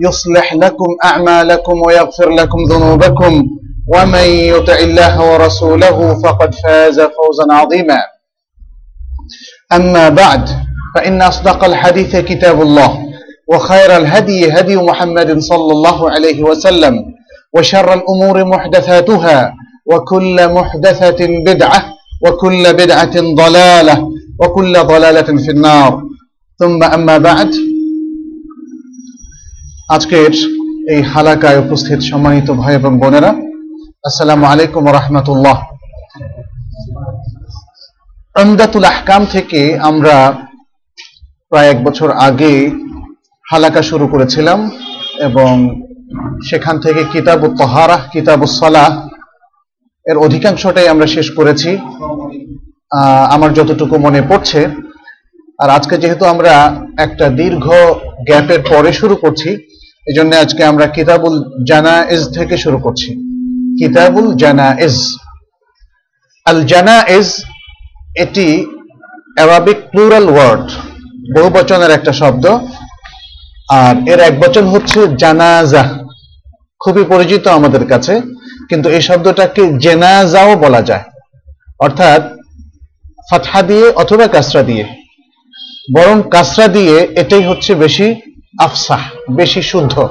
يصلح لكم أعمالكم ويغفر لكم ذنوبكم. ومن يطع الله ورسوله فقد فاز فوزا عظيما. أما بعد فإن أصدق الحديث كتاب الله وخير الهدي هدي محمد صلى الله عليه وسلم وشر الأمور محدثاتها وكل محدثة بدعة وكل بدعة ضلالة وكل ضلالة في النار. ثم أما بعد আজকের এই হালাকায় উপস্থিত সম্মানিত ভাই এবং বোনেরা, আসসালামু আলাইকুম রহমতুল্লাহ। আমদাতুল আহকাম থেকে আমরা প্রায় এক বছর আগে হালাকা শুরু করেছিলাম এবং সেখান থেকে কিতাব তহারা কিতাব সালাহ এর অধিকাংশটাই আমরা শেষ করেছি। আমার যতটুকু মনে পড়ছে, আর আজকে যেহেতু আমরা একটা দীর্ঘ গ্যাপের পরে শুরু করছি এই জন্য আজকে আমরা কিতাবুল জানাইজ থেকে শুরু করছি। কিতাবুল জানাইজ আল জানাইজ এটি অ্যারাবিক প্লুরাল ওয়ার্ড বহু বচনের একটা শব্দ, আর এর এক বচন হচ্ছে জানাজা। খুবই পরিচিত আমাদের কাছে, কিন্তু এই শব্দটাকে জেনাজাও বলা যায়। অর্থাৎ ফাতহা দিয়ে অথবা কাসরা দিয়ে। বরং কাসরা দিয়ে এটাই হচ্ছে বেশি আফসাহ, বেশি শুদ্ধ।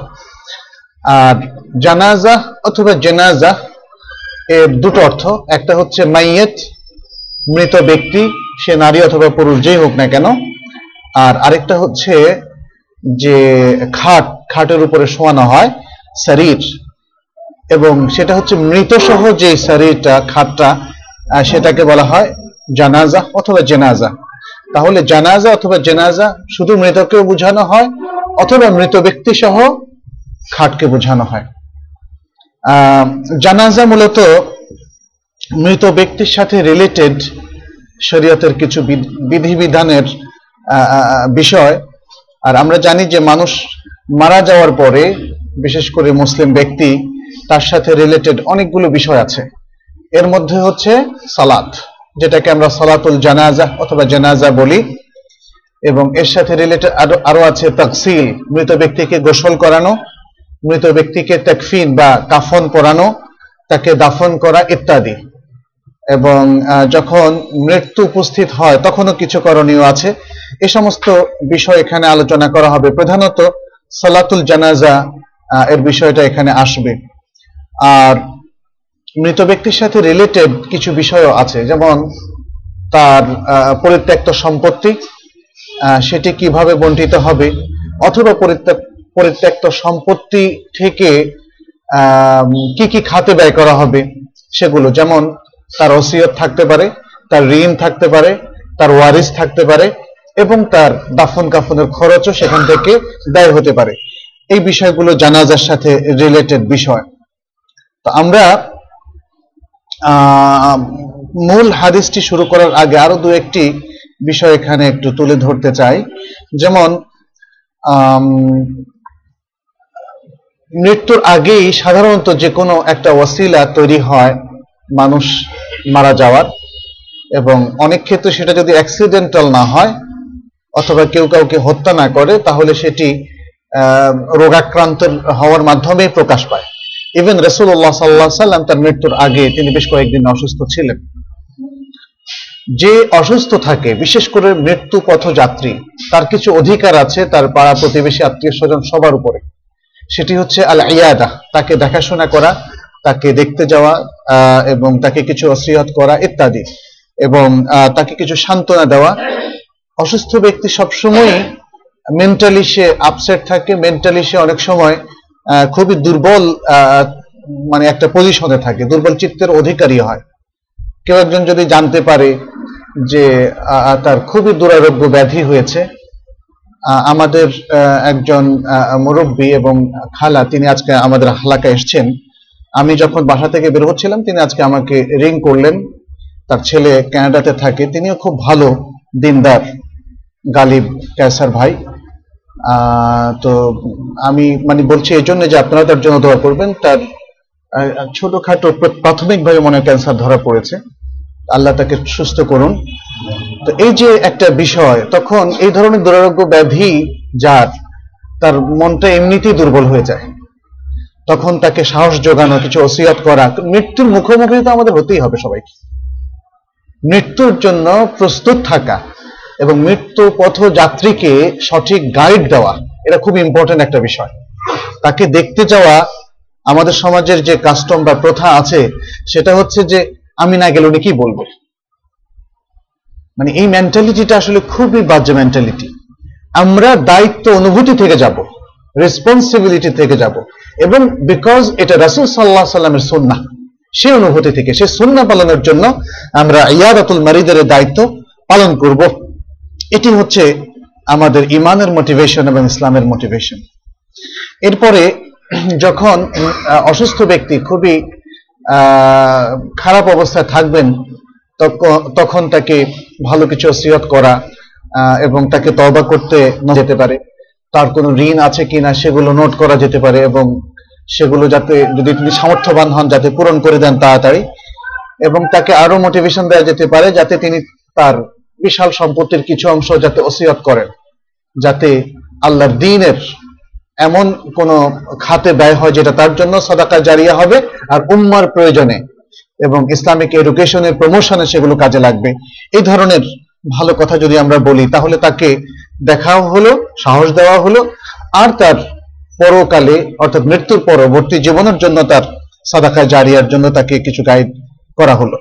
আর জানাজা অথবা জেনাজা এর দুটো অর্থ। একটা হচ্ছে মাইয়েত, মৃত ব্যক্তি, সে নারী অথবা পুরুষ, যেই হোক না কেন। আর আরেকটা হচ্ছে যে খাট, খাটের উপরে শোয়ানো হয়, শরীর। এবং সেটা হচ্ছে মৃত সহ যে শরীরটা, খাটটা সেটাকে বলা হয় জানাজা অথবা জেনাজা। তাহলে জানাজা অথবা জেনাজা শুধু মৃতকেও বোঝানো হয় অথবা মৃত ব্যক্তি সহ খাটকে বোঝানো হয়। জানাজা মূলত মৃত ব্যক্তির সাথে রিলেটেড শরীয়তের কিছু বিধ- বিধিবিধানের বিষয়। আর আমরা জানি যে মানুষ মারা যাওয়ার পরে, বিশেষ করে মুসলিম ব্যক্তি, তার সাথে রিলেটেড অনেকগুলো বিষয় আছে। এর মধ্যে হচ্ছে সালাত। যেটাকে আমরা সালাতুল জানাজা অথবা জানাজা বলি। এবং এর সাথে রিলেটেড আরও আরও আছে তাকসিল, মৃত ব্যক্তিকে গোসল করানো, মৃত ব্যক্তিকে তাকফিন বা কাফন পরানো, তাকে দাফন করা ইত্যাদি। এবং যখন মৃত্যু উপস্থিত হয়, তখনও কিছু করণীয় আছে। এ সমস্ত বিষয় এখানে আলোচনা করা হবে। প্রধানত সালাতুল জানাজা এর বিষয়টা এখানে আসবে। আর মৃত ব্যক্তির সাথে রিলেটেড কিছু বিষয়ও আছে, যেমন তার পরিত্যক্ত সম্পত্তি সেটি কীভাবে বন্টিত হবে, অথবা পরিত্যক- পরিত্যক্ত সম্পত্তি থেকে কি কি খাতে ব্যয় করা হবে, সেগুলো, যেমন তার ওসিয়ত থাকতে পারে, তার ঋণ থাকতে পারে, তার ওয়ারিস থাকতে পারে, এবং তার দাফন কাফনের খরচও সেখান থেকে ব্যয় হতে পারে। এই বিষয়গুলো জানাজার সাথে রিলেটেড বিষয়। তো আমরা মূল হাদিসটি শুরু করার আগে আরও দু একটি বিষয় এখানে একটু তুলে ধরতে চাই। যেমন মৃত্যুর আগেই সাধারণত যে কোনো একটা ওসিলা তৈরি হয় মানুষ মারা যাওয়ার এবং অনেক ক্ষেত্রে সেটা যদি অ্যাক্সিডেন্টাল না হয় অথবা কেউ কাউকে হত্যা না করে, তাহলে সেটি রোগাক্রান্ত হওয়ার মাধ্যমেই প্রকাশ পায়। ইভেন রসুল্লাহ সাল্লাহ সাল্লাম তার মৃত্যুর আগে তিনি বেশ কয়েকদিন অসুস্থ ছিলেন। যে অসুস্থ থাকে, বিশেষ করে মৃত্যু পথযাত্রী, তার কিছু অধিকার আছে তার পাড়া প্রতিবেশী আত্মীয় স্বজন সবার উপরে। সেটি হচ্ছে আল ইয়াদা তাকে দেখাশোনা করা, তাকে দেখতে যাওয়া এবং তাকে কিছু অসিয়ত করা ইত্যাদি। এবং তাকে কিছু সান্ত্বনা দেওয়া। অসুস্থ ব্যক্তি সবসময় মেন্টালি সে আপসেট থাকে মেন্টালি সে অনেক সময় খুবই দুর্বল মানে একটা পজিশনে থাকে, দুর্বল চিত্তের অধিকারী হয়। কেউ একজন যদি জানতে পারে যে তার খুবই দুরারোগ্য ব্যাধি হয়েছে আমাদের একজন মুরব্বী এবং খালা, তিনি আজকে আমাদের হালাকায় এসছেন। আমি যখন বাসা থেকে বের হচ্ছিলাম, তিনি আজকে আমাকে রিং করলেন। তার ছেলে কানাডাতে থাকে, তিনিও খুব ভালো দিনদার, গালিব, ক্যাসার ভাই। তো আমি মানে বলছি এই জন্য যে আপনারা তার জন্য দোয়া করবেন। তার ছোটখাটো প্র- প্রাথমিকভাবে মনে ক্যান্সার ধরা পড়েছে। আল্লাহ তাকে সুস্থ করুন। তো এই যে একটা বিষয়, তখন এই ধরনের দুরারোগ্য ব্যাধি যার, তার মনটা এমনিতেই দুর্বল হয়ে যায়। তখন তাকে সাহস যোগানো, কিছু ওসিয়াত করা, মৃত্যুর মুখোমুখি তো আমাদের হতেই হবে সবাইকে। মৃত্যুর জন্য প্রস্তুত থাকা এবং মৃত্যু পথযাত্রীকে সঠিক গাইড দেওয়া, এটা খুব ইম্পর্টেন্ট একটা বিষয়। তাকে দেখতে যাওয়া আমাদের সমাজের যে কাস্টম বা প্রথা আছে, সেটা হচ্ছে যে আমি না গেলে উনি কি বলবে? মানে এই মেন্টালিটিটা আসলে খুবই বাজে মেন্টালিটি আমরা দায়িত্ব অনুভূতি থেকে যাব রেসপন্সিবিলিটি থেকে যাব, এবং বিকজ এটা রাসুল সাল্লাহ সাল্লামের সন্না সে অনুভূতি থেকে, সে সন্না পালনের জন্য আমরা ইয়াদাতুল মারিদের দায়িত্ব পালন করব। এটি হচ্ছে আমাদের ইমানের মোটিভেশন এবং ইসলামের মোটিভেশন এরপরে, যখন অসুস্থ ব্যক্তি খুবই খারাপ অবস্থায় থাকবেন তখন তাকে ভালো কিছু ওসিয়ত করা এবং তাকে তওবা করতে যেতে পারে। তার কোনো ঋণ আছে কিনা সেগুলো নোট করা যেতে পারে এবং সেগুলো যাতে, যদি তিনি সামর্থ্যবান হন, যাতে পূরণ করে দেন তাড়াতাড়ি। এবং তাকে আরও মোটিভেশন দেওয়া যেতে পারে, যাতে তিনি তার বিশাল সম্পত্তির কিছু অংশ যাতে ওসিয়ত করেন, যাতে আল্লাহর দিনের এমন কোন খাতে ব্যয় হয় যেটা তার জন্য সদাকা জারিয়া হবে আর উম্মার প্রয়োজনে এবং ইসলামিক এডুকেশনের প্রমোশনে সেগুলো কাজে লাগবে। এই ধরনের ভালো কথা যদি আমরা বলি, তাহলে তাকে দেখাও হলো, সাহস দেওয়া হলো, আর তার পরকালে, অর্থাৎ মৃত্যুর পরবর্তী জীবনের জন্য তার সাদাকা জারিয়ার জন্য তাকে কিছু গাইড করা হলো।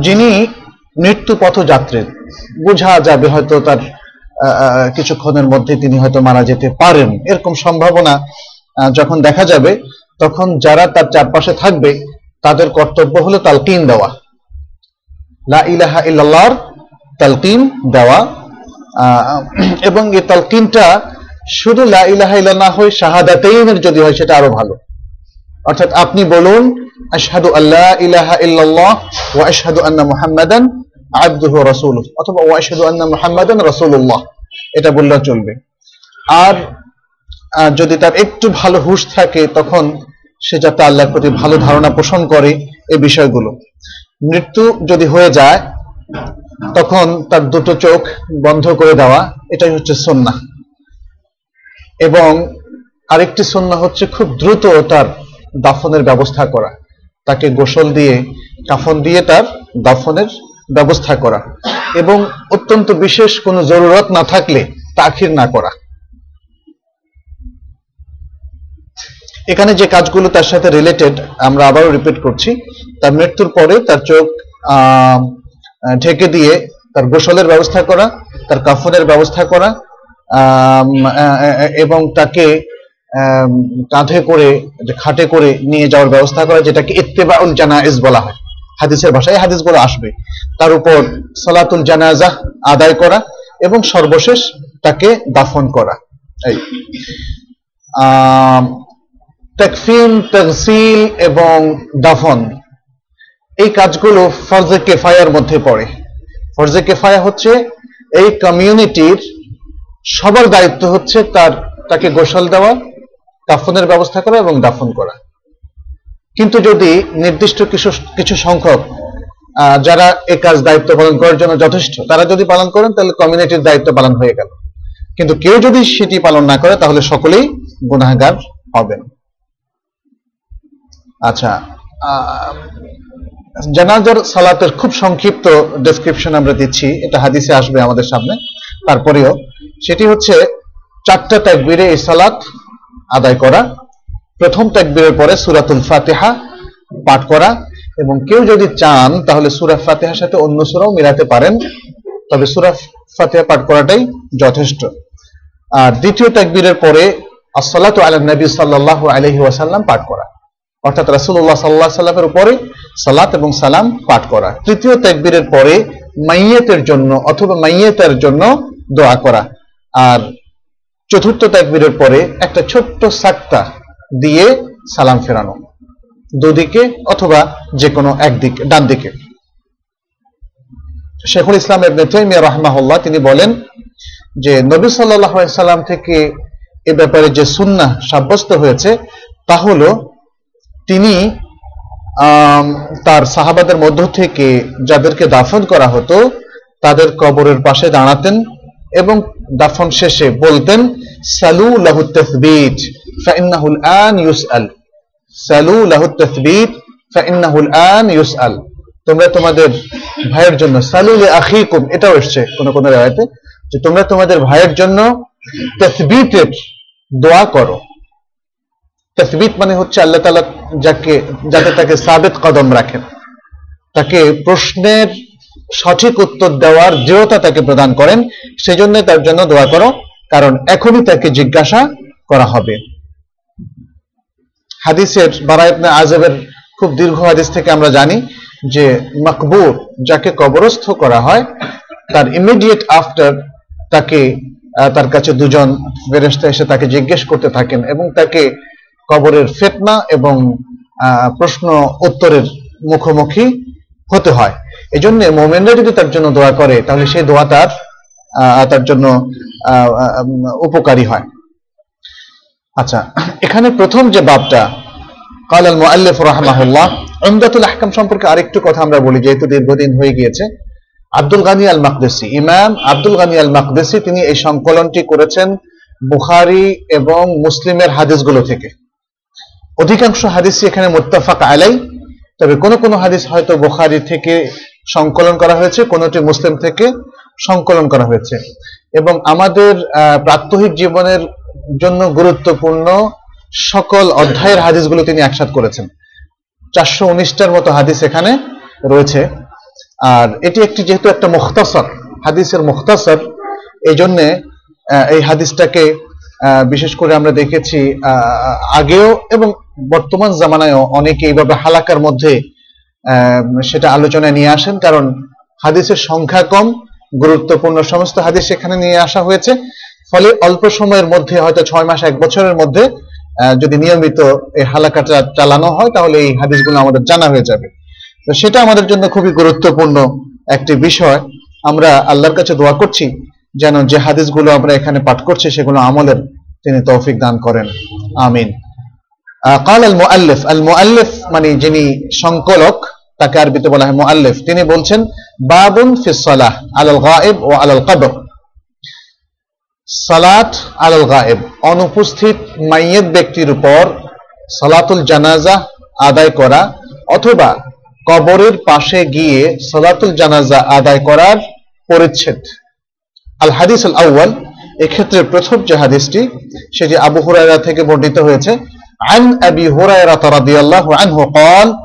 যিনি মৃত্যু পথ পথযাত্রী বোঝা যাবে হয়তো তার কিছুক্ষণের মধ্যে তিনি হয়তো মারা যেতে পারেন। এরকম সম্ভাবনা যখন দেখা যাবে, তখন যারা তার চারপাশে থাকবে, তাদের কর্তব্য হলো তালকিন দেওয়া। লা ইলাহা ইল্লাল্লাহর তালকিন দেওয়া। এবং এই তালকিনটা শুধু লা ইলাহা ইল্লাল্লাহ হয়ে শাহাদাতাইনের যদি হয়, সেটা আরও ভালো। অর্থাৎ আপনি বলুন, আশহাদু আল্লাহ ইলাহা ইল্লাল্লাহ ওয়া আশহাদু আন্না মুহাম্মাদান আবদুহু রাসূলুহু অথবা, ওয়া আশহাদু আন্না মুহাম্মাদান রাসূলুল্লাহ এটা বললেও চলবে। আর যদি তার একটু ভালো হুঁশ থাকে, তখন সে যাতে আল্লাহর প্রতি ভালো ধারণা পোষণ করে এই বিষয়গুলো। মৃত্যু যদি হয়ে যায়, তখন তার দুটো চোখ বন্ধ করে দেওয়া, এটাই হচ্ছে সন্না এবং আরেকটি সন্না হচ্ছে খুব দ্রুত তার দাফনের ব্যবস্থা করা। তাকে গোসল দিয়ে, কাফন দিয়ে তার দাফনের ব্যবস্থা করা। এবং অত্যন্ত বিশেষ কোনো জরুরত না থাকলে তাখির না করা। এখানে যে কাজগুলো তার সাথে রিলেটেড আমরা আবারও রিপিট করছি। তার মৃত্যুর পরে তার চোখ ঢেকে দিয়ে তার গোসলের ব্যবস্থা করা, তার কাফনের ব্যবস্থা করা এবং তাকে কাঁধে করে খাটে করে নিয়ে যাওয়ার ব্যবস্থা করা, যেটাকে ইত্তেবাউল জানাইজ বলা হয়। হাদিসের ভাষায় হাদিসগুলো আসবে। তার উপর সালাতুল জানাজা আদায় করা এবং সর্বশেষ তাকে দাফন করা। এই। তাকফিন তহসিল এবং দাফন, এই কাজগুলো ফরজে কেফায়ার মধ্যে পড়ে। ফরজে কেফায়া হচ্ছে এই কমিউনিটির সবার দায়িত্ব হচ্ছে তার, তাকে গোসল দেওয়া দাফনের ব্যবস্থা করা এবং দাফন করা। কিন্তু যদি নির্দিষ্ট কিছু কিছু সংখ্যক যারা এই কাজ দায়িত্ব পালন করার জন্য যথেষ্ট, তারা যদি পালন করেন, তাহলে কমিউনিটির দায়িত্ব পালন হয়ে গেল। কিন্তু কেউ যদি সেটি পালন না করে, তাহলে সকলেই গুনাহগার হবেন। আচ্ছা জানাজার সালাতের খুব সংক্ষিপ্ত ডেসক্রিপশন আমরা দিচ্ছি। এটা হাদিসে আসবে আমাদের সামনে। তারপরেও সেটি হচ্ছে চারটা তাকবীরে এই সালাত আদায় করা। প্রথম তাকবীরের পরে সুরাতুল ফাতিহা পাঠ করা। এবং কেউ যদি চান, তাহলে সুরা ফাতিহার সাথে অন্য সুরাও মিলাতে পারেন। তবে সুরা ফাতিহা পাঠ করাটাই যথেষ্ট। আর দ্বিতীয় তাকবীরের পরে আসসালাতু আলা নবী সাল্লাল্লাহু আলাইহি ওয়াসাল্লাম পাঠ করা। অর্থাৎ রাসূলুল্লাহ সাল্লাল্লাহু আলাইহি সাল্লামের উপরে সালাত এবং সালাম পাঠ করা। তৃতীয় তাকবীরের পরে মাইয়াতের জন্য অথবা মাইয়াতের জন্য দোয়া করা। আর চতুর্থ তাকবীরের পরে একটা ছোট্ট সাক্তা দিয়ে সালাম ফেরানো। দুদিকে অথবা যে কোনো একদিকে ডান দিকে শেখুল ইসলাম ইবনে তাইমিয়া রাহমাহুল্লাহ তিনি বলেন যে, নবী সাল্লাল্লাহু আলাইহি সাল্লাম থেকে এ ব্যাপারে যে সুন্নাহ সাব্যস্ত হয়েছে, তা হলো তিনি তার সাহাবাদের মধ্য থেকে যাদেরকে দাফন করা হতো, তাদের কবরের পাশে দাঁড়াতেন এবং দাফন শেষে বলতেন, সালু লাহু ফাইন্নাহুল আন ইউসআল। সালু লাহু ফাইন্নাহুল আন ইউসআল। তোমরা তোমাদের ভাইয়ের জন্য, সালু লি আখিকুম, এটাও এসেছে কোন কোন রায়তে যে তোমরা তোমাদের ভাইয়ের জন্য তাসবিতের দোয়া করো। তসবিত মানে হচ্ছে আল্লাহ তালা যাকে, যাতে তাকে সাবেত কদম রাখেন। তাকে প্রশ্নের সঠিক উত্তর দেওয়ার দৃঢ়তা তাকে প্রদান করেন সেজন্য তার জন্য দোয়া করো, কারণ এখনই তাকে জিজ্ঞাসা করা হবে। হাদিসের বারায়তনে আজবের খুব দীর্ঘ হাদিস থেকে আমরা জানি যে মকবুর যাকে কবরস্থ করা হয়, তার ইমিডিয়েট আফটার তাকে তার কাছে দুজন ফেরেশতা এসে তাকে জিজ্ঞেস করতে থাকেন এবং তাকে কবরের ফেতনা এবং প্রশ্ন উত্তরের মুখোমুখি হতে হয়। এই জন্য মোমেনরা যদি তার জন্য দোয়া করে, তাহলে সেই দোয়া তার তার জন্য উপকারী হয়। আচ্ছা এখানে প্রথম যে বাবটা কাল আল মুআল্লিফ রাহমাহুল্লাহ, উমদাতুল আহকাম সম্পর্কে আরেকটু কথা আমরা বলি, যেহেতু দীর্ঘদিন হয়ে গিয়েছে। আব্দুল গানি আল মাকদেসি ইমাম আব্দুল গানি আল মাকদেসি তিনি এই সংকলনটি করেছেন বুখারি এবং মুসলিমের হাদিসগুলো থেকে। অধিকাংশ হাদিসই এখানে মুত্তাফাক আলাই তবে কোন কোন হাদিস হয়তো বুখারি থেকে সংকলন করা হয়েছে, কোনটি মুসলিম থেকে সংকলন করা হয়েছে। এবং আমাদের প্রাত্যহিক জীবনের জন্য গুরুত্বপূর্ণ সকল অধ্যায়ের হাদিসগুলো তিনি একসাথ করেছেন। চারশো উনিশটার মতো হাদিস এখানে রয়েছে। আর এটি একটি যেহেতু একটা মুখতাসর, হাদিসের মুখতাসর এই জন্যে এই হাদিসটাকে বিশেষ করে আমরা দেখেছি আগেও এবং বর্তমান জামানায়ও অনেকে এইভাবে হালাকার মধ্যে সেটা আলোচনায় নিয়ে আসেন, কারণ হাদিসের সংখ্যা কম, গুরুত্বপূর্ণ সমস্ত হাদিস এখানে নিয়ে আসা হয়েছে। ফলে অল্প সময়ের মধ্যে, হয়তো ছয় মাস, এক বছরের মধ্যে যদি নিয়মিত এই হালাকাটা চালানো হয়, তাহলে এই হাদিসগুলো আমাদের জানা হয়ে যাবে। তো সেটা আমাদের জন্য খুবই গুরুত্বপূর্ণ একটি বিষয়। আমরা আল্লাহর কাছে দোয়া করছি যেন যে হাদিসগুলো আমরা এখানে পাঠ করছি, সেগুলো আমলের তিনি তৌফিক দান করেন। আমিন। কাল আল মুআল্লিফ আল মুআল্লিফ মানে যিনি সংকলক তাকে আরবিতে বলা হয় মুআল্লিফ তিনি বলছেন বাবুন ফি সালাহ আলাল গায়েব ও আলাল কবর সালাত আলাল গায়েব অনুপস্থিত মাইয়েত ব্যক্তির উপর সালাতুল জানাজা আদায় করা অথবা কবরের পাশে গিয়ে সালাতুল জানাজা আদায় করার পরিচ্ছেদ আল হাদিস আল আউ্য়াল এক্ষেত্রে প্রথম যে হাদিসটি সেটি আবু হুরায়রা থেকে বর্ণিত হয়েছে عن أبي هريرة رضي الله عنه قال آه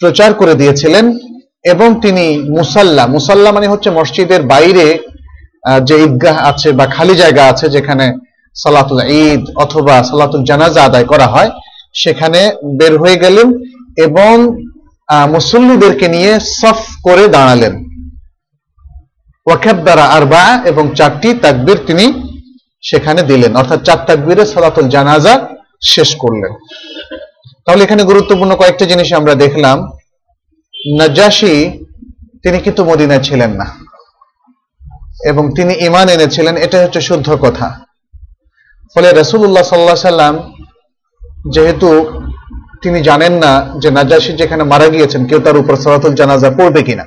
প্রচার করে দিয়েছিলেন এবং তিনি মুসাল্লা। মুসাল্লা মানে হচ্ছে মসজিদের বাইরে যে ঈদগাহ আছে বা খালি জায়গা আছে যেখানে সালাতুল ঈদ অথবা সালাতুল জানাজা আদায় করা হয়, সেখানে বের হয়ে গেলেন এবং মুসল্লিদেরকে নিয়ে সফ করে দাঁড়ালেন। ওয়াকাব্বারা আরবা এবং চারটি তাকবীর তিনি সেখানে দিলেন। অর্থাৎ চার তাকবিরে সালাতুল জানাজা শেষ করলেন। তাহলে এখানে গুরুত্বপূর্ণ কয়েকটা জিনিস আমরা দেখলাম। নাজাসি তিনি কিন্তু মদিনায় ছিলেন না। এবং তিনি ইমান এনেছিলেন এটা হচ্ছে শুদ্ধ কথা। ফলে রসুল্লাহ সাল্লাহ সাল্লাম যেহেতু তিনি জানেন না যে নাজাসি যেখানে মারা গিয়েছেন, কেউ তার উপর সালাতুল জানাজা পড়বে কিনা।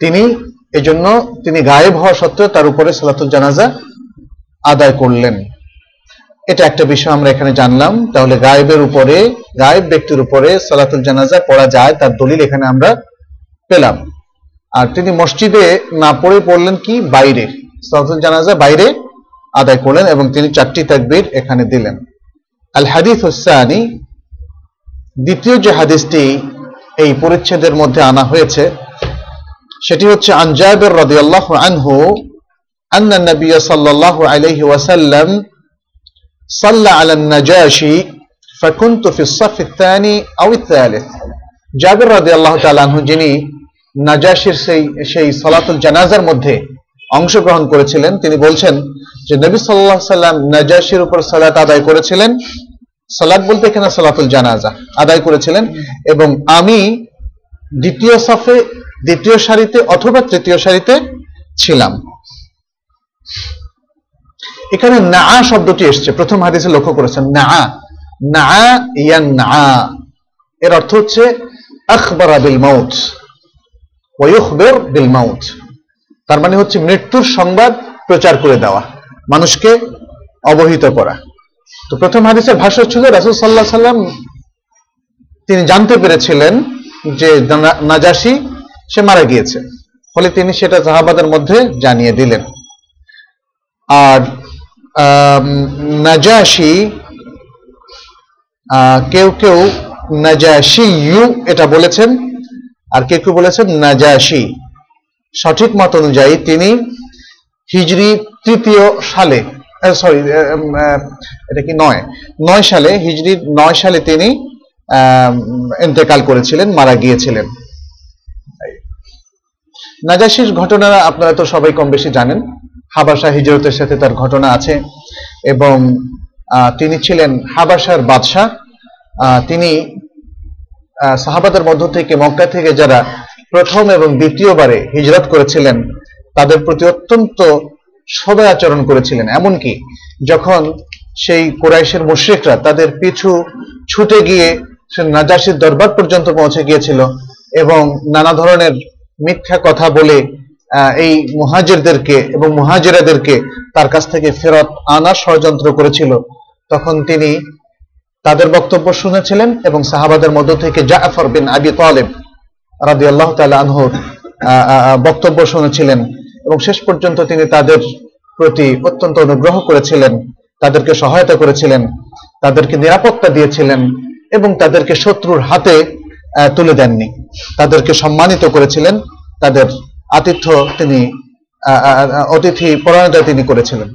তিনি, এজন্য তিনি গায়েব হওয়া সত্ত্বেও তার উপরে সালাতুল জানাজা আদায় করলেন। এটা একটা বিষয় আমরা এখানে জানলাম। তাহলে গায়েবের উপরে, গায়েব ব্যক্তির উপরে সালাতুল জানাজা পড়া যায়, তার দলিল এখানে আমরা পেলাম। আর তিনি মসজিদে না পড়ে পড়লেন কি? বাইরে। সালাতুল জানাজা বাইরে আদায় করলেন এবং তিনি চারটি তাকবীর এখানে দিলেন। আল হাদিস হুসানি দ্বিতীয় যে হাদিসটি এই পরিচ্ছেদের মধ্যে আনা হয়েছে, সেটি হচ্ছে আনজাবের রদিয়াল্লাহ আনহু, আন্না নবী সাল্লাল্লাহু আলাইহি ওয়াসাল্লাম صلى على النجاشي فكنت في الصف الثاني أو الثالث জাবির রাদিয়াল্লাহু তাআলা আনহু যিনি নাজাশির সেই সেই সালাতুল জানাজার মধ্যে অংশগ্রহণ করেছিলেন তিনি বলছেন যে নবী সাল্লাল্লাহু আলাইহি সাল্লাম নাজাশির উপর সালাত আদায় করেছিলেন সালাত বলতে এখানে সালাতুল জানাজা আদায় করেছিলেন এবং আমি দ্বিতীয় সাফে দ্বিতীয় সারিতে অথবা তৃতীয় সারিতে ছিলাম এখানে না শব্দটি এসছে। প্রথম হাদিসে লক্ষ্য করেছেন, না। না ইয়ান না। এর অর্থ হচ্ছে, আখবরা বিল মাউত ওয়ুখবের বিল মাউত। তার মানে হচ্ছে মৃত্যুর সংবাদ প্রচার করে দেওয়া, মানুষকে অবহিত করা। তো প্রথম হাদিসের ভাষ্য ছিল রাসুল সাল্লাহ সাল্লাম তিনি জানতে পেরেছিলেন যে নাজাসি, সে মারা গিয়েছে। ফলে তিনি সেটা জাহাবাদের মধ্যে জানিয়ে দিলেন। আর নাজাসি কেউ কেউ নাজাসি ইউ এটা বলেছেন, আর কেউ কেউ বলেছেন নাজাসি সঠিক মত অনুযায়ী তিনি হিজরি তৃতীয় সালে সরি এটা কি নয় নয় সালে, হিজরি নয় সালে তিনি ইন্তেকাল করেছিলেন, মারা গিয়েছিলেন। নাজাসির ঘটনা আপনারা তো সবাই কম বেশি জানেন। হাবাসা হিজরতের সাথে তার ঘটনা আছে এবং তিনি ছিলেন হাবাসার বাদশাহ। তিনি সাহাবাদের মধ্য থেকে মক্কা থেকে যারা প্রথম এবং দ্বিতীয়বারে হিজরত করেছিলেন, তাদের প্রতি অত্যন্ত সদয় আচরণ করেছিলেন। এমনকি যখন সেই কোরাইশের মুশ্রিকরা তাদের পিছু ছুটে গিয়ে সে নাজাসির দরবার পর্যন্ত পৌঁছে গিয়েছিল এবং নানা ধরনের মিথ্যা কথা বলে এই মুহাজিরদেরকে এবং মুহাজিরাদেরকে তার কাছ থেকে ফেরত আনার ষড়যন্ত্র করেছিল। তখন তিনি তাদের বক্তব্য শুনেছিলেন এবং সাহাবাদের মধ্য থেকে জাফর বিন আবি তালেব রাদি আল্লাহ আনহুর বক্তব্য শুনেছিলেন এবং শেষ পর্যন্ত তিনি তাদের প্রতি অত্যন্ত অনুগ্রহ করেছিলেন, তাদেরকে সহায়তা করেছিলেন, তাদেরকে নিরাপত্তা দিয়েছিলেন এবং তাদেরকে শত্রুর হাতে তুলে দেননি। তাদেরকে সম্মানিত করেছিলেন, তাদের আতিথ্য তিনি অতিথি পরায়ণতা তিনি করেছিলেন।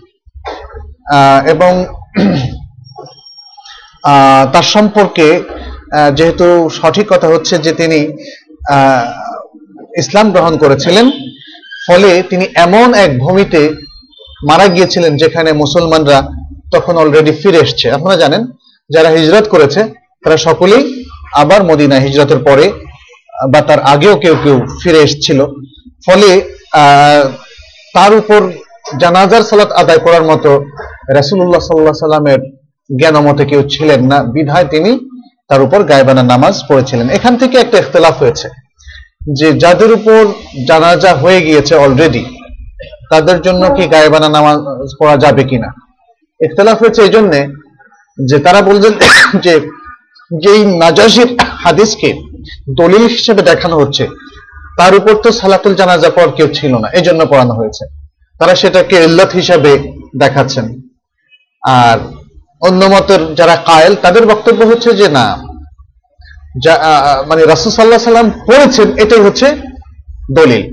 এবং তার সম্পর্কে যেহেতু সঠিক কথা হচ্ছে যে তিনি ইসলাম গ্রহণ করেছিলেন, ফলে তিনি এমন এক ভূমিতে মারা গিয়েছিলেন যেখানে মুসলমানরা তখন অলরেডি ফিরে এসছে। আপনারা জানেন, যারা হিজরত করেছে, তারা সকলেই আবার মদিনা হিজরতের পরে বা তার আগেও কেউ কেউ ফিরে এসছিল। ফলে তার উপর জানাজার সালাত আদায় করার মতো রাসুল্লাহ সাল্লাহ সাল্লামের জ্ঞান মতে কেউ ছিলেন না। বিধায় তিনি তার উপর গায়েবানা নামাজ পড়েছিলেন। এখান থেকে একটা ইখতলাফ হয়েছে যে যাদের উপর জানাজা হয়ে গিয়েছে অলরেডি তাদের জন্য কি গায়েবানা নামাজ পড়া যাবে কিনা? ইখতলাফ হয়েছে এই জন্যে যে তারা বলছেন যে যেই নাজাসির হাদিসকে দলিল হিসেবে দেখানো হচ্ছে। তার উপর তো সালাতুল জানাজা পর কেউ ছিল না এই জন্য পড়ানো হয়েছে। তারা সেটাকে ইল্লত হিসাবে দেখাচ্ছেন। আর অন্য মতের যারা কায়েল, তাদের বক্তব্য হচ্ছে যে, না মানে রাসুল সাল্লাহ সাল্লাম পড়েছেন, এটাই হচ্ছে দলিল।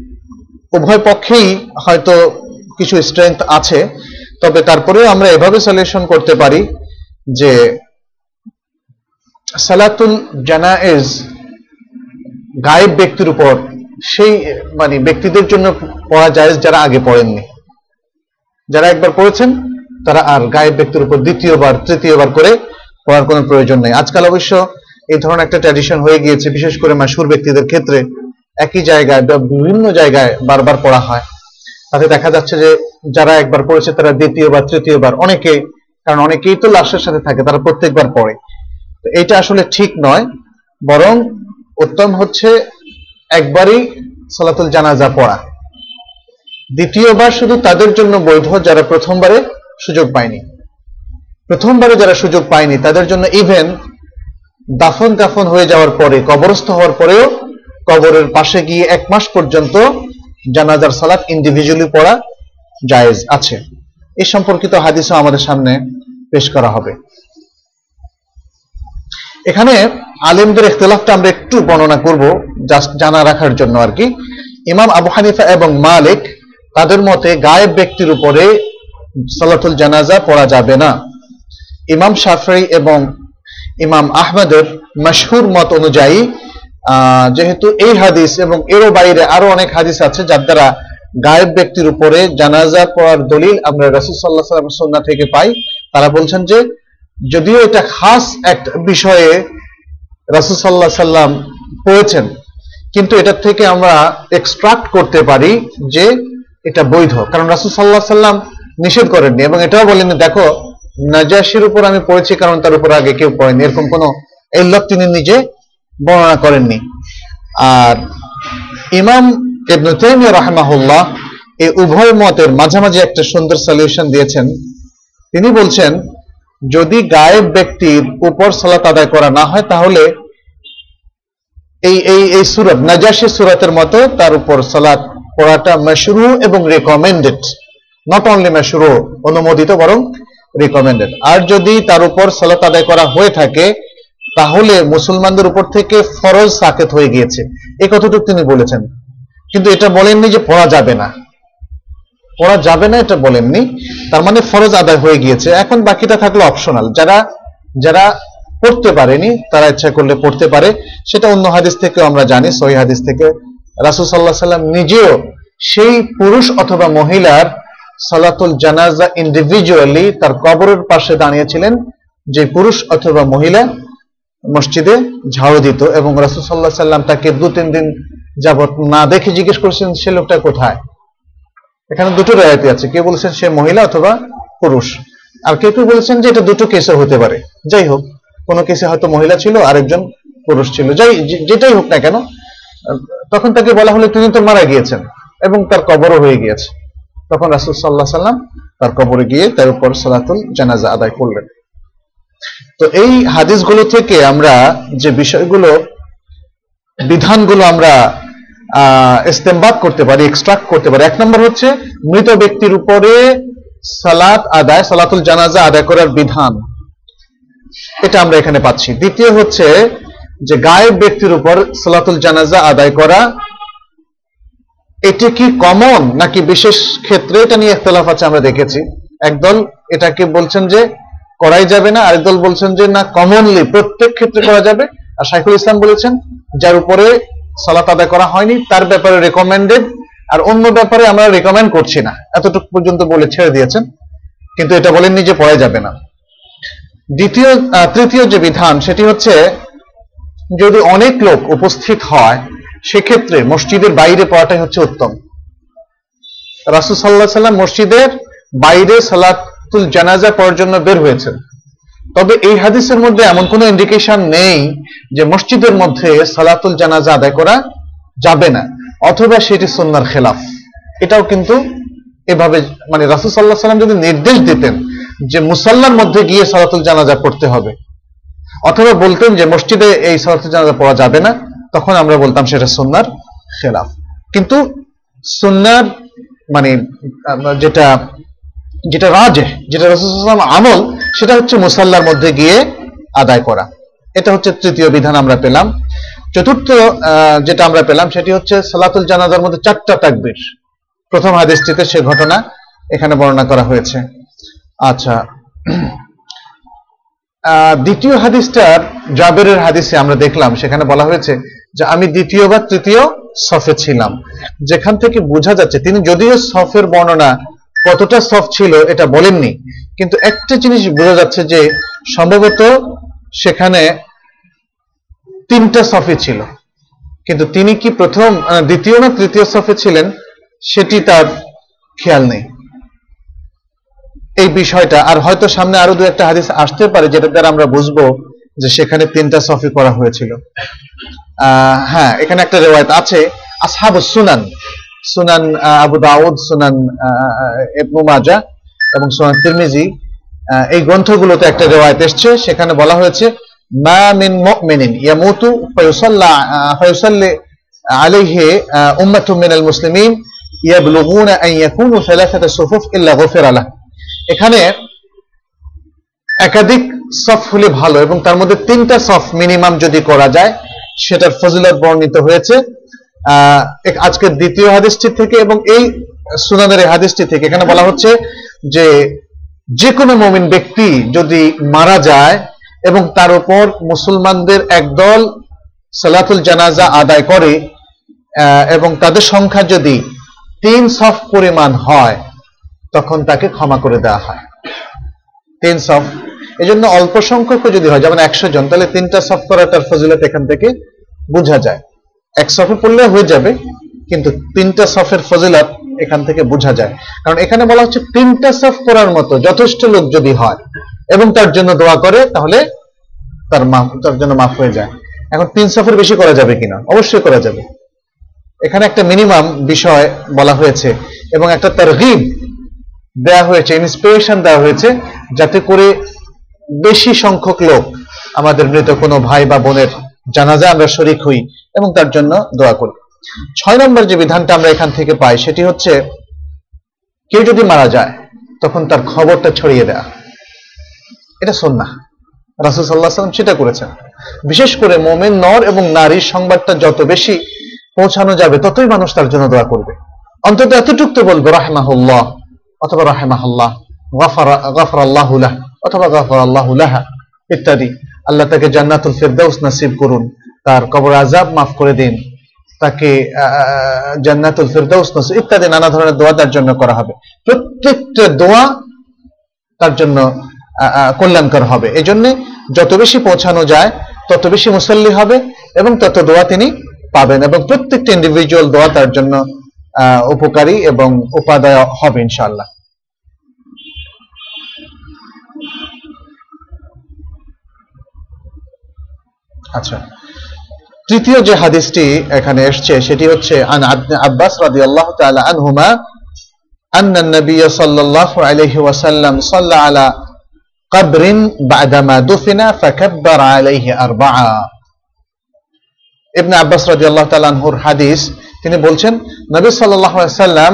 উভয় পক্ষেই হয়তো কিছু স্ট্রেংথ আছে, তবে তারপরেও আমরা এভাবে সলিউশন করতে পারি যে সালাতুল জানায়েজ গায়েব ব্যক্তির উপর সেই মানে ব্যক্তিদের জন্য পড়া যায় যারা আগে পড়েননি। যারা একবার পড়েছেন, তারা আর গায়েব ব্যক্তির উপর দ্বিতীয়বার, তৃতীয়বার করে পড়ার কোনো প্রয়োজন নেই। আজকাল অবশ্য এই ধরনের একটা ট্র্যাডিশন হয়ে গিয়েছে, বিশেষ করে মাসুর ব্যক্তিদের ক্ষেত্রে। একই জায়গায় বা বিভিন্ন জায়গায় বারবার পড়া হয়। তাতে দেখা যাচ্ছে যে যারা একবার পড়েছে, তারা দ্বিতীয়বার, তৃতীয়বার অনেকে কারণ অনেকেই তো লাশের সাথে থাকে, তারা প্রত্যেকবার পড়ে। তো এটা আসলে ঠিক নয়, বরং উত্তম হচ্ছে একবারই সালাতুল জানাজা পড়া। দ্বিতীয়বার শুধু তাদের জন্য বৈধ যারা প্রথমবারে সুযোগ পায়নি। প্রথমবারে যারা সুযোগ পায়নি, তাদের জন্য ইভেন দাফন কাফন হয়ে যাওয়ার পরে, কবরস্থ হওয়ার পরেও কবরের পাশে গিয়ে এক মাস পর্যন্ত জানাজার সালাত ইন্ডিভিজুয়ালি পড়া জায়েজ আছে। এ সম্পর্কিত হাদিসও আমাদের সামনে পেশ করা হবে। এখানে আলেমদের ইখতলাফটা আমরা একটু বর্ণনা করব জাস্ট জানা রাখার জন্য আর কি। ইমাম আবু হানিফা এবং মালিক, তাদের মতে গায়েব ব্যক্তির উপরে সালাতুল জানাজা পড়া যাবে না। ইমাম শাফরি এবং ইমাম আহমদের মশহুর মত অনুযায়ী যেহেতু এই হাদিস এবং এরও বাইরে আরও অনেক হাদিস আছে যার দ্বারা গায়েব ব্যক্তির উপরে জানাজা পড়ার দলিল আমরা রসুল সাল্লাহ সাল্লাম সন্না থেকে পাই। তারা বলছেন যে, যদিও এটা খাস এক বিষয়ে রাসুল সাল্লাহ সাল্লাম পড়েছেন। কিন্তু এটার থেকে আমরা এক্সট্রাক্ট করতে পারি যে এটা বৈধ। কারণ রাসুল সাল্লাহ সাল্লাম নিষেধ করেননি এবং এটাও বলেননি, দেখো নাজাসির উপর আমি পড়েছি, কারণ তার উপর আগে কেউ পড়েনি। এরকম কোন এল্লক তিনি নিজে বর্ণনা করেননি। আর ইমাম রাহমাহুল্লাহ এই উভয় মতের মাঝামাঝি একটা সুন্দর সলিউশন দিয়েছেন। তিনি বলছেন যদি গায়েব ব্যক্তির উপর সালাত আদায় করা না হয়, তাহলে এই এই এই সুরত, নাজাসি সুরতের মতো তার উপর সালাত পড়াটা মেশরু এবং রেকমেন্ডেড নট অনলি মেশরু, অনুমোদিত বরং রিকমেন্ডেড আর যদি তার উপর সালাত আদায় করা হয়ে থাকে, তাহলে মুসলমানদের উপর থেকে ফরজ সাকেত হয়ে গিয়েছে। এই কতটুকু তিনি বলেছেন। কিন্তু এটা বলেননি যে পড়া যাবে না। পড়া যাবে না, এটা বলেননি। তার মানে ফরজ আদায় হয়ে গিয়েছে। এখন বাকিটা থাকল অপশনাল যারা যারা পড়তে পারেনি, তারা ইচ্ছা করলে পড়তে পারে। সেটা অন্য হাদিস থেকে আমরা জানি, সহি হাদিস থেকে। রাসুল সাল্লাহ সাল্লাম নিজেও সেই পুরুষ অথবা মহিলার সালাতুল জানাজা ইন্ডিভিজুয়ালি তার কবরের পাশে দাঁড়িয়েছিলেন, যে পুরুষ অথবা মহিলা মসজিদে ঝাড়ু দিত এবং রাসুল সাল্লাহ সাল্লাম তাকে দু তিন দিন যাবত না দেখে জিজ্ঞেস করেছেন, সে লোকটা কোথায়? এখানে দুটো রায়তি আছে। কেউ বলেছেন সে মহিলা অথবা পুরুষ? আর কেউ কেউ বলেছেন যে এটা দুটো কেসে হতে পারে। যাই হোক, কোনো কেসে হয়তো মহিলা ছিল, আরেকজন পুরুষ ছিল। যাই যেটাই হোক না কেন, তখন তাকে বলা হলো, তিনি তো মারা গিয়েছেন এবং তার কবরও হয়ে গিয়েছে। তখন রাসুল সাল্লাহ সাল্লাম তার কবরে গিয়ে তার উপর সালাতুল জানাজা আদায় করলেন। তো এই হাদিসগুলো থেকে আমরা যে বিষয়গুলো, বিধানগুলো আমরা ইস্তেমবাদ করতে পারি এক্সট্রাক্ট করতে পারি। এক নম্বর হচ্ছে, মৃত ব্যক্তির উপরে সালাত আদায়, সালাতুল জানাজা আদায় করার বিধান। এটা আমরা এখানে পাচ্ছি। দ্বিতীয় হচ্ছে যে, গায়েব ব্যক্তির উপর সালাতুল জানাজা আদায় করা, এটি কি কমন নাকি বিশেষ ক্ষেত্রে? এটা নিয়ে ইখতলাফ আছে, আমরা দেখেছি। একদল এটাকে বলছেন যে, করাই যাবে না, আরেক দল বলছেন যে, না কমনলি প্রত্যেক ক্ষেত্রে করা যাবে। আর শাইখুল ইসলাম বলেছেন, যার উপরে সালাত আদায় করা হয়নি, তার ব্যাপারে রেকমেন্ডেড আর অন্য ব্যাপারে আমরা রেকমেন্ড করছি না। এতটুকু পর্যন্ত বলে ছেড়ে দিয়েছেন, কিন্তু এটা বলেননি যে পড়া যাবে না। দ্বিতীয় তৃতীয় যে বিধান, সেটি হচ্ছে যদি অনেক লোক উপস্থিত হয়, সেক্ষেত্রে মসজিদের বাইরে পড়াটাই হচ্ছে উত্তম। রাসুল সাল্লাহ সাল্লাম মসজিদের বাইরে সালাতুল জানাজা পড়ার জন্য বের হয়েছেন। তবে এই হাদিসের মধ্যে এমন কোনো ইন্ডিকেশন নেই যে মসজিদের মধ্যে সালাতুল জানাজা আদায় করা যাবে না, অথবা সেটি সন্ন্যার খেলাফ। এটাও কিন্তু এভাবে মানে রাসুল সাল্লাহ সাল্লাম যদি নির্দেশ দিতেন যে মুসাল্লার মধ্যে গিয়ে সালাতুল জানাজা পড়তে হবে, অথবা বলতেন যে মসজিদে এই সালাতুল জানাজা পড়া যাবে না, তখন আমরা বলতাম সেটা সন্ন্যার খেলাফ। কিন্তু সন্ন্যার মানে যেটা যেটা রাজে, যেটা রসুলাম আমল, সেটা হচ্ছে মুসাল্লার মধ্যে গিয়ে আদায় করা। এটা হচ্ছে তৃতীয় বিধান আমরা পেলাম। চতুর্থ যেটা আমরা পেলাম, সেটি হচ্ছে সালাতুল জানাজার মধ্যে চারটা তাকবির। প্রথম হাদিসটিতে সে ঘটনা এখানে বর্ণনা করা হয়েছে। আচ্ছা। দ্বিতীয় হাদিসটার জাবেরের হাদিসে আমরা দেখলাম। সেখানে বলা হয়েছে যে আমি দ্বিতীয় বা তৃতীয় সফে ছিলাম। যেখান থেকে বোঝা যাচ্ছে, তিনি যদিও সফের বর্ণনা কতটা সফ ছিল এটা বলেননি। কিন্তু একটা জিনিস বোঝা যাচ্ছে যে, সম্ভবত সেখানে তিনটা সফে ছিল। কিন্তু তিনি কি প্রথম দ্বিতীয় না তৃতীয় সফে ছিলেন, সেটি তার খেয়াল নেই। এই বিষয়টা, আর হয়তো সামনে আরও দু একটা হাদিস আসতে পারে যেটা দ্বারা আমরা বুঝব যে সেখানে তিনটা সফি করা হয়েছিল। হ্যাঁ এখানে একটা রেওয়ায়ত আছে আসহাব সুনান। সুনান আবু দাউদ, সুনান ইবনু মাজা এবং সুনান তিরমিজি এই গ্রন্থগুলোতে একটা রেওয়ায়ত এসছে, সেখানে বলা হয়েছে, মা মিন মুমিনিন ইয়ামুতু ফায়ুসাল্লা ফায়ুসাল্লি আলাইহি উম্মাতুম মিনাল মুসলিমিন ইয়াবলুগুনা আন ইয়াকুনু সুফুফ ইল্লা গুফিরা লাহ। এখানে একাধিক সফ হলে ভালো এবং তার মধ্যে তিনটা সফ মিনিমাম যদি করা যায়, সেটার ফজিলত বর্ণিত হয়েছে। আজকের দ্বিতীয় হাদিসটি থেকে এবং এই সুনানের হাদিসটি থেকে। এখানে বলা হচ্ছে যে যে কোনো মমিন ব্যক্তি যদি মারা যায় এবং তার উপর মুসলমানদের একদল সালাতুল জানাজা আদায় করে এবং তাদের সংখ্যা যদি তিন সফ পরিমাণ হয়, তখন তাকে ক্ষমা করে দেওয়া হয়। তিন সফ। এই জন্য অল্প সংখ্যক যদি হয়, যেমন একশো জন, তাহলে তিনটা সফ করাটার ফজিলত এখান থেকে বোঝা যায়। এক সফে পড়লে হয়ে যাবে, কিন্তু তিনটা সফের ফজিলত এখান থেকে বোঝা যায়। কারণ এখানে বলা হচ্ছে তিনটা সফ করার মতো যথেষ্ট লোক যদি হয় এবং তার জন্য দোয়া করে, তাহলে তার মাফ তার জন্য মাফ হয়ে যায়। এখন তিন সফের বেশি করা যাবে কিনা? অবশ্যই করা যাবে। এখানে একটা মিনিমাম বিষয় বলা হয়েছে এবং একটা তারগিব দেওয়া হয়েছে ইন্সপিরেশন দেওয়া হয়েছে, যাতে করে বেশি সংখ্যক লোক আমাদের মৃত কোনো ভাই বা বোনের জানাজা আমরা শরিক হই এবং তার জন্য দোয়া করি। ছয় নম্বর যে বিধানটা আমরা এখান থেকে পাই, সেটি হচ্ছে, কেউ যদি মারা যায়, তখন তার খবরটা ছড়িয়ে দেয়া। এটা সন্না রাসুল সাল্লাহ সাল্লাম সেটা করেছেন। বিশেষ করে মোমেন নর এবং নারীর সংবাদটা যত বেশি পৌঁছানো যাবে, ততই মানুষ তার জন্য দোয়া করবে। অন্তত এতটুক তো বলবে, রাহমাহুল্লাহ, অথবা রাহেমাহুল্লাহ, গাফর আল্লাহুল্লাহ অথবা গাফর আল্লাহুল্লাহ ইত্যাদি। আল্লাহ তাকে জান্নাতুল ফেরদাউস নাসিব করুন, তার কবর আজাব মাফ করে দিন, তাকে জান্নাতুল ফেরদাউস নাসিব, ইত্যাদি নানা ধরনের দোয়া তার জন্য করা হবে। প্রত্যেকটা দোয়া তার জন্য কল্যাণকর হবে। এই জন্য যত বেশি পৌঁছানো যায়, তত বেশি মুসল্লি হবে এবং তত দোয়া তিনি পাবেন এবং প্রত্যেকটা ইন্ডিভিজুয়াল দোয়া তার জন্য উপকারী এবং উপাদায় হবে, ইনশাআল্লাহ। আচ্ছা তৃতীয় যে হাদিসটি এখানে এসছে সেটি হচ্ছে আন আবনে আব্বাস রাদিয়াল্লাহু তাআলা আনহুমা أن النبي صلى الله عليه وسلم صلى على قبر بعدما دفن فكبر عليه أربعة ইবনে আব্বাস রাদিয়াল্লাহু তাআলা আনহুর হাদিস তিনি বলছেন নবী সাল্লাল্লাহু আলাইহি সাল্লাম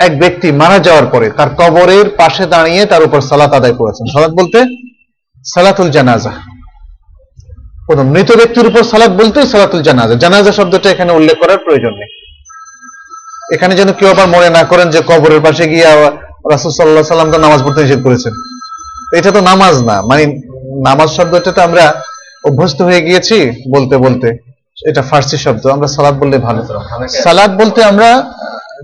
এক ব্যক্তি মারা যাওয়ার পরে তার কবরের পাশে দাঁড়িয়ে তার উপর সালাত আদায় করেছেন সালাত বলতে সালাতুল জানাজা কোন মৃত ব্যক্তির উপর সালাত বলতেই সালাতুল জানাজা। জানাজা শব্দটা এখানে উল্লেখ করার প্রয়োজন নেই। এখানে যেন কেউ আবার মনে না করেন যে কবরের পাশে গিয়ে রাসুল সাল্লাহ সাল্লাম তো নামাজ পড়তে নিষেধ করেছেন। এটা তো নামাজ না। মানে নামাজ শব্দটা তো আমরা অভ্যস্ত হয়ে গিয়েছি বলতে বলতে। এটা ফার্সি শব্দ। আমরা সালাদ বললে ভালো। সালাদ বলতে আমরা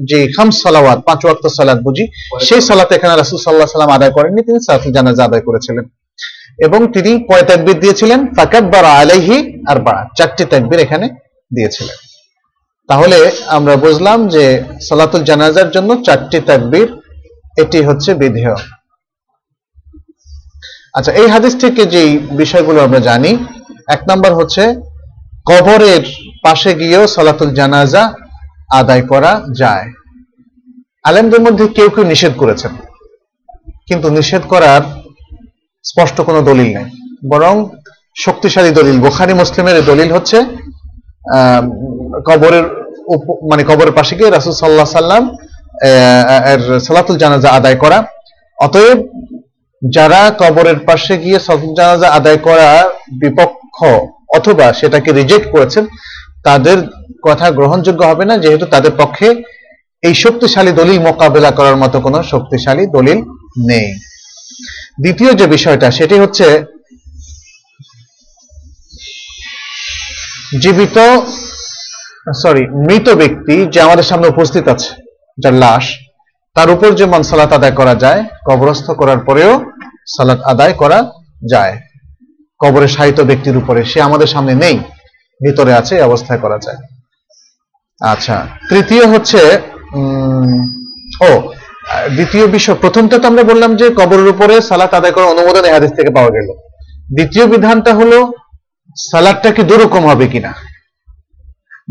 যে খাম সালাওয়াত, পাঁচ ওয়াক্ত সালাদ বুঝি, সেই সালাত এখানে রাসুল সাল্লাহ সাল্লাম আদায় করেননি, তিনি সালাতুল জানাজা আদায় করেছিলেন। এবং তিনি কয় তাকবির দিয়েছিলেন? ফাকাব্বারা আলাইহি আর বা চারটি তাকবির এখানে দিয়েছিলেন। তাহলে আমরা বুঝলাম যে সালাতুল জানাজার জন্য চারটি তাকবির, এটি হচ্ছে বিধেয়। আচ্ছা এই হাদিস থেকে যে বিষয়গুলো আমরা জানি, এক নম্বর হচ্ছে কবরের পাশে গিয়েও সালাতুল জানাজা আদায় করা যায়। আলেমদের মধ্যে কেউ কেউ নিষেধ করেছেন। কিন্তু নিষেধ করার স্পষ্ট কোনো দলিল নেই। বরং শক্তিশালী দলিল। বোখারি মুসলিমের দলিল হচ্ছে কবরের মানে কবরের পাশে গিয়ে রাসুল সাল্লাহ সাল্লাম এর সালাতুল জানাজা আদায় করা। অতএব যারা কবরের পাশে গিয়ে সালাতুল জানাজা আদায় করা বিপক্ষ অথবা সেটাকে রিজেক্ট করেছেন, তাদের কথা গ্রহণযোগ্য হবে না, যেহেতু তাদের পক্ষে এই শক্তিশালী দলিল মোকাবেলা করার মতো কোনো শক্তিশালী দলিল নেই। দ্বিতীয় যে বিষয়টা, সেটি হচ্ছে জীবিত সরি মৃত ব্যক্তি যে আমাদের সামনে উপস্থিত আছে, যার লাশ, তার উপর যেমন সালাত আদায় করা যায়, কবরস্থ করার পরেও সালাত আদায় করা যায়। কবরে সাহিত্য ব্যক্তির উপরে সে আমাদের সামনে নেই, ভিতরে আছে অবস্থায় করা যায়। আচ্ছা তৃতীয় হচ্ছে ও দ্বিতীয় বিষয়, প্রথমটা তো আমরা বললাম যে কবরের উপরে সালাত আদায় করার অনুমোদন এই হাদিস থেকে পাওয়া গেল। দ্বিতীয় বিধানটা হলো, সালাদটা কি দুরকম হবে কিনা?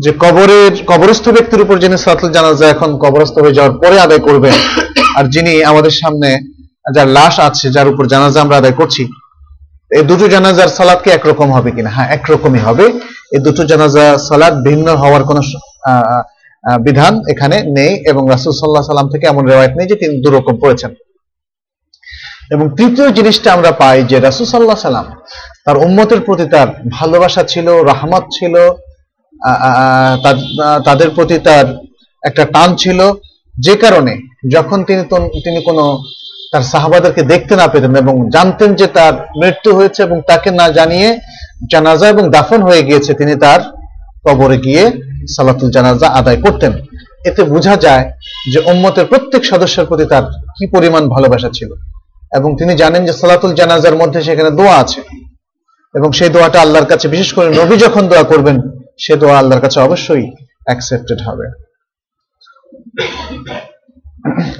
যে কবরের, কবরস্থ ব্যক্তির উপর যিনি সালাতুল জানাজা এখন কবরস্থ হয়ে যাওয়ার পরে আদায় করবেন, আর যিনি আমাদের সামনে যার লাশ আছে, যার উপর জানাজা আমরা আদায় করছি, এই দুটো জানাজার সালাদ কি একরকম হবে কিনা? হ্যাঁ একরকমই হবে। এই দুটো জানাজা সালাদ ভিন্ন হওয়ার কোনো বিধান এখানে নেই এবং রাসুল সাল্লাহ সাল্লাম থেকে এমন রেওয়ায়ত নেই যে তিনি দুরকম পড়েছেন। এবং তৃতীয় জিনিসটা আমরা পাই যে রাসুল সাল্লাহ সাল্লাম তার উম্মতের প্রতি তার ভালোবাসা ছিল, রাহমত ছিল তাদের প্রতি তার একটা টান ছিল। যে কারণে যখন তিনি তিনি কোনো তার সাহাবাদেরকে দেখতে না পেতেন এবং জানতেন যে তার মৃত্যু হয়েছে এবং তাকে না জানিয়ে জানাজা এবং দাফন হয়ে গিয়েছে, তিনি তার কবরে গিয়ে সালাতুল জানাজা আদায় করতেন। এতে বোঝা যায় যে উম্মতের প্রত্যেক সদস্যের প্রতি তার কি পরিমাণ ভালোবাসা ছিল। এবং তিনি জানেন যে সালাতুল জানাজার মধ্যে সেখানে দোয়া আছে। এবং সেই দোয়াটা আল্লাহর কাছে, বিশেষ করে নবী যখন দোয়া করবেন, সে দোয়া আল্লাহর কাছে অবশ্যই অ্যাকসেপ্টেড হবে।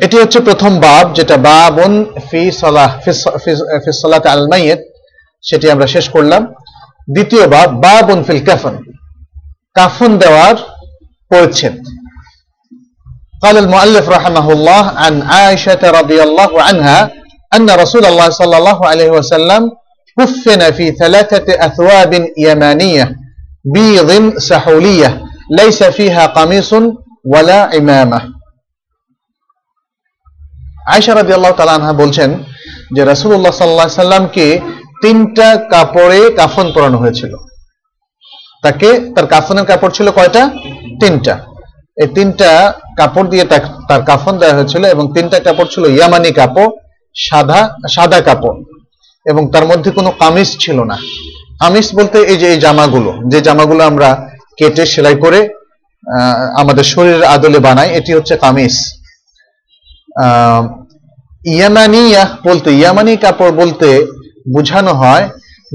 এটি হচ্ছে প্রথম বাব, যেটা বাবন ফি সলাহ, ফি সলাত আল সেটি আমরা শেষ করলাম। দ্বিতীয় বাব, বাবন ফিল কাফন। কাফন দেওয়ার পরিচ্ছেদ قال المؤلف رحمه الله عن عائشة رضي الله عنها أن رسول الله صلى الله عليه وسلم كفن في ثلاثة أثواب يمانية بيض سحولية ليس فيها قميص ولا عمامة আয়সা রাদি আল্লাহ তালানহা বলছেন যে রাসুল্লাহ সাল্লাহ সাল্লামকে তিনটা কাপড়ে কাফন পরানো হয়েছিল তাকে, তার কাফনের কাপড় ছিল কয়টা? তিনটা। এই তিনটা কাপড় দিয়ে তার কাফন দেওয়া হয়েছিল এবং তিনটা কাপড় ছিল ইয়ামানি কাপড়, সাদা সাদা কাপড় এবং তার মধ্যে কোনো কামিজ ছিল না। কামিজ বলতে এই যে, এই জামাগুলো, যে জামাগুলো আমরা কেটে সেলাই করে আমাদের শরীরের আদলে বানাই, এটি হচ্ছে কামিজ। ইয়ামানিয়া বলতে, ইয়ামানি কাপড় বলতে বোঝানো হয়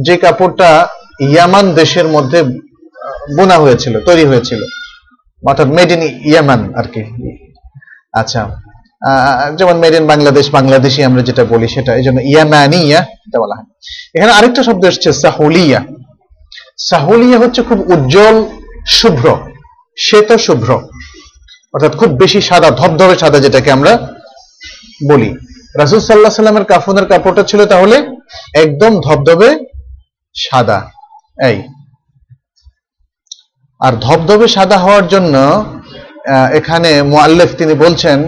যে কাপড়টা ইয়ামান দেশের মধ্যে বোনা হয়েছিল, তৈরি হয়েছিল। অর্থাৎ মেড ইন ইয়ামান আর কি আচ্ছা যেমন মেড ইন বাংলাদেশ, বাংলাদেশি আমরা যেটা বলি সেটা, এই জন্য ইয়ামানিয়া এটা বলা হয়। এখানে আরেকটা শব্দ এসছে সাহুলিয়া সাহুলিয়া হচ্ছে খুব উজ্জ্বল, শুভ্র শ্বেত শুভ্র অর্থাৎ খুব বেশি সাদা, ধবধবে সাদা যেটাকে আমরা বলি। রাসুল সাল্লাহ সাল্লামের কাফনের কাপড়টা ছিল তাহলে একদম ধবধবে সাদা। এই আর ধবধবে সাদা হওয়ার জন্য এখানে মোয়াল্লেফ তিনি বলছেন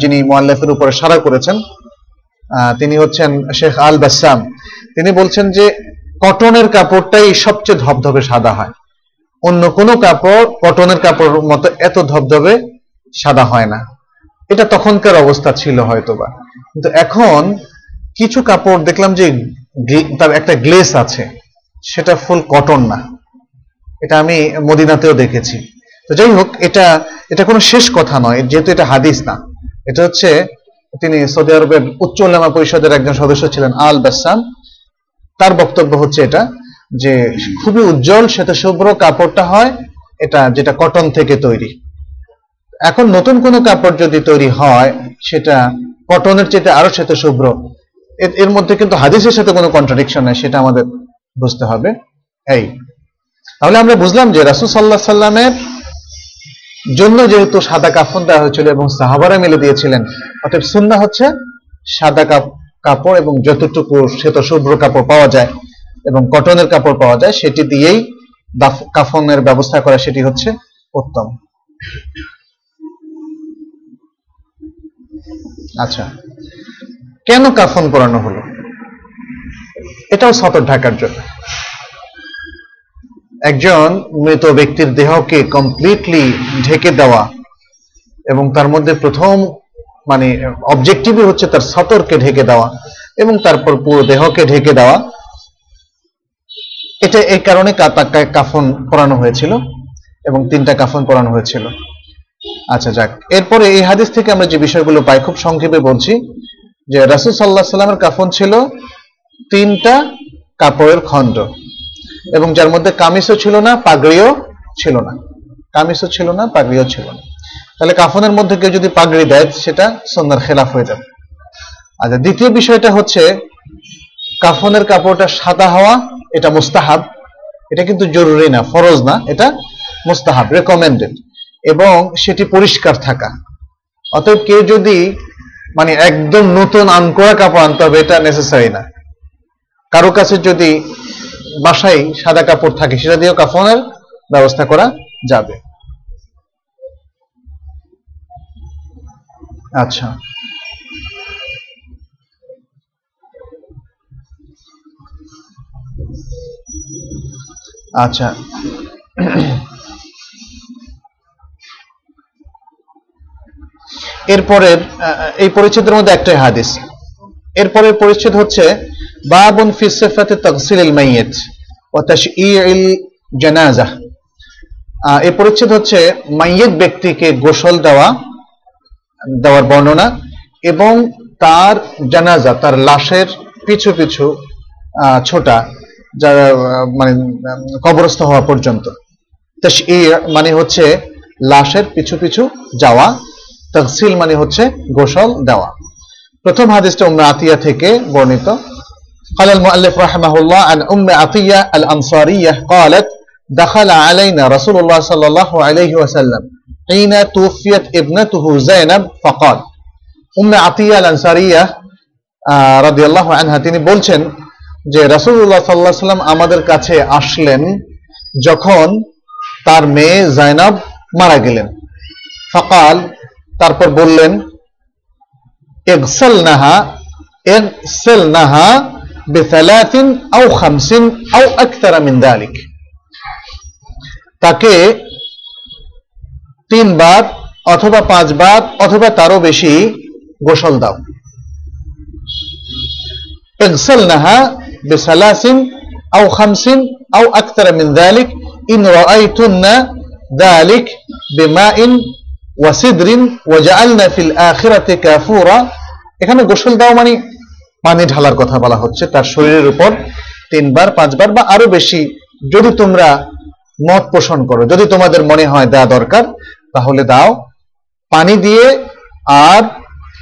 যিনি মোয়াল্লেফের উপরে সারা করেছেন তিনি হচ্ছেন শেখ আল বাসাম। তিনি বলছেন যে কটনের কাপড়টাই সবচেয়ে ধবধবে সাদা হয়। অন্য কোনো কাপড় কটনের কাপড় মতো এত ধবধবে সাদা হয় না। এটা তখনকার অবস্থা ছিল হয়তোবা। কিন্তু এখন কিছু কাপড় দেখলাম যে তার একটা গ্লেস আছে, সেটা ফুল কটন না। এটা আমি মদিনাতেও দেখেছি। তো যাই হোক, এটা এটা কোনো শেষ কথা নয়, যেহেতু এটা হাদিস না। এটা হচ্ছে তিনি সৌদি আরবের উচ্চ উল্লামা পরিষদের একজন সদস্য ছিলেন আল বাসাম তার বক্তব্য হচ্ছে এটা, যে খুবই উজ্জ্বল সেটা শুভ্র কাপড়টা হয়, এটা যেটা কটন থেকে তৈরি। এখন নতুন কোনো কাপড় যদি তৈরি হয়, সেটা কটনের চেয়ে আরও সেটা শুভ্র এর মধ্যে কিন্তু হাদিসের সাথে কোনো কন্ট্রাডিকশন নেই, সেটা আমাদের বুঝতে হবে। এই তাহলে আমরা বুঝলাম যে রাসুল সাল্লাহ সাল্লামের জন্য যেহেতু সাদা কাফন দেওয়া হয়েছিল এবং সাহাবারা মিলে দিয়েছিলেন অর্থাৎ সুন্না হচ্ছে সাদা কাপড় এবং যতটুকু শ্বেত শুভ্র কাপড় পাওয়া যায় এবং কটনের কাপড় পাওয়া যায়, সেটি দিয়েই কাফনের ব্যবস্থা করা সেটি হচ্ছে উত্তম। আচ্ছা কেন কাফন পরানো হলো? এটাও সতর ঢাকার জন্য। একজন মৃত ব্যক্তির দেহকে কমপ্লিটলি ঢেকে দেওয়া এবং তার মধ্যে প্রথম মানে অবজেক্টিভই হচ্ছে তার সতরকে ঢেকে দেওয়া এবং তারপর পুরো দেহকে ঢেকে দেওয়া। এটা এই কারণে কাফন পরানো হয়েছিল এবং তিনটা কাফন পরানো হয়েছিল। আচ্ছা যাক। এরপরে এই হাদিস থেকে আমরা যে বিষয়গুলো পাই, খুব সংক্ষেপে বলছি যে রাসুল সাল্লাহ সাল্লামের কাফন ছিল তিনটা কাপড়ের খণ্ড। এবং যার মধ্যে কামিজও ছিল না, পাগড়িও ছিল না। কামিজও ছিল না, পাগড়িও ছিল না। তাহলে কাফনের মধ্যে কেউ যদি পাগড়ি দেয়, সেটা সন্ন্যার খেলাফ হয়ে যাবে। আচ্ছা দ্বিতীয় বিষয়টা হচ্ছে, কাফনের কাপড়টা সাদা হওয়া, এটা মুস্তাহাব। এটা কিন্তু জরুরি না, ফরজ না, এটা মুস্তাহাব রেকমেন্ডেড এবং সেটি পরিষ্কার থাকা। অতএব কেউ যদি মানে একদম নতুন আনকোয়া কাপড় আনতে হবে, এটা নেসেসারি না। কারও কাছে যদি বাসায় সাদা কাপড় থাকে, সেটা দিয়েও কাফনের ব্যবস্থা করা যাবে। আচ্ছা। আচ্ছা। এরপরের এই পরিচ্ছেদের মধ্যে একটাই হাদিস। এরপরের পরিচ্ছেদ হচ্ছে ফি সিফাতি তাগসিলিল মাইয়িত ওয়া তাশঈইল জানাজা এই পরিচ্ছেদ হচ্ছে মাইয়িত ব্যক্তিকে গোসল দেওয়া, দেওয়ার বর্ণনা এবং তার জানাজা, তার লাশের পিছু পিছু ছোটা যারা মানে কবরস্থ হওয়া পর্যন্ত। তাশঈ মানে হচ্ছে লাশের পিছু পিছু যাওয়া তফসিল মানে হচ্ছে গোসল দেওয়া। প্রথম হাদিসটা উম্মে আতিয়া থেকে বর্ণিত। قال المؤلف رحمه الله عن أم عطية الأنصارية قالت دخل علينا رسول الله صلى الله عليه وسلم حين توفيت ابنته زينب فقال উম্মে আতিয়া আল আনসারিয়া রাদিয়াল্লাহু আনহা তিনি বলছেন যে রাসূলুল্লাহ সাল্লাল্লাহু আলাইহি সাল্লাম আমাদের কাছে আসলেন যখন তার মেয়ে জায়নাব মারা গেলেন ফাকাল তারপর বললেন اغسلنها اغسلنها بثلاث أو خمس أو أكثر من ذلك তাকে তিনবার অথবা পাঁচবার অথবা তারও বেশি গোসল দাও اغسلنها بثلاث أو خمس أو أكثر من ذلك إن رأيتن ذلك بماء وسدر وجعلنا في الآخرة كافورا এখানে গোসল দাও মানে পানি ঢালার কথা বলা হচ্ছে তার শরীরের উপর তিনবার পাঁচবার বা আরও বেশি। যদি তোমরা মত পোষণ করো যদি তোমাদের মনে হয় দেওয়া দরকার তাহলে দাও পানি দিয়ে আর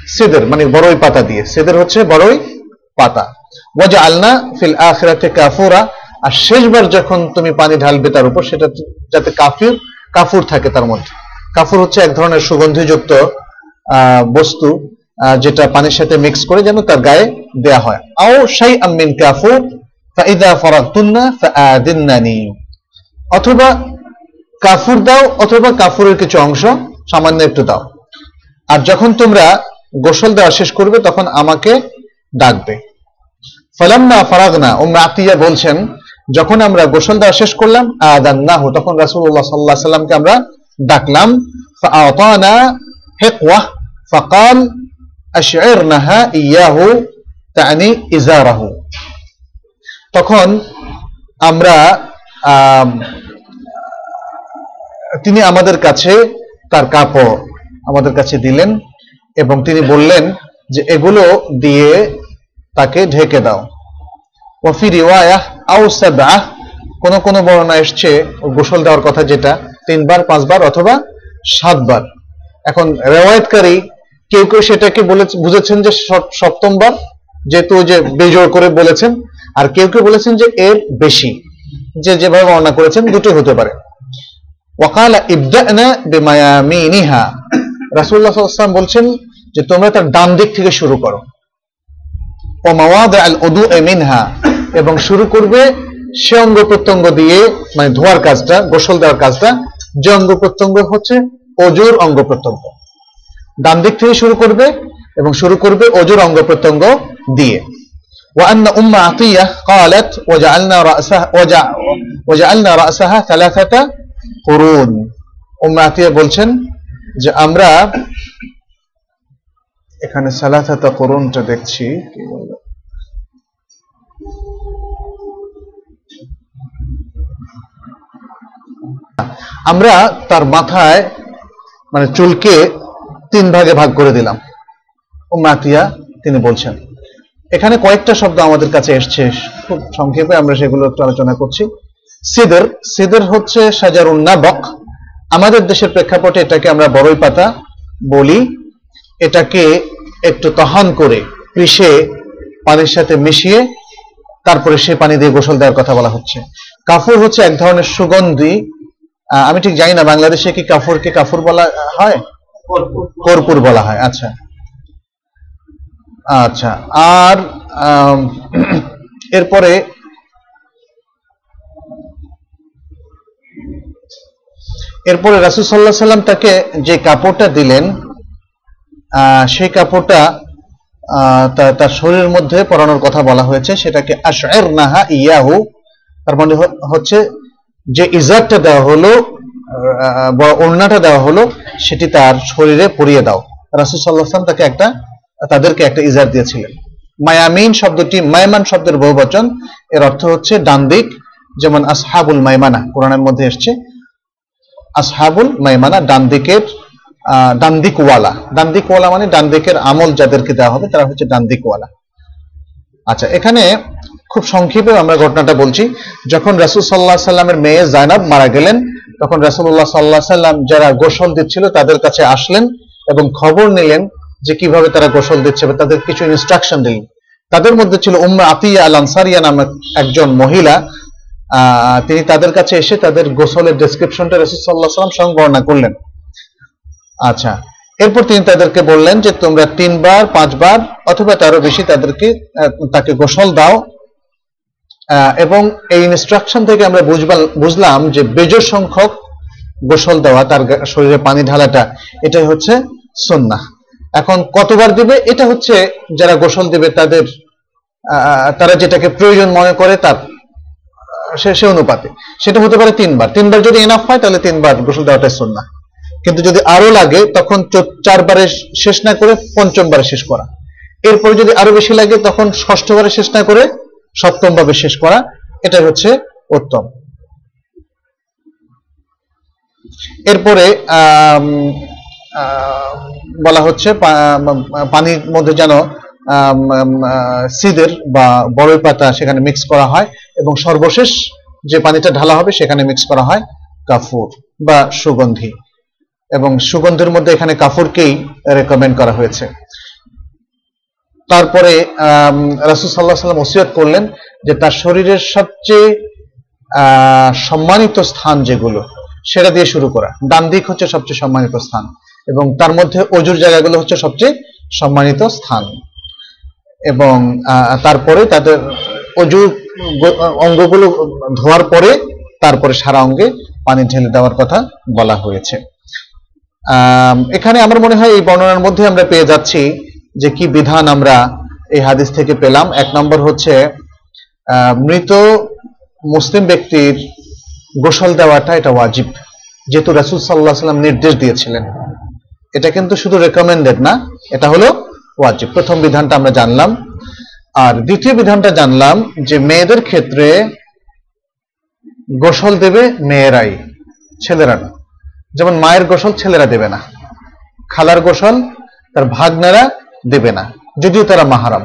সেদের মানে বড়ই পাতা দিয়ে। সেদের হচ্ছে বড়ই পাতা। ওয়াজা আলনা ফিল আখিরাতে কাফুরা। আর শেষবার যখন তুমি পানি ঢালবে তার উপর সেটা যাতে কাফির কাফুর থাকে তার মধ্যে। কাফুর হচ্ছে এক ধরনের সুগন্ধিযুক্ত আহ, বস্তু। যেটা পানির সাথে মিক্স করে যেন তার গায়ে দেয়া হয়। আও শাই আমিন কাফুর, ফাইদা ফরাতুন্না ফাআদিন্নানি। অথবা কাফুর দাও, অথবা কাফুরের কিছু অংশ সামান্য একটু দাও। আর যখন তোমরা গোসল দেওয়া শেষ করবে, তখন আমাকে ডাকবে। ফালাম্মা ফারাগনা উম্মে আতিয়া বলছেন, যখন আমরা গোসল দেওয়া শেষ করলাম আদান্নাহু তখন রাসূলুল্লাহ সাল্লাল্লাহু আলাইহি সাল্লামকে আমরা ডাকলাম, ফাআতানা হিকওয়া, ফাকাল আশইরনাহা ইয়াহু তানি ইজারাহু। তখন আমরা আম, তিনি আমাদের কাছে তার কাপড় আমাদের কাছে দিলেন এবং তিনি বললেন যে এগুলো দিয়ে তাকে ঢেকে দাও। ওয়াফি রিওয়ায়াহ সাবআহ কোন কোন বর্ণনা এসছে গোসল দেওয়ার কথা যেটা তিনবার পাঁচবার অথবা সাতবার। এখন রেওয়ায়তকারী কেউ কেউ সেটাকে বলে বুঝেছেন যে সপ্তমবার, যেহেতু যে বেজোর করে বলেছেন, আর কেউ কেউ বলেছেন যে এর বেশি, যে যেভাবে বর্ণনা করেছেন দুটোই হতে পারে। ওয়াকালা ইবদানা বলছেন যে তোমরা তার ডান দিক থেকে শুরু করো। ও মাওয়াদা আল উদু মিনহা। এবং শুরু করবে সে অঙ্গ প্রত্যঙ্গ দিয়ে মানে ধোয়ার কাজটা, গোসল দেওয়ার কাজটা। যে অঙ্গ প্রত্যঙ্গ হচ্ছে অজুর অঙ্গ প্রত্যঙ্গ। ডান দিক থেকে শুরু করবে এবং শুরু করবে অজুর অঙ্গ প্রত্যঙ্গ দিয়ে وأن أم عطية قالت وجعلنا رأسها وجع وجعلنا رأسها ثلاثة قرون أم عطية বলছেন যে আমরা এখানে সালাথাতা করুনটা দেখছি কি বলবো? আমরা তার মাথায় মানে চুলকে তিন ভাগে ভাগ করে দিলাম। ও মাতিয়া তিনি বলছেন। এখানে কয়েকটা শব্দ আমাদের কাছে এসছে, খুব সংক্ষেপে আমরা সেগুলো একটু আলোচনা করছি। সিদের সিদের হচ্ছে সাজারুন নাবক। আমাদের দেশের প্রেক্ষাপটে এটাকে আমরা বড়ই পাতা বলি। এটাকে একটু তহান করে পিষে পানির সাথে মিশিয়ে তারপরে সে পানি দিয়ে গোসল দেওয়ার কথা বলা হচ্ছে। কাফুর হচ্ছে এক ধরনের সুগন্ধি। আমি ঠিক জানি না, বাংলাদেশে কি কাফুরকে কাফুর বলা হয়? কর্পূর বলা হয় আচ্ছা। আচ্ছা আর এরপরে এরপরে রাসুল সাল্লাহ সাল্লাম তাকে যে কাপড়টা দিলেন সেই কাপড়টা আহ, তা- তার শরীরের মধ্যে পরানোর কথা বলা হয়েছে সেটাকে আশআর নাহা ইয়াহু তার মানে হচ্ছে যে ইজারটা দেওয়া হলো ওড়নাটা দেওয়া হলো, সেটি তার শরীরে পরিয়ে দাও। রাসুল সাল্লাহ সাল্লাম তাকে একটা, তাদেরকে একটা ইজার দিয়েছিলেন। মায়ামিন শব্দটি, মায়মান শব্দের বহুবচন, এর অর্থ হচ্ছে ডান দিক, যেমন আসহাবুল মাইমানা কোরআনের মধ্যে এসছে, আসহাবুল মাইমানা ডান দিকের ডান দিকওয়ালা। ডান দিকওয়ালা মানে ডান দিকের আমল যাদেরকে দেওয়া হবে, তারা হচ্ছে ডান দিকওয়ালা। আচ্ছা এখানে খুব সংক্ষেপে আমরা ঘটনাটা বলছি। যখন রাসূল সাল্লাহ সাল্লামের মেয়ে জায়নাব মারা গেলেন তখন রাসূলুল্লাহ সাল্লাহ সাল্লাম যারা গোসল দিচ্ছিল তাদের কাছে আসলেন এবং খবর নিলেন যে কীভাবে তারা গোসল দিচ্ছে বা তাদের কিছু ইনস্ট্রাকশন দিলেন। তাদের মধ্যে ছিল উম্মা আতিয়া আল আনসারিয়া নামক একজন মহিলা তিনি তাদের কাছে এসে তাদের গোসলের ডেসক্রিপশনটা রসুল সাল্লাহ সাল্লাম সঙ্গে বর্ণনা করলেন। আচ্ছা এরপর তিনি তাদেরকে বললেন যে তোমরা তিনবার, পাঁচবার অথবা তারও বেশি তাদেরকে তাকে গোসল দাও। এবং এই ইনস্ট্রাকশন থেকে আমরা বুঝলাম যে বেজোর সংখ্যক গোসল দেওয়া, তার শরীরে পানি ঢালাটা, এটাই হচ্ছে সন্না এখন কতবার দিবে? এটা হচ্ছে যারা গোসল দিবে, তাদের তারা যেটাকে প্রয়োজন মনে করে তার, সে অনুপাতে। সেটা হতে পারে তিনবার। তিনবার যদি এনাফ হয়, তাহলে তিনবার গোসল দেওয়াটাই সন্না কিন্তু যদি আরও লাগে, তখন চারবারে শেষ না করে পঞ্চমবারে শেষ করা। এরপরে যদি আরও বেশি লাগে, তখন ষষ্ঠবারে শেষ না করে সপ্তম ভাবে শেষ করা, এটাই হচ্ছে উত্তম। এরপরে বলা হচ্ছে পানির মধ্যে যেন সিদের বা বড়ই পাতা সেখানে মিক্স করা হয় এবং সর্বশেষ যে পানিটা ঢালা হবে সেখানে মিক্স করা হয় কাফুর বা সুগন্ধি। এবং সুগন্ধির মধ্যে এখানে কাফুরকেই রেকমেন্ড করা হয়েছে। তারপরে রাসুল সাল্লাহ সাল্লাম ওসিয়ত করলেন যে তার শরীরের সবচেয়ে সম্মানিত স্থান যেগুলো, সেটা দিয়ে শুরু করা। ডান দিক হচ্ছে সবচেয়ে সম্মানিত স্থান এবং তার মধ্যে অজুর জায়গাগুলো হচ্ছে সবচেয়ে সম্মানিত স্থান। এবং তারপরে তাদের অজু অঙ্গগুলো ধোয়ার পরে তারপরে সারা অঙ্গে পানি ঢেলে দেওয়ার কথা বলা হয়েছে। এখানে আমার মনে হয় এই বর্ণনার মধ্যে আমরা পেয়ে যাচ্ছি যে কি বিধান আমরা এই হাদিস থেকে পেলাম। এক নম্বর হচ্ছে মৃত মুসলিম ব্যক্তির গোসল দেওয়াটা এটা ওয়াজিব, যেহেতু রাসুল সাল্লাহ সাল্লাম নির্দেশ দিয়েছিলেন। এটা কিন্তু শুধু রেকমেন্ডেড না, এটা হলো ওয়াজিব। প্রথম বিধানটা আমরা জানলাম। আর দ্বিতীয় বিধানটা জানলাম যে মেয়েদের ক্ষেত্রে গোসল দেবে মেয়েরাই, ছেলেরা না। যেমন মায়ের গোসল ছেলেরা দেবে না। খালার গোসল, তার ভাগনারা দেবে না। যদিও তারা মাহারাম।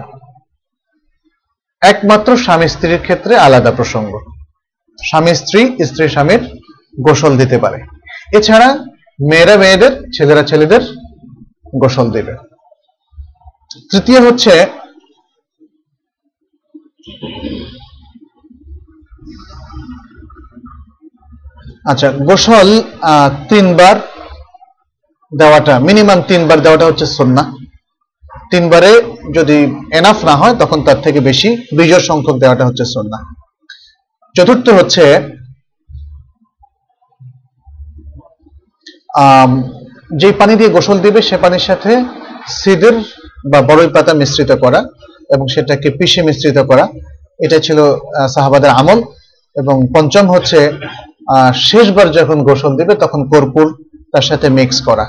একমাত্র স্বামী স্ত্রীর ক্ষেত্রে আলাদা প্রসঙ্গ। স্বামী স্ত্রী স্ত্রী স্বামীর গোসল দিতে পারে। এছাড়া মেয়েরা মেয়েদের, ছেলেরা ছেলেদের গোসল দেবে। তৃতীয় হচ্ছে আচ্ছা গোসল তিনবার দেওয়াটা, মিনিমাম তিনবার দেওয়াটা হচ্ছে সন্না তিনবারে যদি এনাফ না হয়, তখন তার থেকে বেশি বিজয় সংখ্যক দেওয়াটা হচ্ছে সন্না চতুর্থ হচ্ছে যে পানি দিয়ে গোসল দিবে, সে পানির সাথে সিদের বা বড়ই পাতা মিশ্রিত করা এবং সেটাকে পিষে মিশ্রিত করা। এটা ছিল সাহাবাদের আমল এবং পঞ্চম হচ্ছে শেষবার যখন গোসল দিবে, তখন কর্পূর তার সাথে মিক্স করা।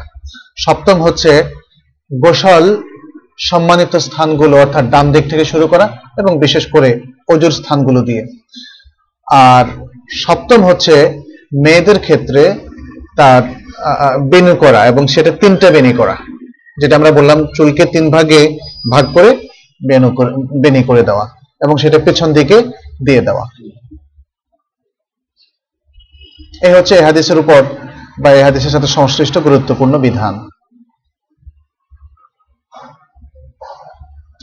সপ্তম হচ্ছে, গোসল সম্মানিত স্থানগুলো, অর্থাৎ ডান দিক থেকে শুরু করা এবং বিশেষ করে অজুর স্থানগুলো দিয়ে। আর সপ্তম হচ্ছে মেয়েদের ক্ষেত্রে তার বেনু করা এবং সেটা তিনটা বেনি করা, যেটা আমরা বললাম চুলকে তিন ভাগে ভাগ করে বেনু করে বেনি করে দেওয়া এবং সেটা পেছন দিকে দিয়ে দেওয়া। এই হচ্ছে এই হাদিসের উপর বা এই হাদিসের সাথে সংশ্লিষ্ট গুরুত্বপূর্ণ বিধান।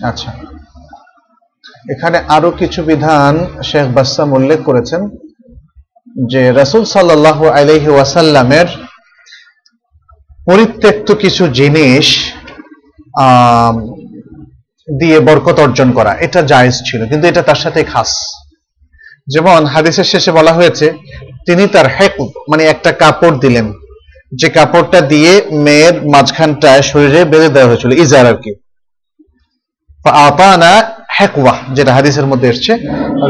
আচ্ছা। এখানে আরও কিছু বিধান শেখ বাসাম উল্লেখ করেছেন যে রাসুল সাল্লাহ আলহি ওয়াসাল্লামের পরিত্যক্ত কিছু জিনিস দিয়ে বরকত অর্জন করা, এটা জায়েজ ছিল, কিন্তু এটা তার সাথে খাস। যেমন হাদিসের শেষে বলা হয়েছে, তিনি তার হেক মানে একটা কাপড় দিলেন, যে কাপড়টা দিয়ে মেয়ের মাঝখানটায় শরীরে বেঁধে দেওয়া হয়েছিল ইজার আর কি। আপানা হেকওয়া যেটা হাদিসের মধ্যে এসছে।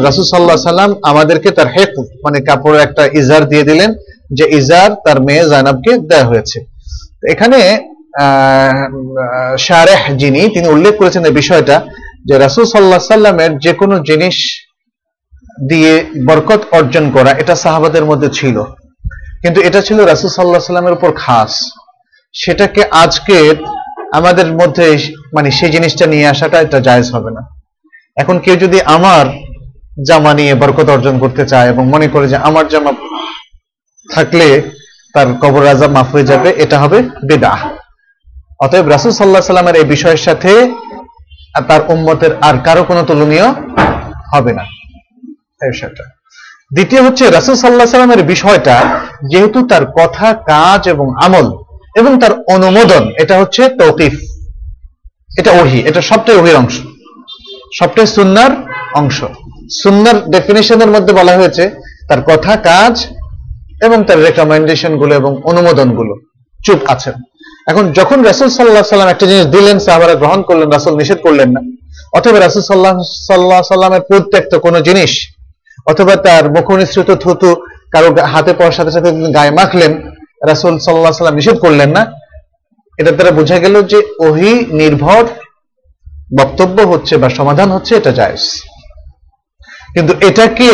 রাসুল সাল্লাহ সাল্লাম আমাদেরকে তার হেক মানে কাপড়ের একটা ইজার দিয়ে দিলেন, যে ইজার তার মেয়ে জাইনাবকে দেওয়া হয়েছে। এখানে শারেহ যিনি, তিনি উল্লেখ করেছেন এই বিষয়টা, যে রাসুল সাল্লাহ সাল্লামের যে কোনো জিনিস দিয়ে বরকত অর্জন করা, এটা সাহাবাদের মধ্যে ছিল। কিন্তু এটা ছিল রাসুল সাল্লাহ সাল্লামের উপর খাস। সেটাকে আজকে আমাদের মধ্যে মানে সেই জিনিসটা নিয়ে আসাটা এটা জায়েজ হবে না। এখন কেউ যদি আমার জামা নিয়ে বরকত অর্জন করতে চায় এবং মনে করে যে আমার জামা থাকলে তার কবর রাজা মাফ হয়ে যাবে, এটা হবে বেদা অতএব রাসুল সাল্লাহ সাল্লামের এই বিষয়ের সাথে তার উম্মতের আর কারও কোনো তুলনীয় হবে না। বিষয়টা। দ্বিতীয় হচ্ছে রাসুল সাল্লাহ সাল্লামের বিষয়টা যেহেতু তার কথা, কাজ এবং আমল এবং তার অনুমোদন, এটা হচ্ছে তৌকিফ। এটা ওহি, এটা সবটাই ওহির অংশ। সবটাই সুন্নার অংশ। সুন্নার ডেফিনেশনের মধ্যে বলা হয়েছে তার কথা, কাজ এবং তার রেকমেন্ডেশনগুলো এবং অনুমোদনগুলো চুপ আছেন। এখন যখন রাসুল সাল্লাহ সাল্লাম একটা জিনিস দিলেন, সাহাবারা গ্রহণ করলেন, রাসুল নিষেধ করলেন না। অথবা রাসুল সাল্লাহ সাল্লাহ সাল্লামের প্রত্যেকটা কোনো জিনিস, অথবা তার মুখনিসৃত থুতু কারও হাতে পড়ার সাথে সাথে গায়ে মাখলেন, রাসুল সাল্লাহ সাল্লাম নিষেধ করলেন না। এটা দ্বারা বোঝা গেল যে ওহি নির্ভর বক্তব্য হচ্ছে বা সমাধান হচ্ছে এটা জায়জ। কিন্তু এটাকে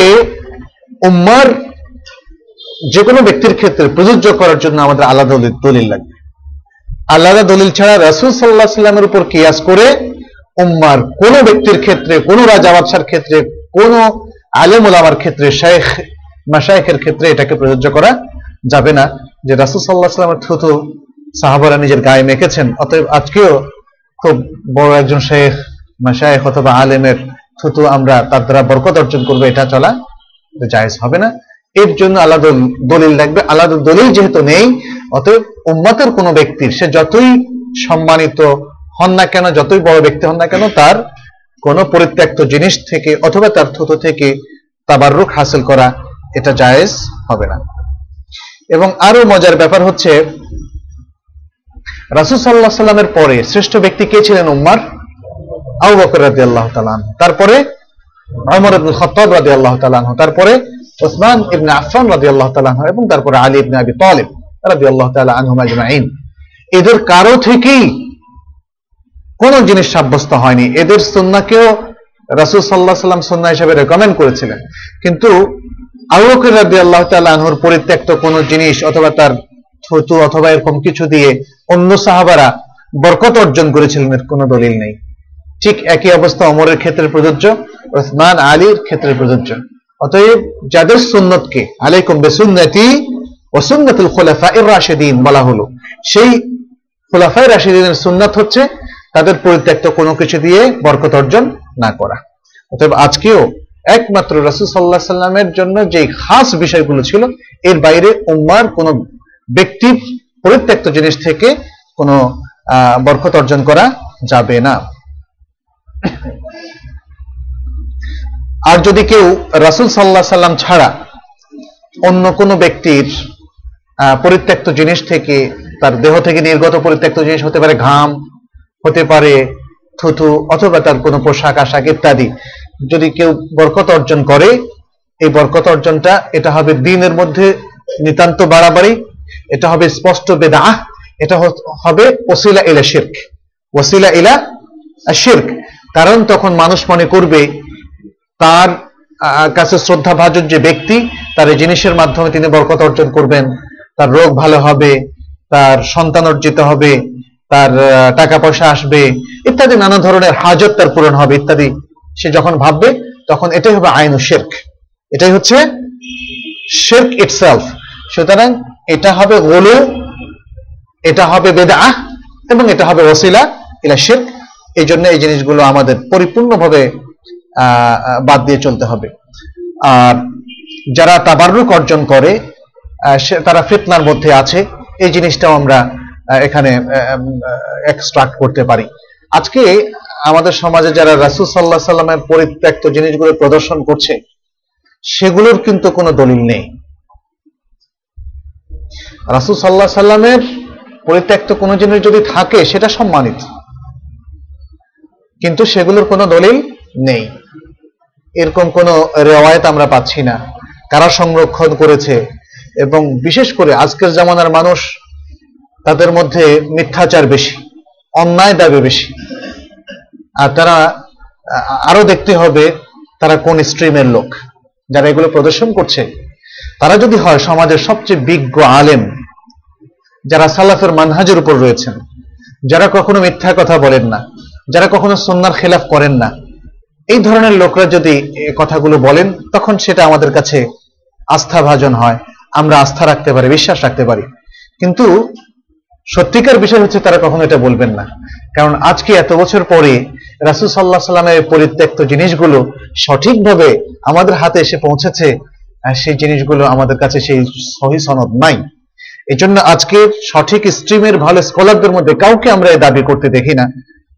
উম্মার যে কোনো ব্যক্তির ক্ষেত্রে প্রযোজ্য করার জন্য আমাদের আলাদা দলিল লাগবে। আলাদা দলিল ছাড়া রাসুল সাল্লাহ সাল্লামের উপর কিয়াস করে উম্মার কোন ব্যক্তির ক্ষেত্রে, কোন রাজা বাদশার ক্ষেত্রে, কোন আলেম ওলামার ক্ষেত্রে শেখ মাসায়েখের ক্ষেত্রে এটাকে প্রযোজ্য করা যাবে না। যে রাসুল সাল্লাহ সাল্লামের থুতু সাহাবারা নিজের গায়ে মেখেছেন। অতএব আজকেও খুব বড় একজন শেখ মাসায়েখ অথবা আলেমের থুতু আমরা তার দ্বারা বরকত অর্জন করব, এটা চলা জায়েজ হবে না। এর জন্য আলাদা দলিল লাগবে। আলাদা দলিল যেহেতু নেই, অতএব উম্মতের কোনো ব্যক্তির, সে যতই সম্মানিত হন না কেন, যতই বড় ব্যক্তি হন না কেন, তার কোন পরিত্যক্ত জিনিস থেকে অথবা তার থুতু থেকে তাবাররুক হাসিল করা এটা জায়েজ হবে না। এবং আরও মজার ব্যাপার হচ্ছে রাসুল সাল্লাহ সাল্লামের পরে শ্রেষ্ঠ ব্যক্তি কে ছিলেন উম্মার আবু বকর রাজি আল্লাহ তালান তারপরে অমর আব্দুল খত্তাব রাজি আল্লাহ তালান তারপরে ওসমান ইবনে আফান রাজি আল্লাহ তালান এবং তারপরে আলী ইবনে আবি তালিব রাজি আল্লাহ তালা আনহুম আজমাইন। এদের কারও থেকেই কোন জিনিস সাব্যস্ত হয়নি। এদের সন্নাকেও রাসুল সাল্লাহ সাল্লাম সন্না হিসেবে রেকমেন্ড করেছিলেন। কিন্তু আবু বকর রাজি আল্লাহ তালা আনহুর পরিত্যক্ত কোন জিনিস অথবা তার থুতু অথবা এরকম কিছু দিয়ে অন্য সাহাবারা বরকত অর্জন করেছিলেন, এর কোনো দলিল নেই। ঠিক একই অবস্থা অমরের ক্ষেত্রে প্রযোজ্য, ওসমান আলীর ক্ষেত্রে প্রযোজ্য। অতএব যাদের সুন্নতকে, আলাইকুম বেসুন্নতি ওসুন্নতুল খোলাফা এর রাশেদিন বলা হলো, সেই খোলাফায় রাশেদিনের সুন্নত হচ্ছে তাদের পরিত্যক্ত কোনো কিছু দিয়ে বরকত অর্জন না করা। অতএব আজকেও একমাত্র রাসুল সাল্লাহ সাল্লামের জন্য যে খাস বিষয়গুলো ছিল, এর বাইরে উম্মার কোন ব্যক্তির পরিত্যক্ত জিনিস থেকে কোনো বরকত অর্জন করা যাবে না। আর যদি কেউ রাসুল সাল্লাহ সাল্লাম ছাড়া অন্য কোনো ব্যক্তির পরিত্যক্ত জিনিস থেকে, তার দেহ থেকে নির্গত পরিত্যক্ত জিনিস হতে পারে ঘাম, হতে পারে থুথু, অথবা তার কোনো পোশাক, আশাক ইত্যাদি, যদি কেউ বরকত অর্জন করে, এই বরকত অর্জনটা, এটা হবে দিনের মধ্যে নিতান্ত বাড়াবাড়ি এটা হবে স্পষ্ট বেদা এটা হবে ওসিলা ইলা শির্ক। ওসিলা ইলা শির্ক। কারণ তখন মানুষ মনে করবে, তার কাছে শ্রদ্ধা ভাজন যে ব্যক্তি, তার এই জিনিসের মাধ্যমে তিনি বরকত অর্জন করবেন। তার রোগ ভালো হবে, তার সন্তান অর্জিত হবে, তার টাকা পয়সা আসবে, ইত্যাদি নানা ধরনের হাজত তার পূরণ হবে, ইত্যাদি। সে যখন ভাববে, তখন এটাই হবে আইন ও শেরক। এটাই হচ্ছে শেরক ইটসেলফ সুতরাং এটা হবে গোলু, এটা হবে বেদা এবং এটা হবে ওসিলা ইলা শির এই জন্য এই জিনিসগুলো আমাদের পরিপূর্ণভাবে বাদ দিয়ে চলতে হবে। আর যারা তাবারুক অর্জন করে তারা ফিতনার মধ্যে আছে, এই জিনিসটাও আমরা এখানে এক্সট্রাক্ট করতে পারি। আজকে আমাদের সমাজে যারা রাসূল সাল্লাহ সাল্লামের পরিত্যক্ত জিনিসগুলো প্রদর্শন করছে, সেগুলোর কিন্তু কোনো দলিল নেই। রাসূল সাল্লাহ সাল্লামের পরিত্যক্ত কোনো জিনিস যদি থাকে, সেটা সম্মানিত। কিন্তু সেগুলোর কোনো দলিল নেই। এরকম কোনো রেওয়ায়ত আমরা পাচ্ছি না। কারা সংরক্ষণ করেছে? এবং বিশেষ করে আজকের জামানার মানুষ তাদের মধ্যে মিথ্যাচার বেশি, অন্যায় দাবি বেশি। আর তারা, আরও দেখতে হবে তারা কোন স্ট্রিমের লোক, যারা এগুলো প্রদর্শন করছে। তারা যদি হয় সমাজের সবচেয়ে বিজ্ঞ আলেম যারা সালাফের মানহাজের উপর রয়েছেন, যারা কখনো মিথ্যা কথা বলেন না, যারা কখনো সন্ন্যার খেলাফ করেন না, এই ধরনের লোকরা যদি কথাগুলো বলেন, তখন সেটা আমাদের কাছে আস্থাভাজন হয়, আমরা আস্থা রাখতে পারি, বিশ্বাস রাখতে পারি। কিন্তু সত্যিকার বিষয় হচ্ছে তারা কখনো এটা বলবেন না। কারণ আজকে এত বছর পরে রাসুল সাল্লাহ সাল্লামের পরিত্যক্ত জিনিসগুলো সঠিকভাবে আমাদের হাতে এসে পৌঁছেছে সেই জিনিসগুলো আমাদের কাছে সেই সহি সনদ নাই। এই জন্য আজকে সঠিক স্ট্রিমের ভালো স্কলারদের মধ্যে কাউকে আমরা এই দাবি করতে দেখি না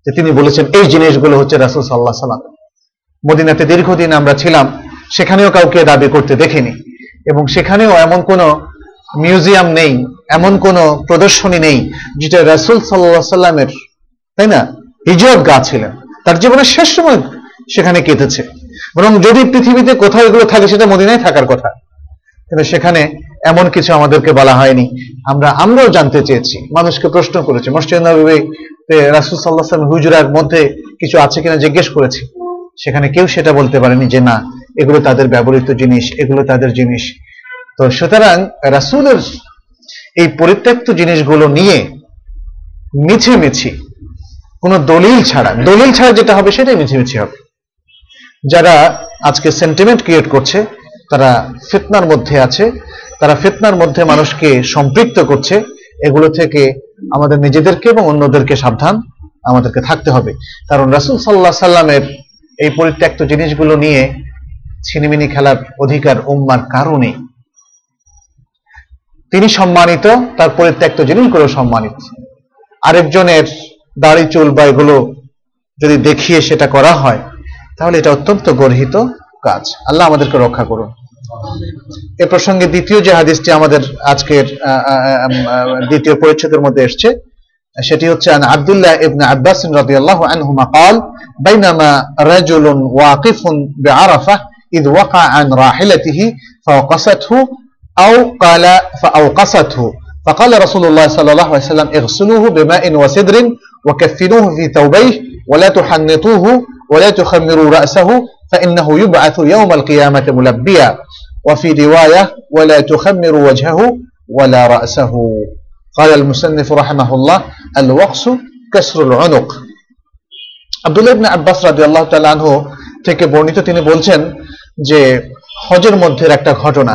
যে তিনি বলেছেন, এই জিনিসগুলো হচ্ছে রাসুল সাল্লাহ সাল্লাম মদিনাতে দীর্ঘদিন আমরা ছিলাম, সেখানেও কাউকে দাবি করতে দেখিনি। এবং সেখানেও এমন কোনো মিউজিয়াম নেই, এমন কোনো প্রদর্শনী নেই, যেটা রাসুল সাল্লাহ সাল্লামের তাই না? হিজরত গা ছিলেন। তার জীবনের শেষ সময় সেখানে কেটেছে। বরং যদি পৃথিবীতে কোথাও এগুলো থাকে, সেটা মদিনায় থাকার কথা। কিন্তু সেখানে এমন কিছু আমাদেরকে বলা হয়নি। আমরা, আমরাও জানতে চেয়েছি। মানুষকে প্রশ্ন করেছি, মসজিদ নবী রাসুল সাল্লাহ হুজুরার মধ্যে কিছু আছে কিনা জিজ্ঞেস করেছি। সেখানে কেউ সেটা বলতে পারেনি যে না, এগুলো তাদের ব্যবহৃত জিনিস, এগুলো তাদের জিনিস। তো সুতরাং রাসুলের এই পরিত্যক্ত জিনিসগুলো নিয়ে মিছিমিছি কোনো দলিল ছাড়া দলিল ছাড়া যেটা হবে সেটাই মিছিমিছি হবে। যারা আজকে সেন্টিমেন্ট ক্রিয়েট করছে, তারা ফিতনার মধ্যে আছে। তারা ফিতনার মধ্যে মানুষকে সম্পৃক্ত করছে, এগুলো থেকে আমাদের নিজেদেরকে এবং অন্যদেরকে সাবধান আমাদেরকে থাকতে হবে। কারণ রাসুল সাল্লাহ সাল্লামের এই পরিত্যক্ত জিনিসগুলো নিয়ে ছিনিমিনি খেলার অধিকার উম্মার কারণে তিনি সম্মানিত, তার পরিত্যক্ত জিনিসগুলো সম্মানিত। আরেকজনের দাড়ি চুল বা এগুলো যদি দেখিয়ে সেটা করা হয়, তাহলে এটা অত্যন্ত গর্হিত কাজ। আল্লাহ আমাদেরকে রক্ষা করুন। এ প্রসঙ্গে দ্বিতীয় যে হাদিসটি আমাদের আজকের আহ, আহ, আহ, দ্বিতীয় পরিচ্ছেদের মধ্যে এসছে সেটি হচ্ছে আন আব্দুল্লাহ ইবনে আব্বাস রাদিয়াল্লাহু আনহুমা قال بينما رجل واقف بعرفة إذ وقع عن راحلته فوقسته أو قال فأوقسته فقال رسول الله صلى الله عليه وسلم اغسلوه بماء وسدر وكفنوه في ثوبيه ولا تحنطوه ولا تخمروا رأسه فإنه يبعث يوم القيامة ملبيا وفي رواية ولا تخمروا وجهه ولا رأسه قال المصنف رحمه الله الوقس كسر العنق আব্দুল্লাহ ইবনে আব্বাস রাদিয়াল্লাহু তাআলা আনহু থেকে বর্ণিত তিনি বলছেন যে হজের মধ্যের একটা ঘটনা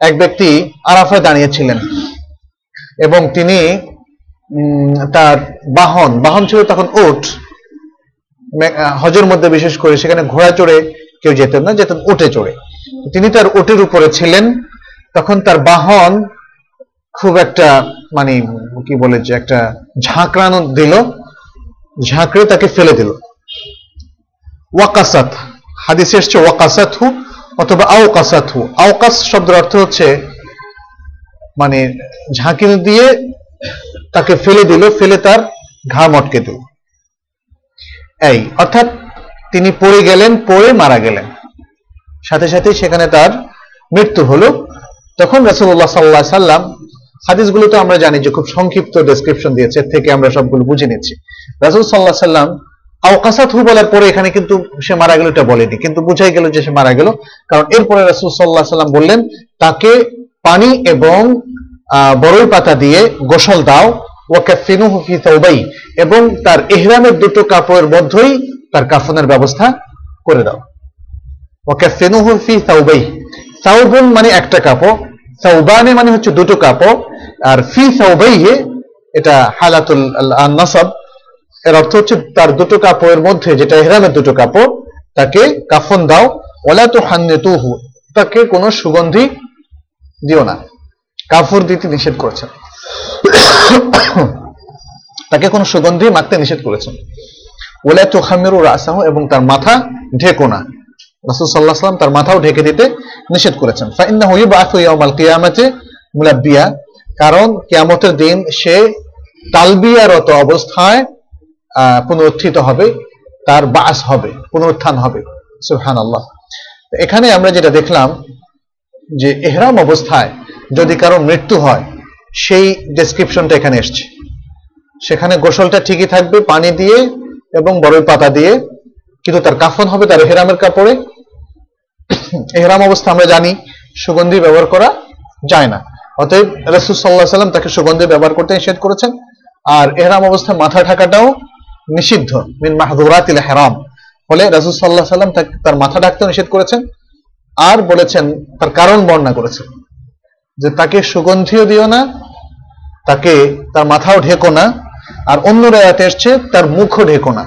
এক ব্যক্তি আরাফায় দাঁড়িয়েছিলেন এবং তিনি উম, তার বাহন বাহন ছিল তখন উট মে- আহ, হজের মধ্যে বিশেষ করে সেখানে ঘোড়া চড়ে কেউ যেতেন না যেতেন উটে চড়ে তিনি তার উটের উপরে ছিলেন। তখন তার বাহন খুব একটা মানে কি বলে যে, একটা ঝাঁকড়ানো দিল। ঝাঁকড়ে তাকে ফেলে দিল। ওয়াকাসাত, হাদিসে এসছে ওয়াকাসাত হু অথবা আওকাসাত হু আওকাস শব্দের অর্থ হচ্ছে মানে ঝাঁকি দিয়ে তাকে ফেলে দিল, ফেলে তার ঘাম আটকে দিল। এই, অর্থাৎ তিনি পড়ে গেলেন, পড়ে মারা গেলেন। সাথে সাথে সেখানে তার মৃত্যু হলো। তখন রাসূলুল্লাহ সাল্লাল্লাহু আলাইহি সাল্লাম হাদিসগুলো তো আমরা জানি যে খুব সংক্ষিপ্ত ডেসক্রিপশন দিয়েছে থেকে আমরা সবগুলো বুঝে নিচ্ছি রাসূল আলাইহি সাল্লাম আওকাসাত হু বলার পরে এখানে কিন্তু সে মারা গেল এটা বলেনি, কিন্তু বুঝাই গেল যে সে মারা গেল। কারণ এরপরে রাসূল আলাইহি সাল্লাম বললেন, তাকে পানি এবং বড়ই পাতা দিয়ে গোসল দাও এবং তার ইহরামের দুটো কাপড়ের মধ্যেই তার কাফনের ব্যবস্থা করে দাও। ওয়াকাফিনুহু ফি তাওবাই তাওবুন মানে একটা কাপড় তাওবানে মানে হচ্ছে দুটো কাপড়, আর ফি সাউবাইহে এটা হালাতুল নাসাব এর অর্থ হচ্ছে তার দুটো কাপড়ের মধ্যে, যেটা ইহরামের দুটো কাপড়, তাকে কাফন দাও ওলা তো হান্নেতুহু তাকে কোনো সুগন্ধি দিও না। কাফর দিতে নিষেধ করেছেন। তাকে কোনো সুগন্ধি মাখতে নিষেধ করেছেন। ওলা তো খামেরু রাসাহ, এবং তার মাথা ঢেকো না। রাসূল সাল্লাল্লাহু আলাইহি ওয়াসাল্লাম তার মাথাও ঢেকে দিতে নিষেধ করেছেন। ইউবআথু ইয়াউমাল কিয়ামাতি মুলাব্বিয়া। কারণ কিয়ামতের দিন সে তালবিয়ারত অবস্থায় পুনরুত্থিত হবে, তার বাস হবে, পুনরুত্থান হবে। সুবহানাল্লাহ। এখানে আমরা যেটা দেখলাম যে এহরাম অবস্থায় যদি কারও মৃত্যু হয়, সেই ডেসক্রিপশনটা এখানে এসছে। সেখানে গোসলটা ঠিকই থাকবে, পানি দিয়ে এবং বরই পাতা দিয়ে, কিন্তু তার কাফন হবে তার এহরামের কাপড়ে। এহরাম অবস্থা আমরা জানি, সুগন্ধি ব্যবহার করা যায় না। অতএব রসুল সাল্লাহ সাল্লাম তাকে সুগন্ধি ব্যবহার করতে নিষেধ করেছেন। আর এহরাম অবস্থায় মাথা ঢাকাটাও নিষিদ্ধ, মিন মাহদুরাতিল হেরাম ফলে রসুল সাল্লাহ সাল্লাম তার মাথা ঢাকতেও নিষেধ করেছেন আর বলেছেন, তার কারণ বর্ণনা করেছেন। যে তাকে সুগন্ধিও দিও না, তাকে তার মাথাও ঢেকো না, আর অন্য রেয়াতে এসছে তার মুখও ঢেকো না।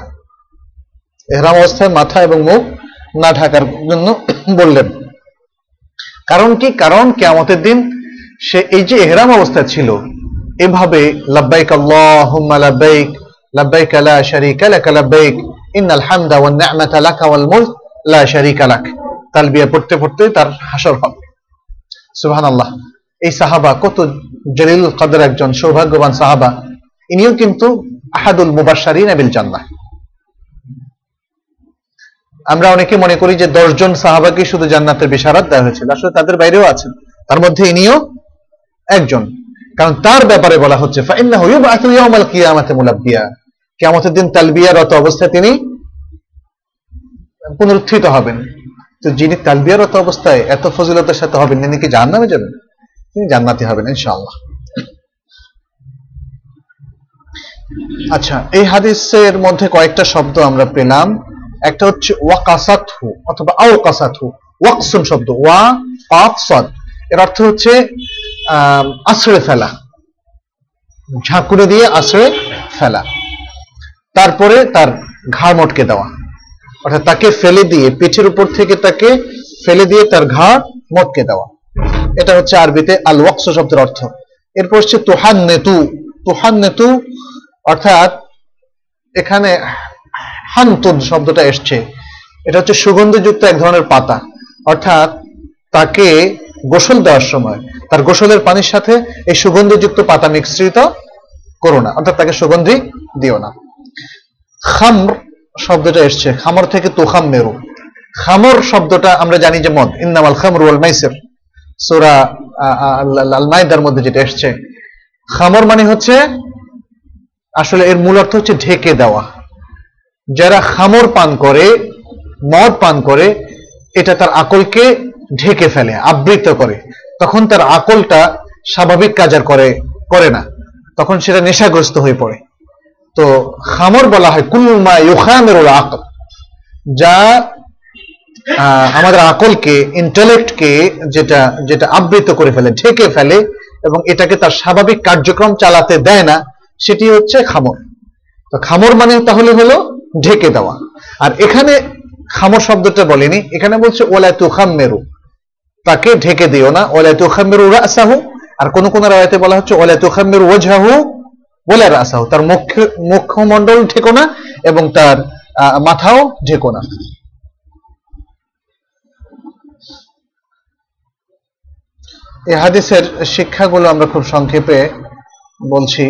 এহরাম অবস্থায় মাথা এবং মুখ না ঢাকার জন্য বললেন। কারণ কি? কারণ কেয়ামতের দিন সে এই যে এহরাম অবস্থায় ছিল, এভাবে লাব্বাইক আল্লাহুম্মা লাব্বাইক লাব্বাইক লা শারীকা লাক লাব্বাইক, ইন্নাল হামদা ওয়ান নি'মাতা লাকা ওয়াল মুলক, লা শারীকা লাক। তালবিয়া পড়তে পড়তে তার হাসর হবে। সুবহানাল্লাহ। এই সাহাবা কত জলিল কদর একজন সৌভাগ্যবান সাহাবা। ইনিও কিন্তু আহাদুল মুবাশশারিন বিল জান্নাহ। আমরা অনেকে মনে করি যে দশজন সাহাবাকে শুধু জান্নাতের বিশারাত দেওয়া হয়েছিল। আসলে তাদের বাইরেও আছেন। তার মধ্যে ইনিও একজন। কারণ তার ব্যাপারে বলা হচ্ছে কিয়ামতের দিন তালবিয়ারত অবস্থায় তিনি পুনরুত্থিত হবেন। তো যিনি তালবিয়ারত অবস্থায় এত ফজিলতের সাথে হবেন, তিনি কি জাহান্নামে যাবেন? তিনি জান্নাতি হবেন, ইনশাআল্লাহ। আচ্ছা এই হাদিসের মধ্যে কয়েকটা শব্দ আমরা পেলাম। একটা হচ্ছে ওয়াকাসাতহু অথবা আওকাসাতহু ওয়াকসুন শব্দ, ওয়া, কাফ এর অর্থ হচ্ছে আশ্রয় ফেলা। ঝাঁকুড়ে দিয়ে আশ্রয় ফেলা। তারপরে তার ঘাড় মটকে দেওয়া। অর্থাৎ তাকে ফেলে দিয়ে, পিঠের উপর থেকে তাকে ফেলে দিয়ে তার ঘাড় মটকে দেওয়া। এটা হচ্ছে আরবিতে আল ওয়াকস শব্দের অর্থ। এরপর হচ্ছে তুহান নেতু তুহান নেতু অর্থাৎ এখানে হান্তুদ শব্দটা এসছে। এটা হচ্ছে সুগন্ধযুক্ত এক ধরনের পাতা। অর্থাৎ তাকে গোসল দেওয়ার সময়, তার গোসলের পানির সাথে এই সুগন্ধযুক্ত পাতা মিশ্রিত করো না, অর্থাৎ তাকে সুগন্ধি দিও না। খামর শব্দটা এসছে। খামর থেকে তুখাম মেরু। খামর শব্দটা আমরা জানি যে মদ। ইন্নামাল খামর ওয়াল মাইসির। সূরা আল মাইদার মধ্যে যেটা এসছে। খামর মানে হচ্ছে, আসলে এর মূল অর্থ হচ্ছে ঢেকে দেওয়া। যারা খামর পান করে, মদ পান করে, এটা তার আকলকে ঢেকে ফেলে, আবৃত করে। তখন তার আকলটা স্বাভাবিক কাজ আর করে করে না। তখন সেটা নেশাগ্রস্ত হয়ে পড়ে। তো খামর বলা হয় কুল্লুমা ইউখামের আকল। যা আমাদের আকলকে ইন্টেলেক্টকে যেটা যেটা আবৃত করে ফেলে, ঢেকে ফেলে এবং এটাকে তার স্বাভাবিক কার্যক্রম চালাতে দেয় না, সেটি হচ্ছে খামর। তো খামর মানে তাহলে হলো ঢেকে দেওয়া। আর এখানে খামর শব্দটা বলেনি, এখানে বলছে, ওলা তুখাম মেরু তাকে ঢেকে দিও না, ওলা তুখাম মেরু রাসাহু। আর কোন কোন রায়তে বলা হচ্ছে, ওলা তুখাম মেরু ওঝাহু ওলা রাসাহু। তার মুখ্য মুখমণ্ডল ঢেকো না এবং তার মাথাও ঢেকো না। এই হাদিসের শিক্ষাগুলো আমরা খুব সংক্ষেপে বলছি।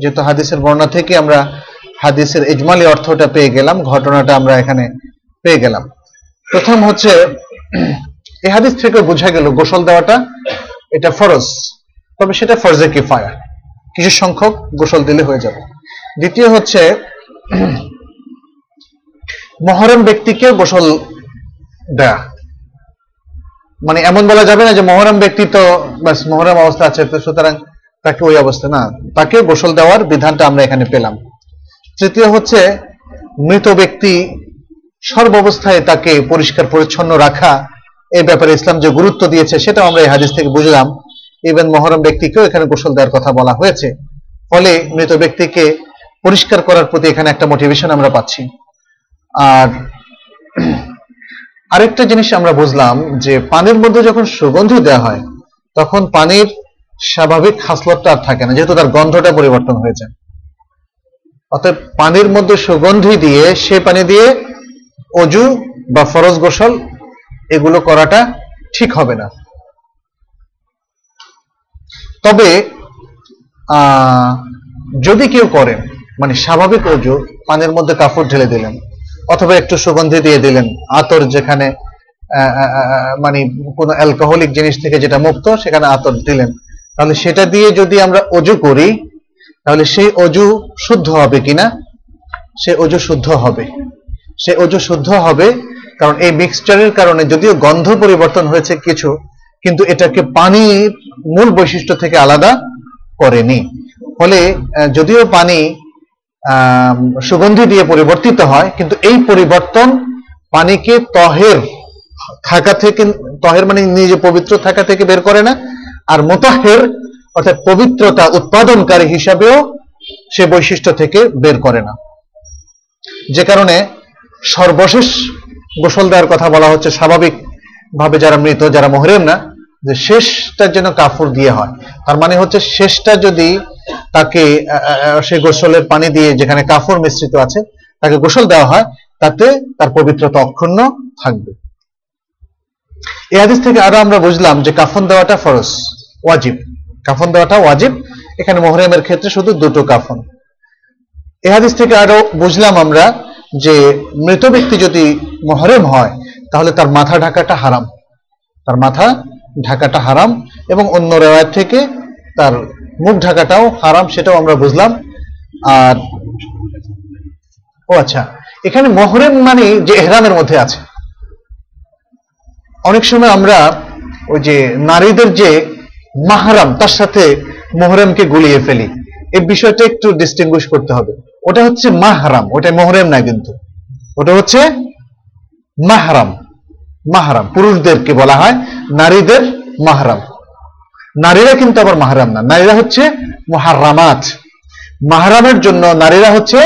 যেহেতু হাদিসের বর্ণনা থেকে আমরা হাদিসের ইজমালি অর্থটা পেয়ে গেলাম, ঘটনাটা আমরা এখানে পেয়ে গেলাম। প্রথম হচ্ছে, এই হাদিস থেকে বোঝা গেল গোসল দেওয়াটা এটা ফরজ, তবে সেটা ফরজে কিফায়া। কিছু সংখ্যক গোসল দিলে হয়ে যাবে। দ্বিতীয় হচ্ছে, মহরম ব্যক্তিকে গোসল দেয়া। মানে এমন বলা যাবে না যে মহরম ব্যক্তি তো মহরম অবস্থা আছে, তো সুতরাং তাকে ওই অবস্থা না। তাকে গোসল দেওয়ার বিধানটা আমরা এখানে পেলাম। তৃতীয় হচ্ছে, মৃত ব্যক্তি সর্বাবস্থায় তাকে পরিষ্কার পরিচ্ছন্ন রাখা। এই ব্যাপারে ইসলাম যে গুরুত্ব দিয়েছে, সেটাও আমরা এই হাদিস থেকে বুঝলাম। ইভেন মহরম ব্যক্তিকেও এখানে গোসল দেওয়ার কথা বলা হয়েছে। ফলে মৃত ব্যক্তিকে পরিষ্কার করার প্রতি এখানে একটা মোটিভেশন আমরা পাচ্ছি। আর আরেকটা জিনিস আমরা বুঝলাম যে, পানির মধ্যে যখন সুগন্ধ দেওয়া হয়, তখন পানির স্বাভাবিক হাসলতটা আর থাকে না, যেহেতু তার গন্ধটা পরিবর্তন হয়ে যায় অতএব পানির মধ্যে সুগন্ধি দিয়ে, সে পানি দিয়ে অজু বা ফরজ গোসল এগুলো করাটা ঠিক হবে না। তবে যদি কেউ করেন মানে স্বাভাবিক অজু, পানির মধ্যে কাপড় ঢেলে দিলেন, অথবা একটু সুগন্ধি দিয়ে দিলেন, আতর যেখানে মানে কোনো অ্যালকোহলিক জিনিস থেকে যেটা মুক্ত, সেখানে আতর দিলেন, তাহলে সেটা দিয়ে যদি আমরা অজু করি তাহলে সেই অজু শুদ্ধ হবে কিনা? সে অজু শুদ্ধ হবে। সে অজু শুদ্ধ হবে কারণ এই মিক্সচারের কারণে যদিও গন্ধ পরিবর্তন হয়েছে কিছু, কিন্তু এটাকে পানির মূল বৈশিষ্ট্য থেকে আলাদা করেনি। ফলে যদিও পানি সুগন্ধি দিয়ে পরিবর্তিত হয়, কিন্তু এই পরিবর্তন পানিকে তহের থাকা থেকে, তহের মানে নিজে পবিত্র থাকা থেকে বের করে না, আর মোতাহের অর্থাৎ পবিত্রতা উৎপাদনকারী হিসাবেও সে বৈশিষ্ট্য থেকে বের করে না। যে কারণে সর্বশেষ গোসল দেওয়ার কথা বলা হচ্ছে স্বাভাবিক ভাবে যারা মৃত, যারা মহরেম না, যে শেষটা যেন কাফুর দিয়ে হয়। তার মানে হচ্ছে শেষটা যদি তাকে সেই গোসলের পানি দিয়ে যেখানে কাফুর মিশ্রিত আছে, তাকে গোসল দেওয়া হয়, তাতে তার পবিত্রতা অক্ষুণ্ণ থাকবে। এ হাদিস থেকে আরও আমরা বুঝলাম যে কাফন দেওয়াটা ফরজ, ওয়াজিব। কাফন দেওয়াটা ওয়াজিব। এখানে মোহরেমের ক্ষেত্রে শুধু দুটো কাফন। এ হাদিস থেকে আরও বুঝলাম আমরা যে মৃত ব্যক্তি যদি মহরেম হয়, তাহলে তার মাথা ঢাকাটা হারাম। তার মাথা ঢাকাটা হারাম এবং অন্য রেওয়ায়ত থেকে তার মুখ ঢাকাটাও হারাম সেটাও আমরা বুঝলাম। আর ও আচ্ছা এখানে মহরেম মানে যে এহরামের মধ্যে আছে। অনেক সময় আমরা ওই যে নারীদের যে মাহারাম, তার সাথে মোহরেমকে গুলিয়ে ফেলি। এই বিষয়টা একটু ডিস্টিংগুইশ করতে হবে। ওটা হচ্ছে মাহারাম, ওটা মোহরেম না কিন্তু। ওটা হচ্ছে মাহারাম মাহারাম। পুরুষদেরকে বলা হয়, নারীদের মাহারাম। নারীরা কিন্তু আবার মাহারাম না। নারীরা হচ্ছে মুহাররামাত। মাহারামের জন্য নারীরা হচ্ছে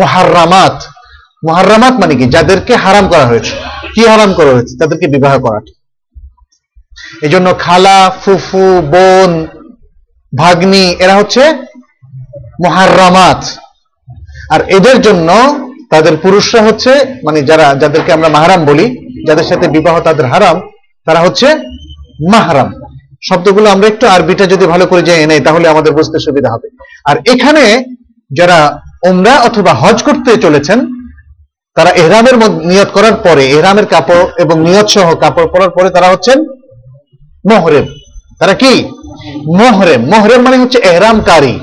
মহারামাত মহারামাত মানে কি? যাদেরকে হারাম করা হয়েছে। কি হারাম করা হয়েছে? তাদেরকে বিবাহ করাটা এই জন্য খালা, ফুফু, বোন, ভাগ্নি, এরা হচ্ছে মহারামাত আর এদের জন্য তাদের পুরুষরা হচ্ছে মানে যারা, যাদেরকে আমরা মাহারাম বলি, যাদের সাথে বিবাহ তাদের হারাম, তারা হচ্ছে মাহারাম। শব্দগুলো আমরা একটু আরবিটা যদি ভালো করে জেনে নেই, তাহলে আমাদের বুঝতে সুবিধা হবে। আর এখানে যারা ওমরা অথবা হজ করতে চলেছেন, তারা এহরামের নিয়ত করার পরে, এহরামের কাপড় এবং নিয়ত সহ কাপড় পরার পরে তারা হচ্ছেন মোহরেম। তারা কি? মোহরেম। মোহরেম মানে হচ্ছে এহরামকারী।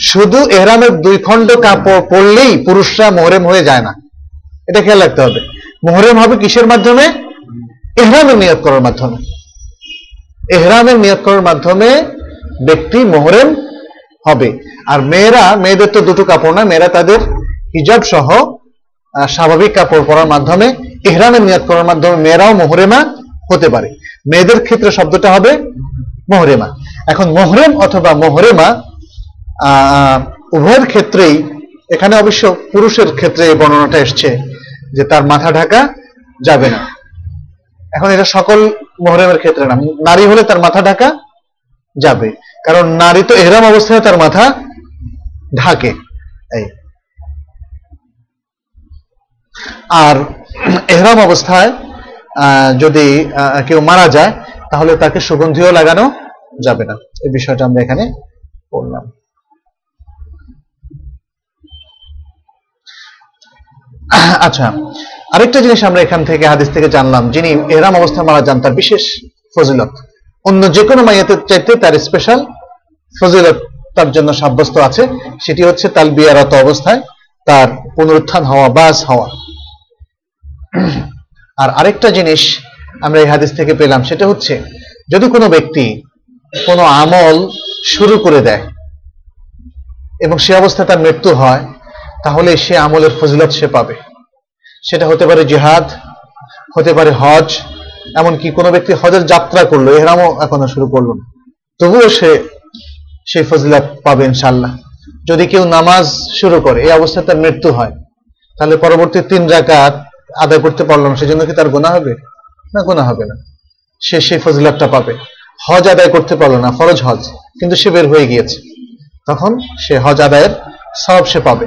শুধু এহরামের দুই খণ্ড কাপড় পরলেই পুরুষরা মোহরেম হয়ে যায় না। এটা খেয়াল রাখতে হবে। মোহরেম হবে কিসের মাধ্যমে? এহরামের নিয়ত করার মাধ্যমে। এহরামের নিয়ত করার মাধ্যমে ব্যক্তি মোহরেম হবে। আর মেয়েরা, মেয়েদের তো দুটো কাপড় না, মেয়েরা তাদের হিজাব সহ স্বাভাবিক কাপড় পরার মাধ্যমে এহরামের নিয়ত করার মাধ্যমে মেয়েরাও মোহরেমা হতে পারে। মেয়েদের ক্ষেত্রে শব্দটা হবে মোহরেমা। এখন মোহরেম অথবা মোহরেমা উভয়ের ক্ষেত্রেই, এখানে অবশ্য পুরুষের ক্ষেত্রে এই বর্ণনাটা এসছে যে তার মাথা ঢাকা যাবে না। এখন এটা সকল মোহরেমের ক্ষেত্রে না। নারী হলে তার মাথা ঢাকা যাবে। কারণ নারী তো এহরাম অবস্থায় তার মাথা ঢাকে। এই। আর এহরাম অবস্থায় যদি কেউ মারা যায়, তাহলে তাকে সুগন্ধিও লাগানো যাবে না। এই বিষয়টা আমরা এখানে বললাম আচ্ছা আরেকটা জিনিস আমরা এখান থেকে হাদিস থেকে জানলাম, যিনি এহরাম অবস্থায় মারা যান, তার বিশেষ ফজিলত। অন্য যে কোনো মাইয়াতের চাইতে তার স্পেশাল ফজিলত তার জন্য সাব্যস্ত আছে, সেটি হচ্ছে তাল বিয়ারত অবস্থায় তার পুনরুত্থান হওয়া, বাস হওয়া। আর আরেকটা জিনিস আমরা এই হাদিস থেকে পেলাম, সেটা হচ্ছে যদি কোনো ব্যক্তি কোনো আমল শুরু করে দেয় এবং সে অবস্থায় তার মৃত্যু হয়, তাহলে সে আমলের ফজিলত সে পাবে। সেটা হতে পারে জিহাদ, হতে পারে হজ, এমনকি কোনো ব্যক্তি হজের যাত্রা করল, এহরামও এখনও শুরু করল না। তবুও সে সেই ফজিলাত পাবে ইনশাল্লাহ যদি কেউ নামাজ শুরু করে, এই অবস্থায় তার মৃত্যু হয়, তাহলে পরবর্তী তিন রাকাত আদায় করতে পারল না, সেজন্য কি তার গোনা হবে? না, গোনা হবে না। সে সেই ফজিলাতটা পাবে। হজ আদায় করতে পারল না, ফরজ হজ, কিন্তু সে বের হয়ে গিয়েছে। তখন সে হজ আদায়ের সব সে পাবে।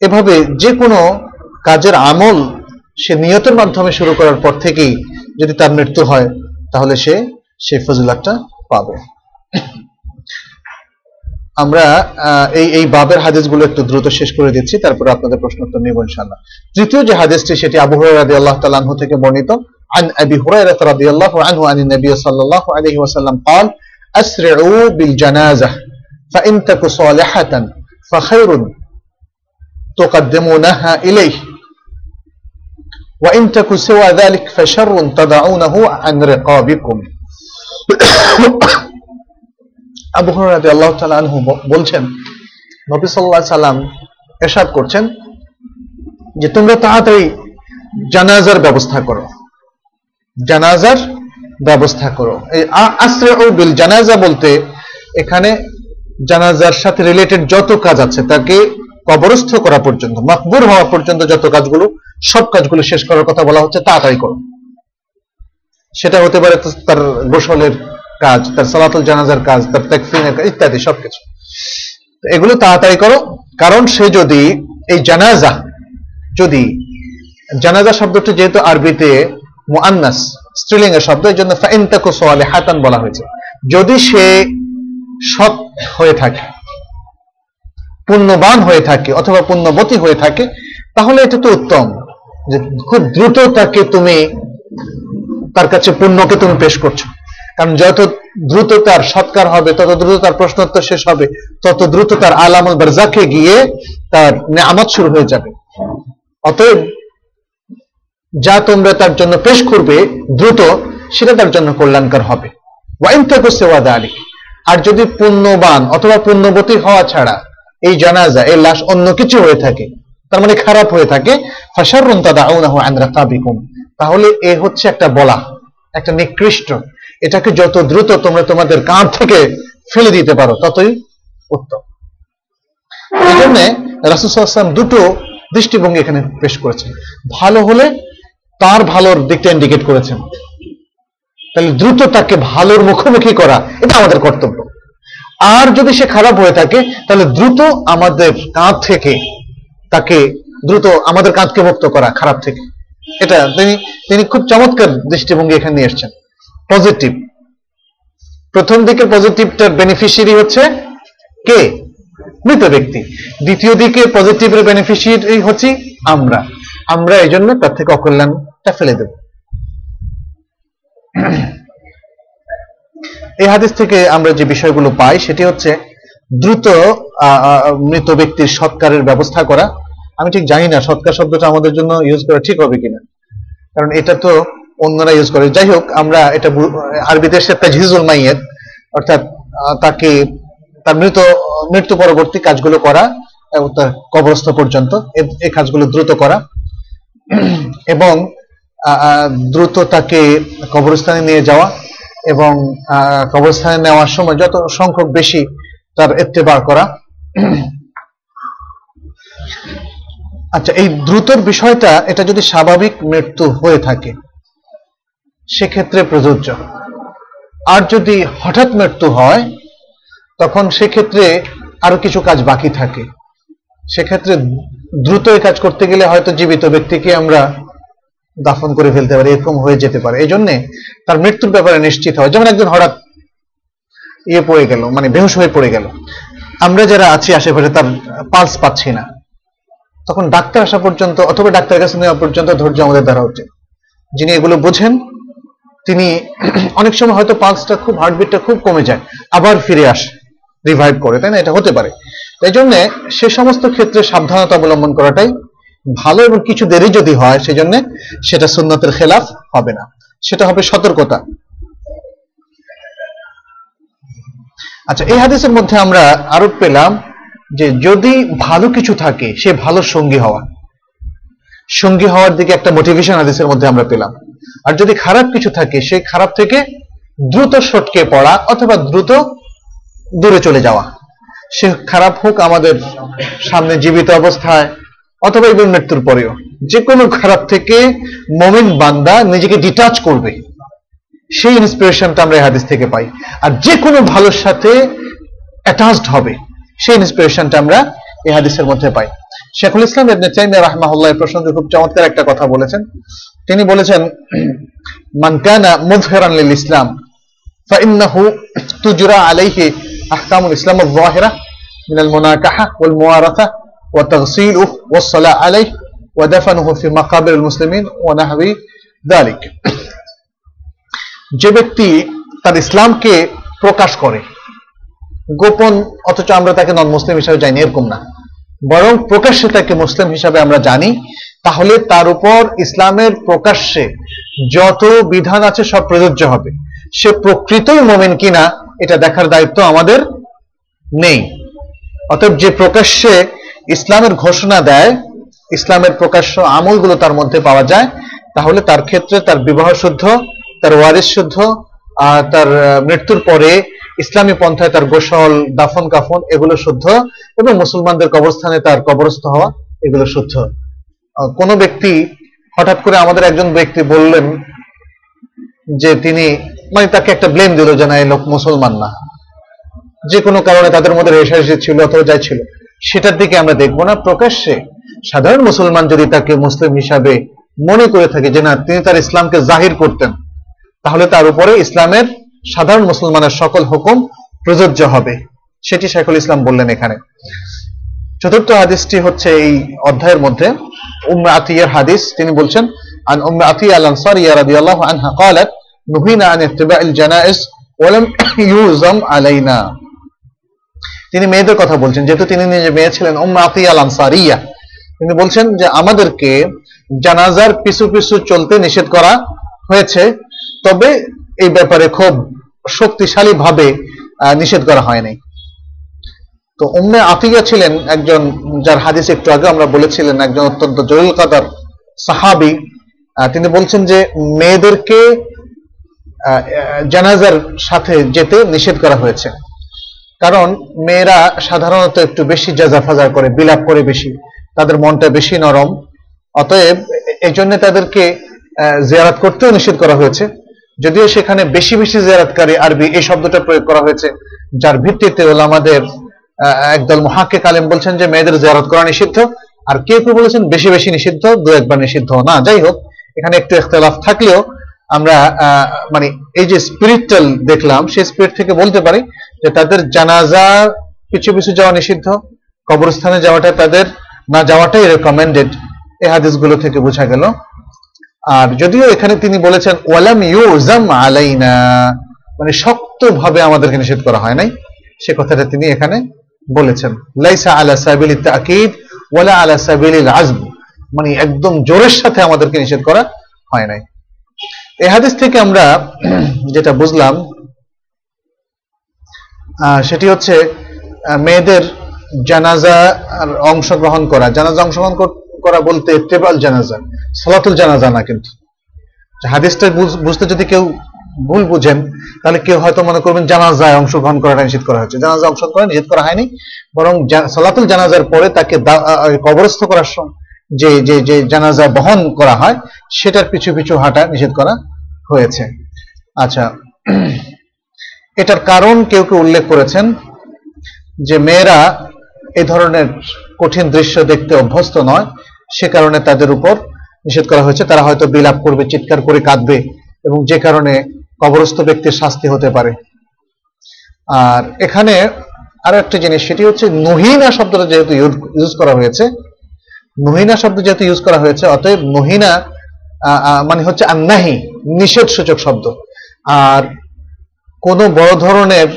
এভাবে যে কোনো কাজের আমল সে নিয়তের মাধ্যমে শুরু করার পর থেকেই যদি তার মৃত্যু হয়, তাহলে সে সেই ফজিলাতটা পাবে। আমরা আহ, এই এই বাবের হাদিসগুলো একটু দ্রুত শেষ করে দিচ্ছি তারপরে আপনাদের প্রশ্ন উত্তর নেব ইনশাআল্লাহ তৃতীয় যে হাদিসটি সেটি আবু হুরায়রা রাদিয়াল্লাহু তাআলা আনহু থেকে বর্ণিত عن ابي هريره رضي الله عنه عن النبي صلى الله عليه وسلم قال اسرعوا بالجنازه فان تك صالحه فخير تقدمونها اليه وان تك سوى ذلك فشر تدعونه عن رقابكم আবু রাদিয়াল্লাহু তাআলা আনহু বলছেন, নবী আলাইহি সাল্লাম ইরশাদ করছেন যে তোমরা তাড়াতাড়ি জানাজার ব্যবস্থা করো। জানাজার ব্যবস্থা করো। এই আশ্রে ও বিল জানাজা বলতে এখানে জানাজার সাথে রিলেটেড যত কাজ আছে তাকে কবরস্থ করা পর্যন্ত মাকবুর হওয়া পর্যন্ত যত কাজগুলো, সব কাজগুলো শেষ করার কথা বলা হচ্ছে, তাড়াতাড়ি করো। সেটা হতে পারে তার গোসলের কাজ, তার সালাতুল জানাজার কাজ, তার তাকফিনের কাজ, ইত্যাদি, সবকিছু। এগুলো তাড়াতাড়ি করো। কারণ সে যদি এই জানাজা, যদি জানাজা শব্দটি যেহেতু আরবিতে মুআন্নাস, স্ত্রীলিঙ্গের শব্দ, এই জন্য ফাইনতাকু সালিহাতান বলা হয়েছে। যদি সে সৎ হয়ে থাকে, পুণ্যবান হয়ে থাকে, অথবা পুণ্যবতী হয়ে থাকে, তাহলে এটা তো উত্তম। যে খুব দ্রুত তাকে তুমি, তার কাছে পুণ্যকে তুমি পেশ করছ। কারণ যত দ্রুত তার সৎকার হবে, তত দ্রুত তার প্রশ্নোত্তর শেষ হবে, তত দ্রুত তার আলামুল বারজাকে গিয়ে তার নেয়ামত শুরু হয়ে যাবে। অতএব যা তোমরা তার জন্য পেশ করবে দ্রুত, সেটা তার জন্য কল্যাণকর হবে। ওয়াইন আলী আর যদি পুণ্যবান অথবা পুণ্যবতী হওয়া ছাড়া এই জানাজা, এই লাশ অন্য কিছু হয়ে থাকে, তার মানে খারাপ হয়ে থাকে ফাশারুন তাদাউনাহু আন রাকাবিকুম তাহলে এ হচ্ছে একটা বলা, একটা নিকৃষ্ট এটাকে যত দ্রুত তোমরা তোমাদের কাঁধ থেকে ফেলে দিতে পারো, ততই উত্তম। এই জন্য রাসুসাল্লাম দুটো দৃষ্টিভঙ্গি এখানে পেশ করেছেন। ভালো হলে তার ভালোর দিকটা ইন্ডিকেট করেছেন। তাহলে দ্রুত তাকে ভালোর মুখোমুখি করা, এটা আমাদের কর্তব্য। আর যদি সে খারাপ হয়ে থাকে, তাহলে দ্রুত আমাদের কাঁধ থেকে তাকে দ্রুত আমাদের কাঁধকে মুক্ত করা, খারাপ থেকে। এটা তিনি তিনি খুব চমৎকার দৃষ্টিভঙ্গি এখানে নিয়ে এসছেন। পজিটিভ প্রথম দিকে পজিটিভটার বেনিফিশিয়ারি হচ্ছে কে? মৃত ব্যক্তি। দ্বিতীয় দিকে পজিটিভের বেনিফিশিয়ারি হচ্ছি আমরা। আমরা এই জন্য তার থেকে অকল্যাণটা ফেলে দেব। এই হাদিস থেকে আমরা যে বিষয়গুলো পাই সেটি হচ্ছে দ্রুত মৃত ব্যক্তির সৎকারের ব্যবস্থা করা। আমি ঠিক জানি না সৎকার শব্দটা আমাদের জন্য ইউজ করা ঠিক হবে কিনা। কারণ এটা তো অন্যরা ইউজ করে। যাই হোক, আমরা এটা আরবিতে সে তাজহিজুল মাইয়ের অর্থাৎ তাকে, তার মৃত, মৃত্যু পরবর্তী কাজগুলো করা এবং তার কবরস্থ পর্যন্ত এই কাজগুলো দ্রুত করা। এবং দ্রুত তাকে কবরস্থানে নিয়ে যাওয়া এবং কবরস্থানে নেওয়ার সময় যত সংখ্যক বেশি তার এত্তেবার করা। আচ্ছা এই দ্রুতর বিষয়টা, এটা যদি স্বাভাবিক মৃত্যু হয়ে থাকে সেক্ষেত্রে প্রযোজ্য। আর যদি হঠাৎ মৃত্যু হয়, তখন সেক্ষেত্রে আরও কিছু কাজ বাকি থাকে। সেক্ষেত্রে দ্রুত এই কাজ করতে গেলে হয়তো জীবিত ব্যক্তিকে আমরা দাফন করে ফেলতে পারি, এরকম হয়ে যেতে পারে। এই জন্যে তার মৃত্যুর ব্যাপারে নিশ্চিত হয়। যেমন একজন হঠাৎ ইয়ে পড়ে গেল মানে বেহুশ হয়ে পড়ে গেল। আমরা যারা আছি আশেপাশে তার পালস পাচ্ছি না। তখন ডাক্তার আসা পর্যন্ত অথবা ডাক্তারের কাছে নেওয়া পর্যন্ত ধৈর্য আমাদের দ্বারা উচিত। যিনি এগুলো বোঝেন তিনি অনেক সময় হয়তো পালসটা খুব হার্টবিটটা খুব কমে যায়, আবার ফিরে আসে রিভাইভ করে, তাই না? এটা হতে পারে। তাই জন্য সে সমস্ত ক্ষেত্রে সাবধানতা অবলম্বন করাটাই ভালো এবং কিছু দেরি যদি হয় সেজন্য সেটা সুন্নতের খেলাফ হবে না। সেটা হবে সতর্কতা। আচ্ছা এই হাদিসের মধ্যে আমরা আরও পেলাম যে যদি ভালো কিছু থাকে, সে ভালো সঙ্গী হওয়া। সঙ্গী হওয়ার দিকে একটা মোটিভেশন হাদিসের মধ্যে আমরা পেলাম। আর যদি খারাপ কিছু থাকে, সেই খারাপ থেকে দ্রুত সটকে পড়া অথবা দ্রুত দূরে চলে যাওয়া। সে খারাপ হোক আমাদের সামনে জীবিত অবস্থায় অথবা ইবন মৃত্যুর পরেও। যে কোনো খারাপ থেকে মমিন বান্দা নিজেকে ডিটাচ করবে। সেই ইন্সপিরেশনটা আমরা হাদিস থেকে পাই। আর যে কোনো ভালোর সাথে অ্যাটাচড হবে। সেই ইন্সপিরেশনটা আমরা এই হাদিসের মধ্যে পাই শেখুল ইসলাম ইবনে তাইমিয়া রাহমাহুল্লাহ এই প্রসঙ্গে খুব চমৎকার একটা কথা বলেছেন তিনি বলেছেন মান কানা মুযহিরান লিল ইসলাম فإنه تجرى عليه أحكام الإسلام الظاهرة من المناكحة والموارثة وتغسيله والصلاة عليه ودفنه في مقابر المسلمين ونحو ذلك যে ব্যক্তি তার ইসলামকে প্রকাশ করে গোপন অথচ আমরা তাকে নন মুসলিম হিসাবে জানি এরকম না বরং প্রকাশ্যে তাকে মুসলিম হিসাবে আমরা জানি, তাহলে তার উপর ইসলামের প্রকাশ্যে যত বিধান আছে সব প্রযোজ্য হবে। সে প্রকৃতই মোমেন কিনা, এটা দেখার দায়িত্ব আমাদের নেই। অতএব যে প্রকাশ্যে ইসলামের ঘোষণা দেয়, ইসলামের প্রকাশ্য আমলগুলো তার মধ্যে পাওয়া যায়, তাহলে তার ক্ষেত্রে তার বিবাহ শুদ্ধ তার ওয়ারিস শুদ্ধ, আর তার মৃত্যুর পরে ইসলামী পন্থায় তার গোসল, দাফন, কাফন, এগুলো শুদ্ধ এবং মুসলমানদের কবরস্থানে তার কবরস্থ হওয়া এগুলো শুদ্ধ। কোনো ব্যক্তি হঠাৎ করে আমাদের একজন ব্যক্তি বললেন যে তিনি মানে তাকে একটা ব্লেম দিল যে না, এই লোক মুসলমান না। যে কোনো কারণে তাদের মধ্যে রেশারেশি ছিল অথবা যাই ছিল, সেটার দিকে আমরা দেখব না। প্রকাশ্যে সাধারণ মুসলমান যদি তাকে মুসলিম হিসাবে মনে করে থাকে যে না, তিনি তার ইসলামকে জাহির করতেন, তাহলে তার উপরে ইসলামের সাধারণ মুসলমানের সকল হুকুম প্রযোজ্য হবে সেটি শেখুল ইসলাম বললেন এখানে চতুর্থ হাদিসটি হচ্ছে এই অধ্যায়ের মধ্যে উম্মে আতিয়ার হাদিস তিনি বলছেন عن أم عطية الأنصارية رضي الله عنها قالت نهينا عن اتباع الجنائز ولم يوزم علينا তিনি মেয়েদের কথা বলছেন যেহেতু তিনি নিজে মেয়ে ছিলেন উম্মে আতিয়া আল আনসারিয়া তিনি বলছেন যে আমাদেরকে জানাজার পিছু পিছু চলতে নিষেধ করা হয়েছে তবে এই ব্যাপারে খুব শক্তিশালী ভাবে নিষেধ করা হয়নি। তো উম্মে আফিয়া ছিলেন একজন, যার হাদিস একটু আগে আমরা বলেছিলেন, একজন অত্যন্ত জলিল কাদার সাহাবি। তিনি বলছেন যে, মেয়েদেরকে জানাজার সাথে যেতে নিষেধ করা হয়েছে। কারণ মেয়েরা সাধারণত একটু বেশি জাজাফাজা করে, বিলাপ করে বেশি। তাদের মনটা বেশি নরম। অতএব এই তাদেরকে জিয়ারাত করতেও নিষেধ করা হয়েছে। যদিও সেখানে বেশি বেশি জিয়ারাতকারী আরবি এই শব্দটা প্রয়োগ করা হয়েছে, যার ভিত্তিতে আমাদের একদল মহাকে কালেম বলছেন যে মেয়েদের জিয়ারত করা নিষিদ্ধ, আর কেউ কেউ বলেছেন বেশি বেশি নিষিদ্ধ, দু একবার নিষিদ্ধ না। যাই হোক, এখানে একটু ইখতলাফ থাকলেও আমরা মানে এই যে স্পিরিচুয়াল দেখলাম, সেই স্পিরিট থেকে বলতে পারি যে তাদের জানাজা পিছু পিছু যাওয়া নিষিদ্ধ, কবরস্থানে যাওয়াটা তাদের না যাওয়াটাই রেকমেন্ডেড এই হাদিসগুলো থেকে বোঝা গেল। আর যদিও এখানে তিনি বলেছেন, ওয়ালাম ইউজাম আলাইনা। মানে শক্তভাবে আমাদেরকে নিষেধ করা হয় নাই। সে কথাটা তিনি এখানে বলেছেন। লাইসা আলা সাবিল তাকিদ, ওয়ালা আলা সাবিল আজম। মানে একদম জোরের সাথে আমাদেরকে নিষেধ করা হয় নাই। এই হাদিস থেকে আমরা যেটা বুঝলাম সেটি হচ্ছে মেয়েদের জানাজা অংশগ্রহণ করা। জানাজা অংশগ্রহণ করা বলতে ইত্তেবাল জানাজা। সালাতুল জানাজা না কিন্তু। হাদিসটা বুঝতে যদি কেউ ভুল বুঝেন, তাহলে কেউ হয়তো মনে করবেন জানাজায় অংশগ্রহণ করাটা নিষেধ করা হয়েছে। জানাজা অংশগ্রহণ নিষেধ করা হয়নি, বরং সালাতুল জানাজার পরে তাকে কবরস্থ করার যে যে যে জানাজা বহন করা হয়, সেটার পিছু পিছু হাঁটা নিষেধ করা হয়েছে। আচ্ছা এটার কারণ কেউ কেউ উল্লেখ করেছেন যে মেয়েরা এ ধরনের কঠিন দৃশ্য দেখতে অভ্যস্ত নয়, সে কারণে তাদের উপর নিষেধ করা হয়েছে, তারা হয়তো বিলাপ করবে, চিৎকার করে কাঁদবে এবং যে কারণে কবরস্থ ব্যক্তির শাস্তি হতে পারে। আর এখানে আরও একটা জিনিস, সেটি হচ্ছে নহিনা শব্দটা যেহেতু ইউজ করা হয়েছে, নহিনা শব্দ যেহেতু ইউজ করা হয়েছে, অতএব নহিনা মানে হচ্ছে আন্নাহি নিষেধ সূচক শব্দ। আর কোন বড় ধরনের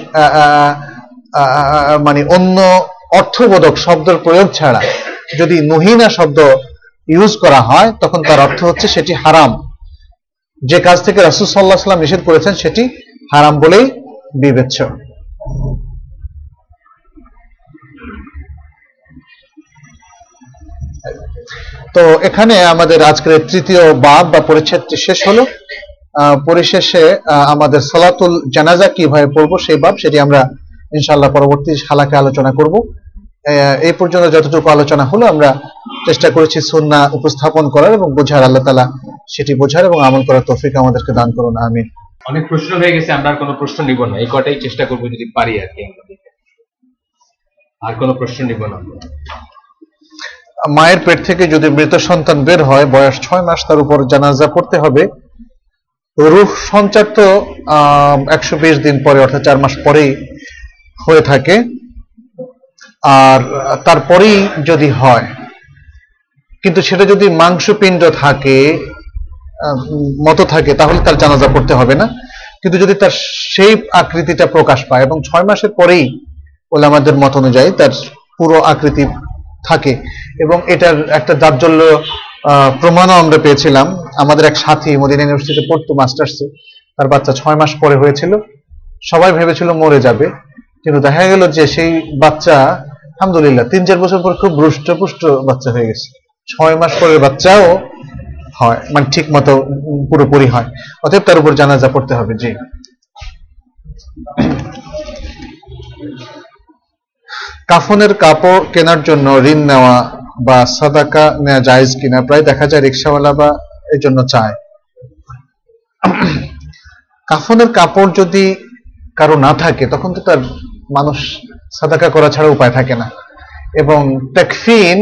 মানে অন্য অর্থবোধক শব্দের প্রয়োগ ছাড়া যদি নহিনা শব্দ ইউজ করা হয়, তখন তার অর্থ হচ্ছে সেটি হারাম। যে কাজ থেকে রাসুল সাল্লাহ সাল্লাম নিষেধ করেছেন, সেটি হারাম বলেই বিবেচ্য। তো এখানে আমাদের আজকের তৃতীয় বাব বা পরিচ্ছেদটি শেষ হলো। পরিশেষে আমাদের সলাতুল জানাজা কীভাবে পড়ব সেই বাব সেটি আমরা ইনশাআল্লাহ পরবর্তী শালাকে আলোচনা করব। এই পর্যন্ত যতটুকু আলোচনা হলো আমরা চেষ্টা করেছি সুন্না উপস্থাপন করার এবং বোঝার আল্লাহ তালা সেটি বোঝার এবং আমল করার তৌফিক আমাদেরকে দান করুন আমিন। অনেক প্রশ্ন হয়ে গেছে আমরা আর কোনো প্রশ্ন নিব না এই কটাই চেষ্টা করব যদি পারি আর কি আমরা। আর কোনো প্রশ্ন নিব না। মায়ের পেট থেকে যদি মৃত সন্তান বের হয় বয়স ছয় মাস তার উপর জানাজা পড়তে হবে। রূহ সঞ্চার তো একশো বিশ দিন পরে অর্থাৎ চার মাস পরেই হয়ে থাকে। আর তারপরেই যদি হয় কিন্তু সেটা যদি মাংসপিণ্ড থাকে মতো থাকে তাহলে তার জানাজা পড়তে হবে না। কিন্তু যদি তার সেই আকৃতিটা প্রকাশ পায় এবং ছয় মাসের পরেই ওলামাদের মত অনুযায়ী তার পুরো আকৃতি থাকে এবং এটার একটা আহ, প্রমাণও আমরা পেয়েছিলাম। আমাদের এক সাথী মদিনা ইউনিভার্সিটিতে পড়তো মাস্টার্সে। তার বাচ্চা ছয় মাস পরে হয়েছিল। সবাই ভেবেছিল মরে যাবে। কিন্তু দেখা গেল যে সেই বাচ্চা আলহামদুলিল্লাহ, তিন চার বছর পর খুব রুষ্টপুষ্ট বাচ্চা হয়ে গেছে। ছয় মাস পরের বাচ্চাও হয় মানে ঠিক মতো পুরোপুরি হয়। অতএব তার উপর জানাজা পড়তে হবে, জি। কাফনের কাপড় কেনার জন্য ঋণ নেওয়া বা সাদাকা নেওয়া জায়েজ কিনা, প্রায় দেখা যায় রিক্সাওয়ালা বা এই জন্য চায়। কাফনের কাপড় যদি কারও না থাকে, তখন তো তার মানুষ সাদাকা করা ছাড়া উপায় থাকে না। এবং টেকফিন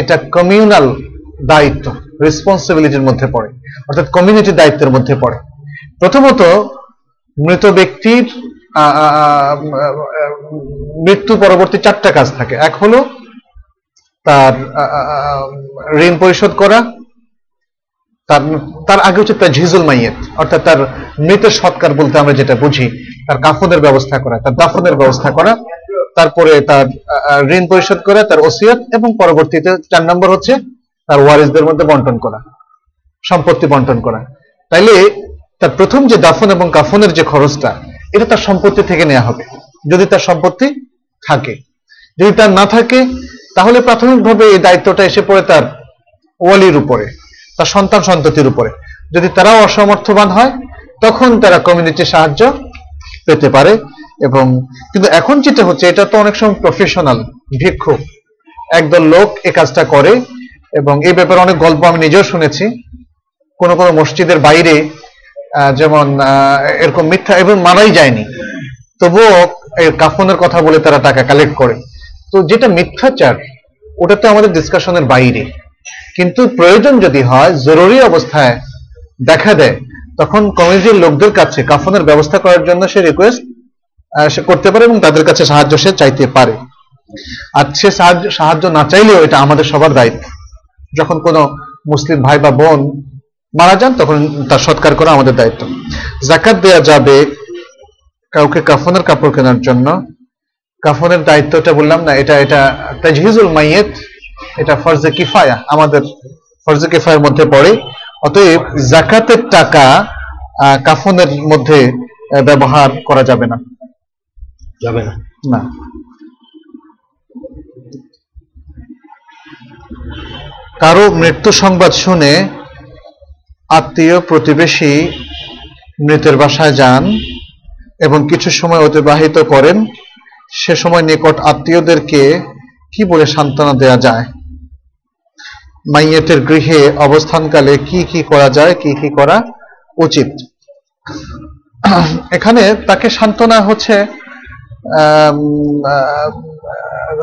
এটা কমিউনাল দায়িত্ব রেসপন্সিবিলিটির মধ্যে পড়ে। অর্থাৎ কমিউনিটি দায়িত্বের মধ্যে পড়ে। প্রথমত, মৃত ব্যক্তির মৃত্যু পরবর্তী চারটা কাজ থাকে। এক হলো তার ঋণ পরিশোধ করা, তার তার আগে হচ্ছে তার ঝিজুল মাইয়েত, অর্থাৎ তার মৃতের সৎকার বলতে আমরা যেটা বুঝি, তার কাফনের ব্যবস্থা করা, তার দাফনের ব্যবস্থা করা তারপরে তার ঋণ পরিশোধ করা তার ওসিয়ত এবং পরবর্তীতে চার নম্বর হচ্ছে তার ওয়ারিসদের মধ্যে বন্টন করা, সম্পত্তি বন্টন করা। তাইলে তার প্রথম যে দাফন এবং কাফনের যে খরচটা, এটা তার সম্পত্তি থেকে নেওয়া হবে, যদি তার সম্পত্তি থাকে। যদি তার না থাকে, তাহলে প্রাথমিকভাবে এই দায়িত্বটা এসে পড়ে তার ওয়ালির উপরে, তার সন্তান সন্ততির উপরে। যদি তারাও অসমর্থবান হয়, তখন তারা কমিউনিটির সাহায্য পেতে পারে। এবং কিন্তু এখন যেটা হচ্ছে, এটা তো অনেক সময় প্রফেশনাল ভিক্ষুক। একদল লোক এই কাজটা করে এবং এই ব্যাপারে অনেক গল্প আমি নিজেও শুনেছি। কোন কোন মসজিদের বাইরে যেমন এরকম মিথ্যা এবং মানাই যায়নি। তবুও কাফনের কথা বলে তারা টাকা কালেক্ট করে। তো যেটা মিথ্যাচার, ওটা তো আমাদের ডিসকাশনের বাইরে। কিন্তু প্রয়োজন যদি হয়, জরুরি অবস্থায় দেখা দেয়, তখন কমিটির লোকদের কাছে কাফনের ব্যবস্থা করার জন্য সে রিকোয়েস্ট করতে পারে এবং তাদের কাছে সাহায্য সে চাইতে পারে। আর সে সাহায্য সাহায্য না চাইলেও এটা আমাদের সবার দায়িত্ব। যখন কোনো মুসলিম ভাই বা বোন মারা যান, তখন তার সৎকার করা আমাদের দায়িত্ব। জাকাত দেয়া যাবে কাউকে কাফনের কাপড় কেনার জন্য। কাফনের দায়িত্বটা বললাম না, এটা এটা তাজহিজুল মাইয়েত, এটা ফরজে কিফায়া, আমাদের ফরজে কিফায়ের মধ্যে পড়ে। অতএব জাকাতের টাকা কাফনের মধ্যে ব্যবহার করা যাবে না। যাবে না। না। কারও মৃত্যু সংবাদ শুনে আত্মীয় প্রতিবেশী মৃতের বাসায় যান এবং কিছু সময় অতিবাহিত করেন, সে সময় নিকট আত্মীয়দেরকে কি বলে সান্ত্বনা দেয়া যায়? মাইয়েতের গৃহে অবস্থানকালে কি কি করা যায়, কি কি করা উচিত? এখানে তাকে সান্ত্বনা হচ্ছে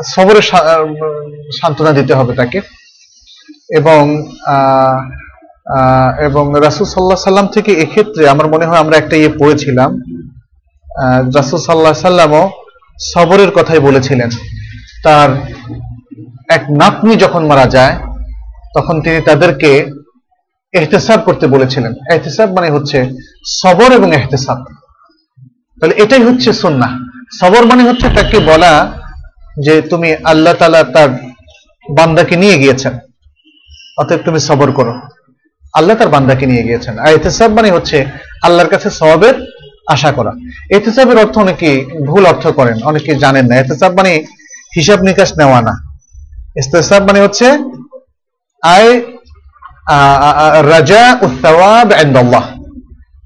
সবরে সান্ত্বনা দিতে হবে তাকে। এবং এবং রাসুল সাল্লাহ সাল্লাম থেকে এক্ষেত্রে আমার মনে হয় আমরা একটা ইয়ে পড়েছিলাম রাসুল সাল্লাহ সাল্লামও সবরের কথাই বলেছিলেন। তার এক নাতনি যখন মারা যায়, তখন তিনি তাদেরকে এহতেসাব করতে বলেছিলেন। এহতেসাব মানে হচ্ছে সবর এবং এহতেসাব। তাহলে এটাই হচ্ছে সুন্নাহ। সবর মানে হচ্ছে তাকে বলা যে তুমি আল্লাহ তালা তার বান্দাকে নিয়ে গিয়েছেন। অতএব তুমি সবর করো। আল্লাহ তার বান্দাকে নিয়ে গিয়েছেন। আর এহতেসাব মানে হচ্ছে আল্লাহর কাছে সবের আশা করা। এহতেসাবের অর্থ অনেকে ভুল অর্থ করেন, অনেকে জানেন না। এহতেসাব মানে হিসাব নিকাশ নেওয়া না। ইস্তেসাব মানে হচ্ছে, আয় রাজা উত্তাওয়াব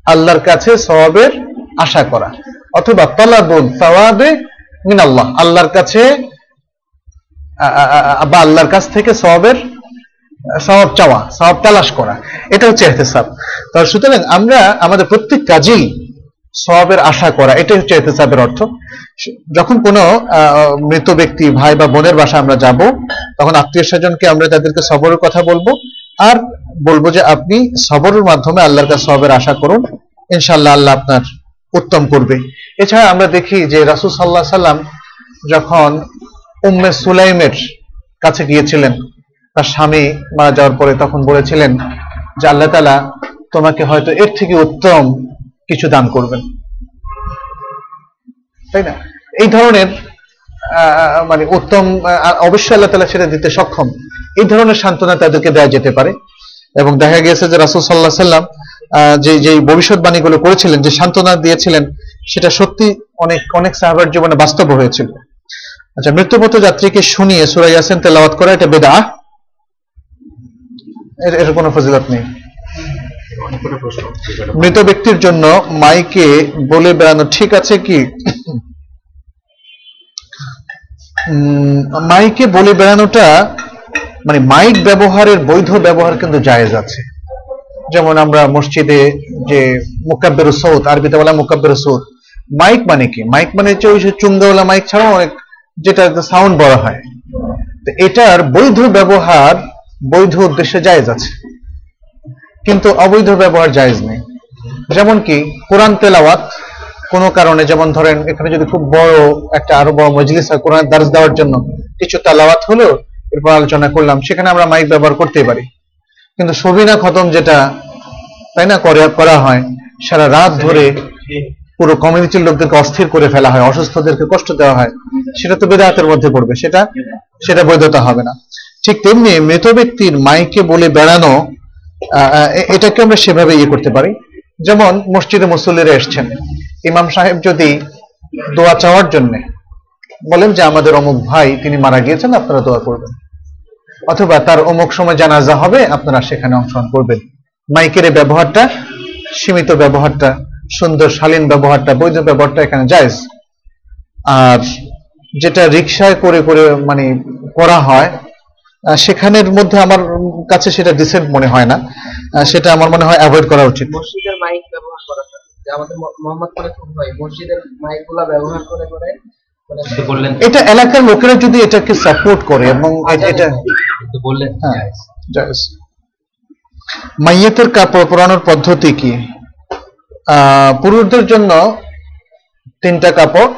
আল্লাহর কাছে সওয়াবের আশা করা। অথবা তলাবুল সওয়াবে মিন আল্লাহ আল্লাহর কাছে বা আল্লাহর কাছ থেকে সওয়াবের, সওয়াব চাওয়া, সওয়াব তালাশ করা, এটা হচ্ছে এহতেসাব। তো সুতরাং আমরা, আমাদের প্রত্যেক কাজেই সওয়াবের আশা করা, এটাই হচ্ছে এহতেসাবের অর্থ। যখন কোনো মৃত ব্যক্তি, ভাই বা বোনের বাসা আমরা যাব, তখন আত্মীয় স্বজনকে আমরা তাদেরকে সবরের কথা বলব, আর বলব যে আপনি সবরের মাধ্যমে আল্লাহর কাছে সবের আশা করুন। ইনশাআল্লাহ আল্লাহ আপনার উত্তম করবে। এছাড়া আমরা দেখি যে রাসূল সাল্লাহ সাল্লাম যখন উম্মে সুলাইমের কাছে গিয়েছিলেন, তার স্বামী মারা যাওয়ার পরে তখন বলেছিলেন যে আল্লাহ তাআলা তোমাকে হয়তো এর থেকে উত্তম কিছু দান করবেন। তাই না? এই ধরনের মানে উত্তম অবশ্যই আল্লাহ তালা সেটা দিতে সক্ষম। এই ধরনের সান্ত্বনা তাদেরকে দেওয়া যেতে পারে। এবং দেখা গেছে যে রাসুল সাল্লাহ সাল্লাম যে যে ভবিষ্যৎবাণীগুলো করেছিলেন, যে সান্ত্বনা দিয়েছিলেন, সেটা সত্যি অনেক অনেক সাহাবার জীবনে বাস্তব হয়েছিল। আচ্ছা মৃত্যুপথ যাত্রীকে শুনিয়ে সুরাই ইয়াসিন তেলাওয়াত করা, এটা বেদা এর কোনো ফজিলত নেই। মৃত ব্যক্তির জন্য মাইকে বলে বেড়ানো ঠিক আছে কি? মাইকে বলে বেড়ানোটা মানে মাইক ব্যবহারের বৈধ ব্যবহার কিন্তু জায়েজ আছে। যেমন আমরা মসজিদে যে মুকাব্বের সৌদ, আরবিতে বলা মুকাব্বের সৌদ। মাইক মানে কি? মাইক মানে হচ্ছে ওই যে চুঙ্গাওয়ালা মাইক ছাড়াও অনেক যেটা সাউন্ড বড় হয়। তো এটার বৈধ ব্যবহার, বৈধ উদ্দেশ্যে জায়েজ আছে। কিন্তু অবৈধ ব্যবহার জায়েজ নেই। যেমন কি, কোরআন তেলাওয়াত, কোনো কারণে যেমন ধরেন এখানে যদি খুব বড় একটা আরও বড় মজলিস হয় কোরআন দার্স দেওয়ার জন্য কিছু তেলাওয়াত হলো, এরপর আলোচনা করলাম, সেখানে আমরা মাইক ব্যবহার করতেই পারি। কিন্তু সবিনা খতম যেটা, তাই না, করে হয়, সারা রাত ধরে পুরো কমিউনিটির লোকদেরকে অস্থির করে ফেলা হয়, অসুস্থদেরকে কষ্ট দেওয়া হয়, সেটা তো বেদাতের মধ্যে পড়বে, সেটা সেটা বৈধতা হবে না। ঠিক তেমনি মৃত ব্যক্তির মাইকে বলে বেড়ানো এটাকে আমরা সেভাবে ইয়ে করতে পারি। যেমন মসজিদে মুসল্লিরা এসছেন, ইমাম সাহেব যদি দোয়া চাওয়ার জন্য বলেন যে আমাদের অমুক ভাই, তিনি মারা গিয়েছেন, আপনারা দোয়া করবেন। অথবা তার অমুক সময় জানাজা হবে, আপনারা সেখানে অংশগ্রহণ করবেন। মাইকের ব্যবহারটা, সীমিত ব্যবহারটা, সুন্দর শালীন ব্যবহারটা, বৈধ ব্যবহারটা এখানে জায়েজ। আর যেটা রিক্সায় করে করে মানে করা হয় সেখানের মধ্যে আমার কাছে সেটা ডিসেন্ট মনে হয় না। সেটা আমার মনে হয় অ্যাভয়েড করা উচিত। মসজিদের মাইক ব্যবহার করাটা। যে আমাদের ম- মোহাম্মদ করে খুব হয়, মসজিদের মাইকগুলা ব্যবহার করে করে এটা এলাকার লোকেরা যদি এটাকে সাপোর্ট করে এবং এটা বললেন হ্যাঁ। মাইয়েতের কাপড় পরানোর পদ্ধতি কি? পুরুষদের জন্য তিনটা কাপড়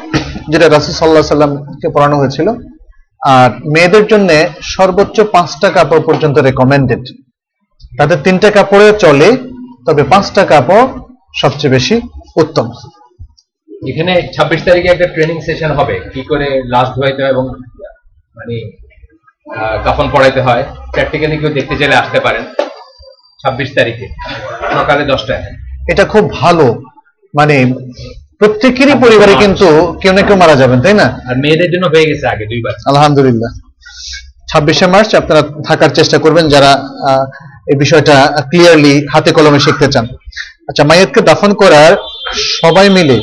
যেটা রাসুল সাল্লাহ সাল্লামকে পরানো হয়েছিল। আর মেয়েদের জন্য সর্বোচ্চ পাঁচটা কাপড় পর্যন্ত রেকমেন্ডেড তাদের তিনটা কাপড়ে চলে তবে পাঁচটা কাপড় সবচেয়ে বেশি উত্তম। এখানে ছাব্বিশ তারিখে একটা ট্রেনিং সেশন হবে। কি করে লাশ ধোয়াইতে হয় এবং মানে কাফন পড়াইতে হয় প্র্যাকটিক্যালি কেউ দেখতে চাইলে আসতে পারেন। ছাব্বিশ তারিখে সকালে দশটায়। এটা খুব ভালো। মানে প্রত্যেকেরই পরিবারে কিন্তু কেউ না কেউ মারা যাবেন তাই না? আর মেয়েদের জন্য হয়ে গেছে আগে দুইবার আলহামদুলিল্লাহ। ছাব্বিশে মার্চ আপনারা থাকার চেষ্টা করবেন যারা আহ, এই বিষয়টা ক্লিয়ারলি হাতে কলমে শিখতে চান। আচ্ছা মাইয়াতকে দাফন করার সবাই মিলে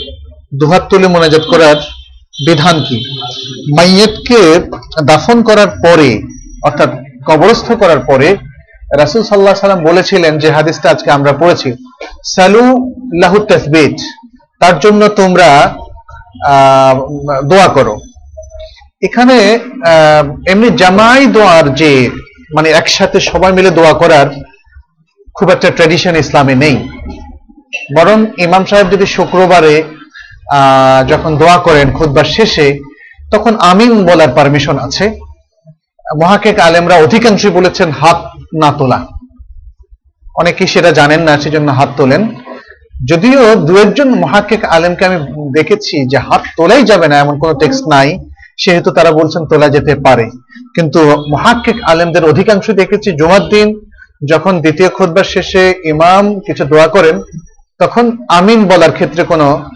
দুহাত তুলে মোনাজাত করার বিধান কি? মাইয়েতকে দাফন করার পরে, অর্থাৎ কবরস্থ করার পরে, রাসূল সাল্লাহ সাল্লাম বলেছিলেন যে হাদিসটা আজকে আমরা পড়েছি, সালু লাহু তাসবিত, তার জন্য তোমরা দোয়া করো। এখানে এমনি জামাই দোয়ার যে মানে একসাথে সবাই মিলে দোয়া করার খুব একটা ট্র্যাডিশন ইসলামে নেই। বরং ইমাম সাহেব যদি শুক্রবারে যখন দোয়া করেন খুতবার শেষে, তখন আমিন বলার পারমিশন আছে। মহাকেক আলেমরা অধিকাংশই বলেছেন, হাত না তোলা। অনেকেই সেটা জানেন না, সেজন্য হাত তোলেন। যদিও দু একজন মহাকেক আলেমকে আমি দেখেছি যে হাত তোলাই যাবে না, এমন কোনো টেক্সট নাই। সেহেতু তারা বলছেন, তোলা যেতে পারে। কিন্তু মহাক্কিক আলেমদের অধিকাংশ দেখেছি, জুমার দিন যখন দ্বিতীয় খুতবার শেষে ইমাম কিছু দোয়া করেন, তখন আমিন বলার ক্ষেত্রে কোনো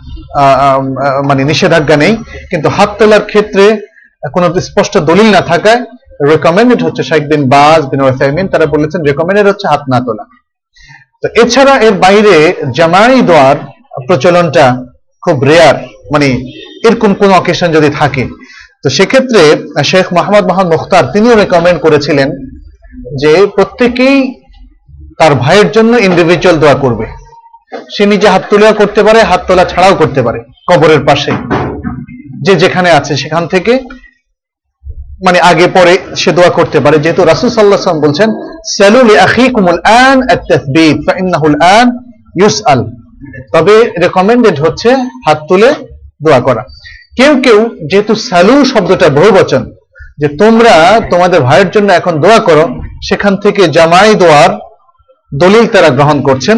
মানে নিষেধাজ্ঞা নেই। কিন্তু হাত তোলার ক্ষেত্রে কোনো স্পষ্ট দলিল না থাকায় রেকমেন্ডেড হচ্ছে শেখ বিন বাজ, বিন ওসাইমিন, তারা বলেছেন রেকমেন্ডেড হচ্ছে হাত না তোলা। তো এছাড়া এর বাইরে জামাই দোয়ার প্রচলনটা খুব রেয়ার মানে এরকম কোন অকেশন যদি থাকে। তো সেক্ষেত্রে শেখ মোহাম্মদ মোহাম্মদ মুখতার তিনিও রেকমেন্ড করেছিলেন যে প্রত্যেকেই তার ভাইয়ের জন্য ইন্ডিভিজুয়াল দোয়া করবে। সে নিজে হাত তুলেও করতে পারে, হাত তোলা ছাড়াও করতে পারে কবরের পাশে। যে যেখানে আছে সেখান থেকে মানে আগে পরে সে দোয়া করতে পারে। যেহেতু রাসূল আলাইহি বলছেন, সালু লি আখিকুমুল আন ফাইন্নাহুল আন ইউসআল। তবে রেকমেন্ডেড হচ্ছে হাত তুলে দোয়া করা। কেউ কেউ, যেহেতু সালু শব্দটা বহুবচন, যে তোমরা তোমাদের ভাইয়ের জন্য এখন দোয়া করো, সেখান থেকে জামাই দোয়ার দলিল তারা গ্রহণ করছেন।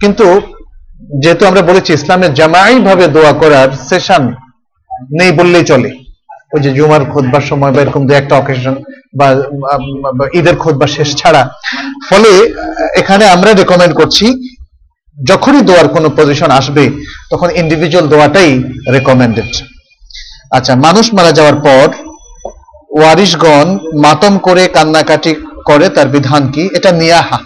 কিন্তু যেহেতু আমরা বলেছি ইসলামের জামাই ভাবে দোয়া করার সেশন নেই বললেই চলে। ওই যে জুমার খোদবার সময় বা এরকম দু একটা অকেশন বা ঈদের খোদবা শেষ ছাড়া। ফলে এখানে আমরা রেকমেন্ড করছি, যখনই দোয়ার কোনো পজিশন আসবে, তখন ইন্ডিভিজুয়াল দোয়াটাই রেকমেন্ডেড আচ্ছা মানুষ মারা যাওয়ার পর ওয়ারিশগণ মাতম করে কান্নাকাটি করে, তার বিধান কি? এটা নিয়াহা।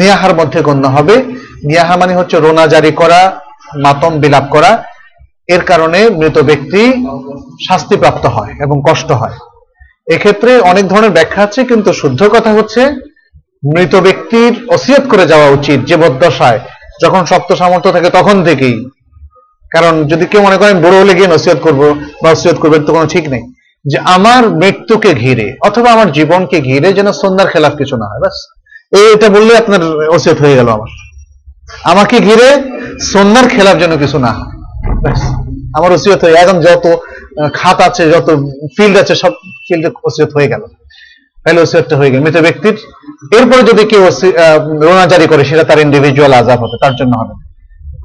নিয়াহার মধ্যে গণ্য হবে। নিয়াহা মানে হচ্ছে রোনা জারি করা, মাতম বিলাপ করা। এর কারণে মৃত ব্যক্তি শাস্তিপ্রাপ্ত হয় এবং কষ্ট হয়। এক্ষেত্রে অনেক ধরনের ব্যাখ্যা আছে, কিন্তু শুদ্ধ কথা হচ্ছে মৃত ব্যক্তির ওসিয়ত করে যাওয়া উচিত জীবদ্দশায় যখন শক্ত সামর্থ্য থাকে তখন থেকেই। কারণ যদি কেউ মনে করেন বড় হলে গিয়ে নসিহত করব বা ওসিয়ত করবেন, তো কোনো ঠিক নেই। যে আমার মৃত্যুকে ঘিরে অথবা আমার জীবনকে ঘিরে যেন সন্ধ্যার খেলাফ কিছু না হয়, ব্যাস। এটা বললে আপনার ওসিয়ত হয়ে গেল আমার। আমাকে ঘিরে সন্ধ্যার খেলাফ যেন কিছু না। আমার ওসিয়ত হয়ে এখন যত খাত আছে, যত ফিল্ড আছে, সব ফিল্ডে ওসিয়ত হয়ে গেল। তাহলে ওসিয়তটা হয়ে গেল। মৃত ব্যক্তির, এরপরে যদি কেউ রোনা জারি করে, সেটা তার ইন্ডিভিজুয়াল আজাব হবে, তার জন্য হবে।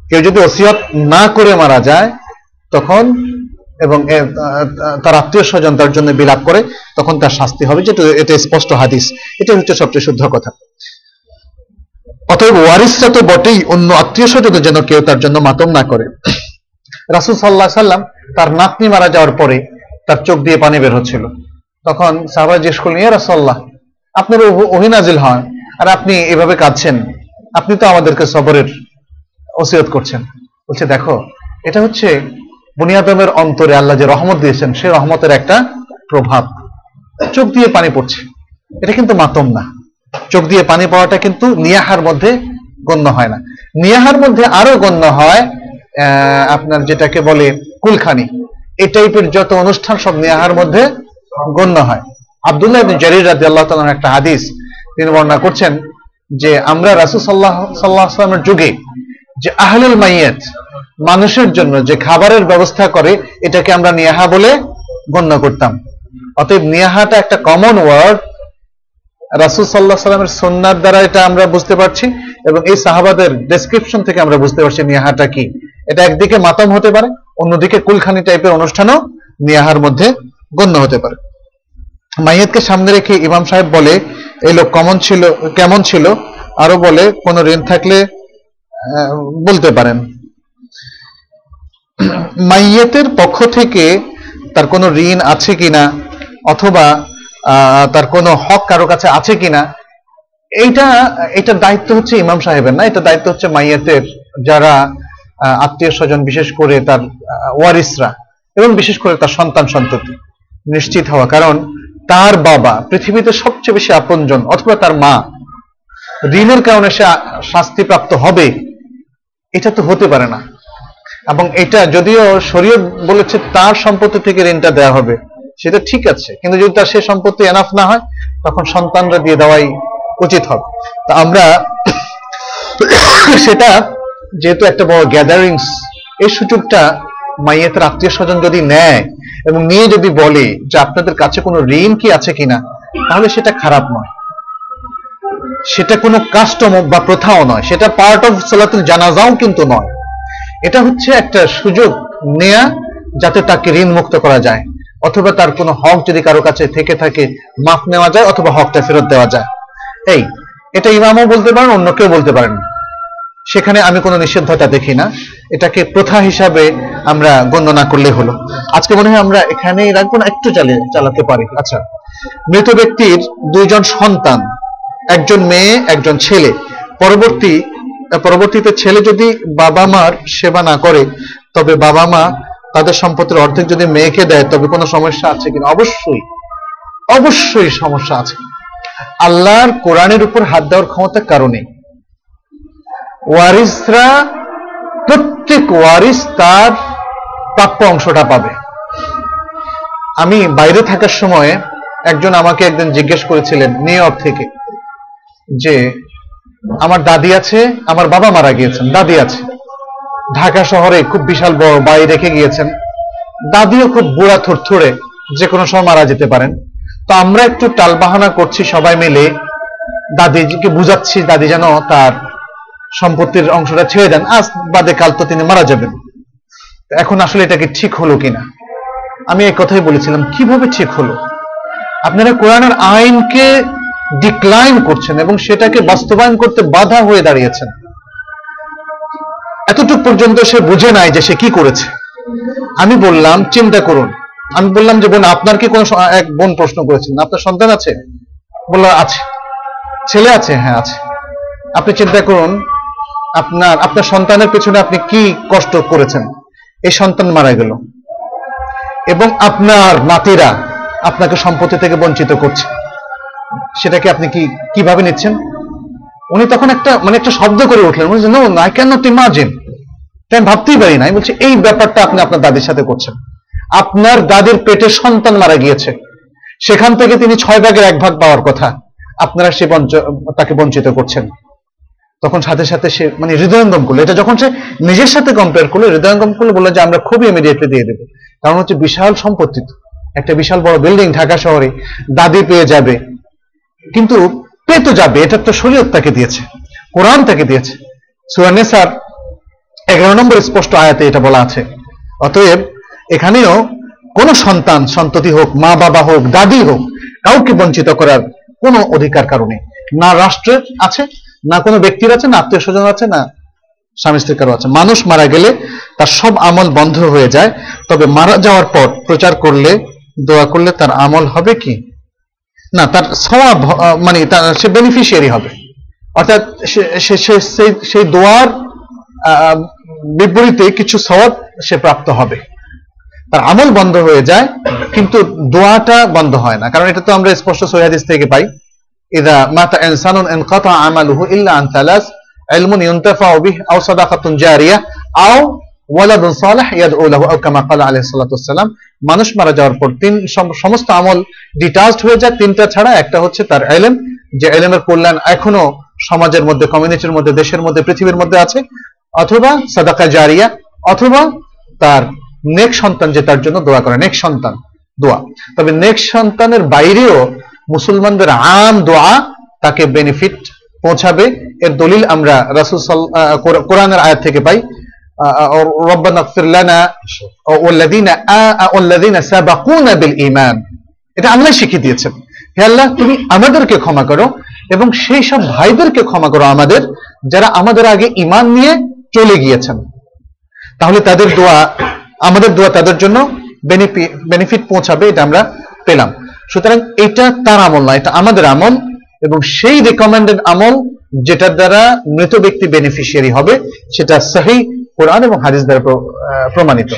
কেউ যদি ওসিয়ত না করে মারা যায়, তখন এবং তার আত্মীয় স্বজন তার জন্য বিলাপ করে, তখন তার শাস্তি হবে। যেটা এটা স্পষ্ট হাদিস, এটা হচ্ছে সবচেয়ে শুদ্ধ কথা। অতএব ওয়ারিসরা তো বটেই অন্য আত্মীয় স্বজন যেন কেউ তার জন্য মাতম না করে। রাসুল সাল্লাহ সাল্লাম তার নাতনি মারা যাওয়ার পরে তার চোখ দিয়ে পানি বের হচ্ছিল। তখন সাহবা জিজ্ঞেস করলেন, ইয়া রাসল্লাহ আপনার ওহিনাজিল হয় আর আপনি এভাবে কাঁদছেন? আপনি তো আমাদেরকে সবরের ওসিয়ত করছেন। বলছে, দেখো, এটা হচ্ছে বুনিয়াদমের অন্তরে আল্লাহ যে রহমত দিয়েছেন, সেই রহমতের একটা প্রভাব। চোখ দিয়ে পানি পড়ছে। এটা কিন্তু মাতম না। চোখ দিয়ে পানি পাওয়াটা কিন্তু নিয়াহার মধ্যে গণ্য হয় না। নিয়াহার মধ্যে আরও গণ্য হয় আপনার যেটাকে বলে কুলখানি। এই টাইপের যত অনুষ্ঠান সব নিয়াহার মধ্যে গণ্য হয়। আব্দুল্লাহ জারির রাদিয়াল্লাহু তাআলার একটা হাদিস, তিনি বর্ণনা করছেন যে আমরা রাসূল সাল্লাল্লাহু আলাইহি ওয়াসাল্লামের যুগে যে আহলুল মাইয়াত মানুষের জন্য যে খাবারের ব্যবস্থা করে, এটাকে আমরা নিয়াহা বলে গণ্য করতাম। অতএব নিয়াহাটা একটা কমন ওয়ার্ড রাসুল সাল্লাহ সাল্লামের সন্ন্যার দ্বারা এটা আমরা বুঝতে পারছি, এবং এই সাহাবাদের ডেসক্রিপশন থেকে আমরা বুঝতে পারছি নিয়াহাটা কি। এটা একদিকে মাতম হতে পারে, অন্যদিকে কুলখানি টাইপের অনুষ্ঠানও নিয়াহার মধ্যে গণ্য হতে পারে। মাইয়াতকে সামনে রেখে ইমাম সাহেব বলে, এই লোক কমন ছিল, কেমন ছিল? আরও বলে, কোনো ঋণ থাকলে বলতে পারেন। মাইয়াতের পক্ষ থেকে তার কোনো ঋণ আছে কিনা? অথবা তার কোনো হক কারও কাছে আছে কিনা? এইটা এটার দায়িত্ব হচ্ছে ইমাম সাহেবের, না? এটা দায়িত্ব হচ্ছে মাইয়াতের যারা আত্মীয় স্বজন, বিশেষ করে তার ওয়ারিসরা এবং বিশেষ করে তার সন্তান, সন্ততি নিশ্চিত হওয়া। কারণ তার বাবা পৃথিবীতে সবচেয়ে বেশি আপনজন অথবা তার মা, ঋণের কারণে সে শাস্তিপ্রাপ্ত হবে, এটা তো হতে পারে না। এবং এটা যদিও শরীয়ত বলেছে তার সম্পত্তি থেকে ঋণটা দেওয়া হবে, সেটা ঠিক আছে। কিন্তু যদি তার সে সম্পত্তি এনাফ না হয়, তখন সন্তানরা দিয়ে দেওয়াই উচিত হবে। তা আমরা সেটা যেহেতু একটা বড় গ্যাদারিংস এই সুযোগটা মাইয়েতের আত্মীয় স্বজন যদি নেয় এবং নিয়ে যদি বলে যে আপনাদের কাছে কোনো ঋণ কি আছে কিনা, তাহলে সেটা খারাপ নয়। সেটা কোনো কাস্টম বা প্রথাও নয়। সেটা পার্ট অফ সালাতুল জানাজাও কিন্তু নয়। এটা হচ্ছে একটা সুযোগ নেয়া যাতে তাকে ঋণ মুক্ত করা যায়, অথবা তার কোনো হক যদি কারও কাছে থেকে থাকে, মাফ নেওয়া যায় অথবা হকটা ফেরত দেওয়া যায়। এই, এটা ইমামও বলতে পারেন, অন্য কেউ বলতে পারেন সেখানে আমি কোনো নিষিদ্ধতা দেখি না। এটাকে প্রথা হিসাবে আমরা গণ্য না করলে হলো। আজকে মনে হয় আমরা এখানেই রাখব না, একটু চালিয়ে চালাতে পারি। আচ্ছা মৃত ব্যক্তির দুইজন সন্তান, একজন মেয়ে, একজন ছেলে। পরবর্তী পরবর্তীতে ছেলে যদি বাবা মার সেবা না করে, তবে বাবা মা তাদের সম্পত্তির অর্ধেক যদি মেয়েকে দেয়, তবে কোনো সমস্যা আছে কিনা? অবশ্যই। অবশ্যই সমস্যা আছে। আল্লাহর কোরআনের উপর হাত দেওয়ার ক্ষমতা কারণে ওয়ারিসরা, প্রত্যেক ওয়ারিস তার প্রাপ্য অংশটা পাবে। আমি বাইরে থাকার সময় একজন আমাকে একদিন জিজ্ঞেস করেছিলেন নিউ ইয়র্ক থেকে, যে আমার দাদি আছে, আমার বাবা মারা গিয়েছেন, দাদি আছে। ঢাকা শহরে খুব বিশাল বড় বাড়ি রেখে গিয়েছেন। দাদিও খুব বুড়া থরথরে, যে কোনো সময় মারা যেতে পারেন। তো আমরা একটু টালবাহানা করছি সবাই মিলে দাদিকে বুঝাচ্ছি, দাদি যেন তার সম্পত্তির অংশটা ছেড়ে দেন। আজ বাদে কাল তো তিনি মারা যাবেন। এখন আসলে এটা কি ঠিক হলো কিনা আমি এই কথাই বলেছিলাম, কীভাবে ঠিক হলো? আপনারা কোরআনের আইনকে ডিক্লাইন করছেন এবং সেটাকে বাস্তবায়ন করতে বাধা হয়ে দাঁড়িয়েছেন। এতটুকু পর্যন্ত সে বুঝে নাই যে সে কি করেছে। আমি বললাম, চিন্তা করুন। আমি বললাম যে, বোন, আপনার কি কোনো এক বোন প্রশ্ন করেছেন? আপনার সন্তান আছে? বলল, আছে। ছেলে আছে? হ্যাঁ আছে। আপনি চিন্তা করুন, আপনার আপনার সন্তানের পেছনে আপনি কি কষ্ট করেছেন? এই সন্তান মারা গেল এবং আপনার নাতিরা আপনাকে সম্পত্তি থেকে বঞ্চিত করছে। সেটাকে আপনি কি, কীভাবে নিচ্ছেন? উনি তখন একটা মানে একটা শব্দ করে উঠলেন। বলছেন no I can not imagine আমি ভাবতেই পারি না। আমি বলছি, এই ব্যাপারটা আপনি আপনার দাদির সাথে করছেন। আপনার দাদির পেটে সন্তান মারা গিয়েছে। সেখান থেকে তিনি ছয় ভাগের এক ভাগ পাওয়ার কথা। আপনারা সে তাকে বঞ্চিত করছেন। তখন সাথে সাথে সে মানে হৃদয়ঙ্গম করল। এটা যখন সে নিজের সাথে কম্পেয়ার করল, হৃদয়ঙ্গম করল, বলল যে, আমরা খুবই ইমিডিয়েটলি দিয়ে দেবো। কারণ হচ্ছে বিশাল সম্পত্তি। একটা বিশাল বড় বিল্ডিং ঢাকা শহরে। দাদি পেয়ে যাবে। কিন্তু পেয়ে তো যাবে, এটা তো শরীয়ত তাকে দিয়েছে, কোরআন তাকে দিয়েছে। সুরানেসার এগারো নম্বর স্পষ্ট আয়াতে এটা বলা আছে। অতএব এখানেও কোন সন্তান, সন্ততি হোক, মা বাবা হোক, দাদি হোক, কাউকে বঞ্চিত করার কোনো অধিকার কারণে না রাষ্ট্রের আছে, না কোনো ব্যক্তির আছে, না আত্মীয় স্বজন আছে, না স্বামী স্ত্রীর কারও আছে। মানুষ মারা গেলে তার সব আমল বন্ধ হয়ে যায়, তবে মারা যাওয়ার পর প্রচার করলে, দোয়া করলে তার আমল হবে কি? না, তার সওয়াব মানে তার, সে বেনিফিশিয়ারি হবে। অর্থাৎ সেই দোয়ার বিপরীতে কিছু সওয়াব সে প্রাপ্ত হবে। তার আমল বন্ধ হয়ে যায়, কিন্তু দোয়াটা বন্ধ হয় না। কারণ এটা তো আমরা স্পষ্ট সহিহাদিস থেকে পাই। ইদা মাতা ইনসানুন ইনকাতা আমালুহু ইল্লা আন তালাস ইলমুন ইউনতাফাউ বিহি আও সাদাকাতুন জারিয়া, আও ওয়ালাদুন সালিহ ইয়াদউ লাহু কামা ক্বালা আলাইহিস সালাতু মানুষ মারা যাওয়ার পর তিন সমস্ত আমল ডিটাচড হয়ে যায়। তিনটা ছাড়া, একটা হচ্ছে তার ইলম যে ইলমের কল্যাণ এখনও সমাজের মধ্যে, কমিউনিটির মধ্যে, দেশের মধ্যে, পৃথিবীর মধ্যে আছে। অথবা সাদাকা জারিয়া, অথবা তার নেক সন্তান যে তার জন্য দোয়া করে। নেক সন্তান, দোয়া। তবে নেক সন্তানের বাইরেও মুসলমানদের আম দোয়া তাকে বেনিফিট পৌঁছাবে। এর দলিল আমরা রাসূল কোরআনের আয়াত থেকে পাই। লানা ওয়াল্লাযিনা, আ- ওয়াল্লাযিনা সাবাকুনা বিল ঈমান। এটা আল্লাহ শিখিয়ে দিয়েছেন। হে আল্লাহ, তুমি আমাদেরকে ক্ষমা করো এবং সেই সব ভাইদেরকে ক্ষমা করো আমাদের, যারা আমাদের আগে ঈমান নিয়ে চলে গিয়েছেন। তাহলে তাদের দোয়া, আমাদের দোয়া তাদের জন্য বেনিফিট পৌঁছাবে, এটা আমরা পেলাম। সুতরাং এটা তার আমল না, এটা আমাদের আমল এবং সেই রেকমেন্ডেড আমল যেটার দ্বারা মৃত ব্যক্তি বেনিফিশিয়ারি হবে, সেটা সহি কোরআন এবং হাদিস দ্বারা প্রমাণিত।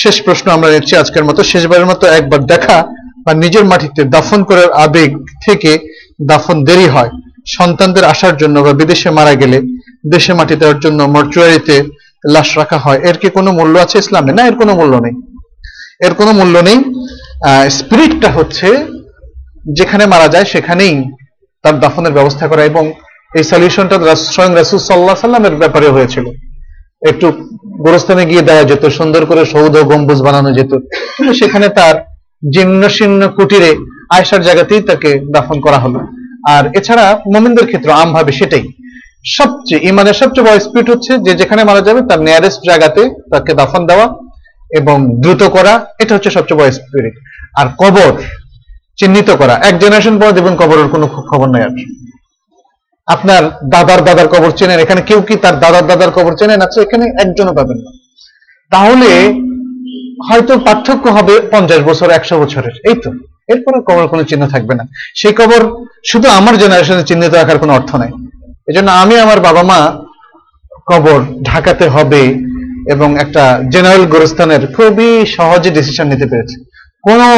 শেষ। প্রশ্ন আমরা নিচ্ছি আজকের মতো। শেষবারের মতো একবার দেখা বা নিজের মাটিতে দাফন করার আবেগ থেকে দাফন দেরি হয়। সন্তানদের আসার জন্য বা বিদেশে মারা গেলে দেশে মাটি দেওয়ার জন্য মর্চুয়ারিতে লাশ রাখা হয়। এর কি কোনো মূল্য আছে ইসলামে? না এর কোনো মূল্য নেই। এর কোনো মূল্য নেই। স্পিরিটটা হচ্ছে যেখানে মারা যায় সেখানেই তার দাফনের ব্যবস্থা করা এবং এই সলিউশনটা স্বয়ং রাসুল সাল্লাহ সাল্লামের ব্যাপারে হয়েছিল। একটু গোরস্থানে গিয়ে দেওয়া যেত, সুন্দর করে সৌধ গম্বুজ বানানো যেত। কিন্তু সেখানে তার জীর্ণ শীর্ণ কুটিরে আয়সার জায়গাতেই তাকে দাফন করা হলো। আর এছাড়া মোমিনদের ক্ষেত্রে আমভাবে সেটাই। সবচেয়ে, ইমানের সবচেয়ে বড় স্পিড হচ্ছে যে যেখানে মারা যাবে তার নিয়ারেস্ট জায়গাতে তাকে দাফন দেওয়া এবং দ্রুত করা, এটা হচ্ছে সবচেয়ে বড় স্পিরিট আর কবর, চিহ্নিত করা। এক জেনারেশন পর দেখবেন কবরের কোনো খবর নাই আর। আপনার দাদার দাদার কবর চেনেন, এখানে কেউ কি তার দাদার দাদার কবর চেনেন? আছে এখানে একজনও পাবেন না। তাহলে হয়তো পার্থক্য হবে পঞ্চাশ বছর, একশো বছরের, এই তো। এরপরে কবর কোনো চিহ্ন থাকবে না। সেই কবর শুধু আমার জেনারেশনে চিহ্নিত রাখার কোনো অর্থ নাই। এজন্য আমি আমার বাবা মা কবর ঢাকাতে হবে এবং একটা জেনারেল গোরস্থানের খুবই সহজে ডিসিশন নিতে পেরেছে। কোনো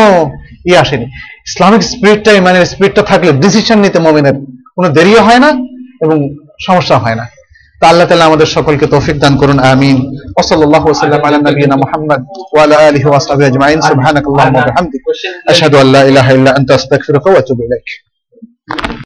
ই আসেনি। ইসলামিক স্পিরিটটা মানে স্পিরিটটা থাকলে ডিসিশন নিতে মমিনের কোনো দেরিও হয় না এবং সমস্যা হয় না। তা আল্লাহ তালা আমাদের সকলকে তৌফিক দান করুন, আমিন। ওসল্লাহ সাল্লাল্লাহু ওয়া সাল্লাম আলা নবীনা মুহাম্মদ ওয়া আলা আলিহি আজমাইন। সুবহানাকাল্লাহুম্মা ওয়া বিহামদিক। আশহাদু আল্লা ইলাহা ইল্লা আনতা, আস্তাগফিরুকা ওয়া আতুবু ইলাইক।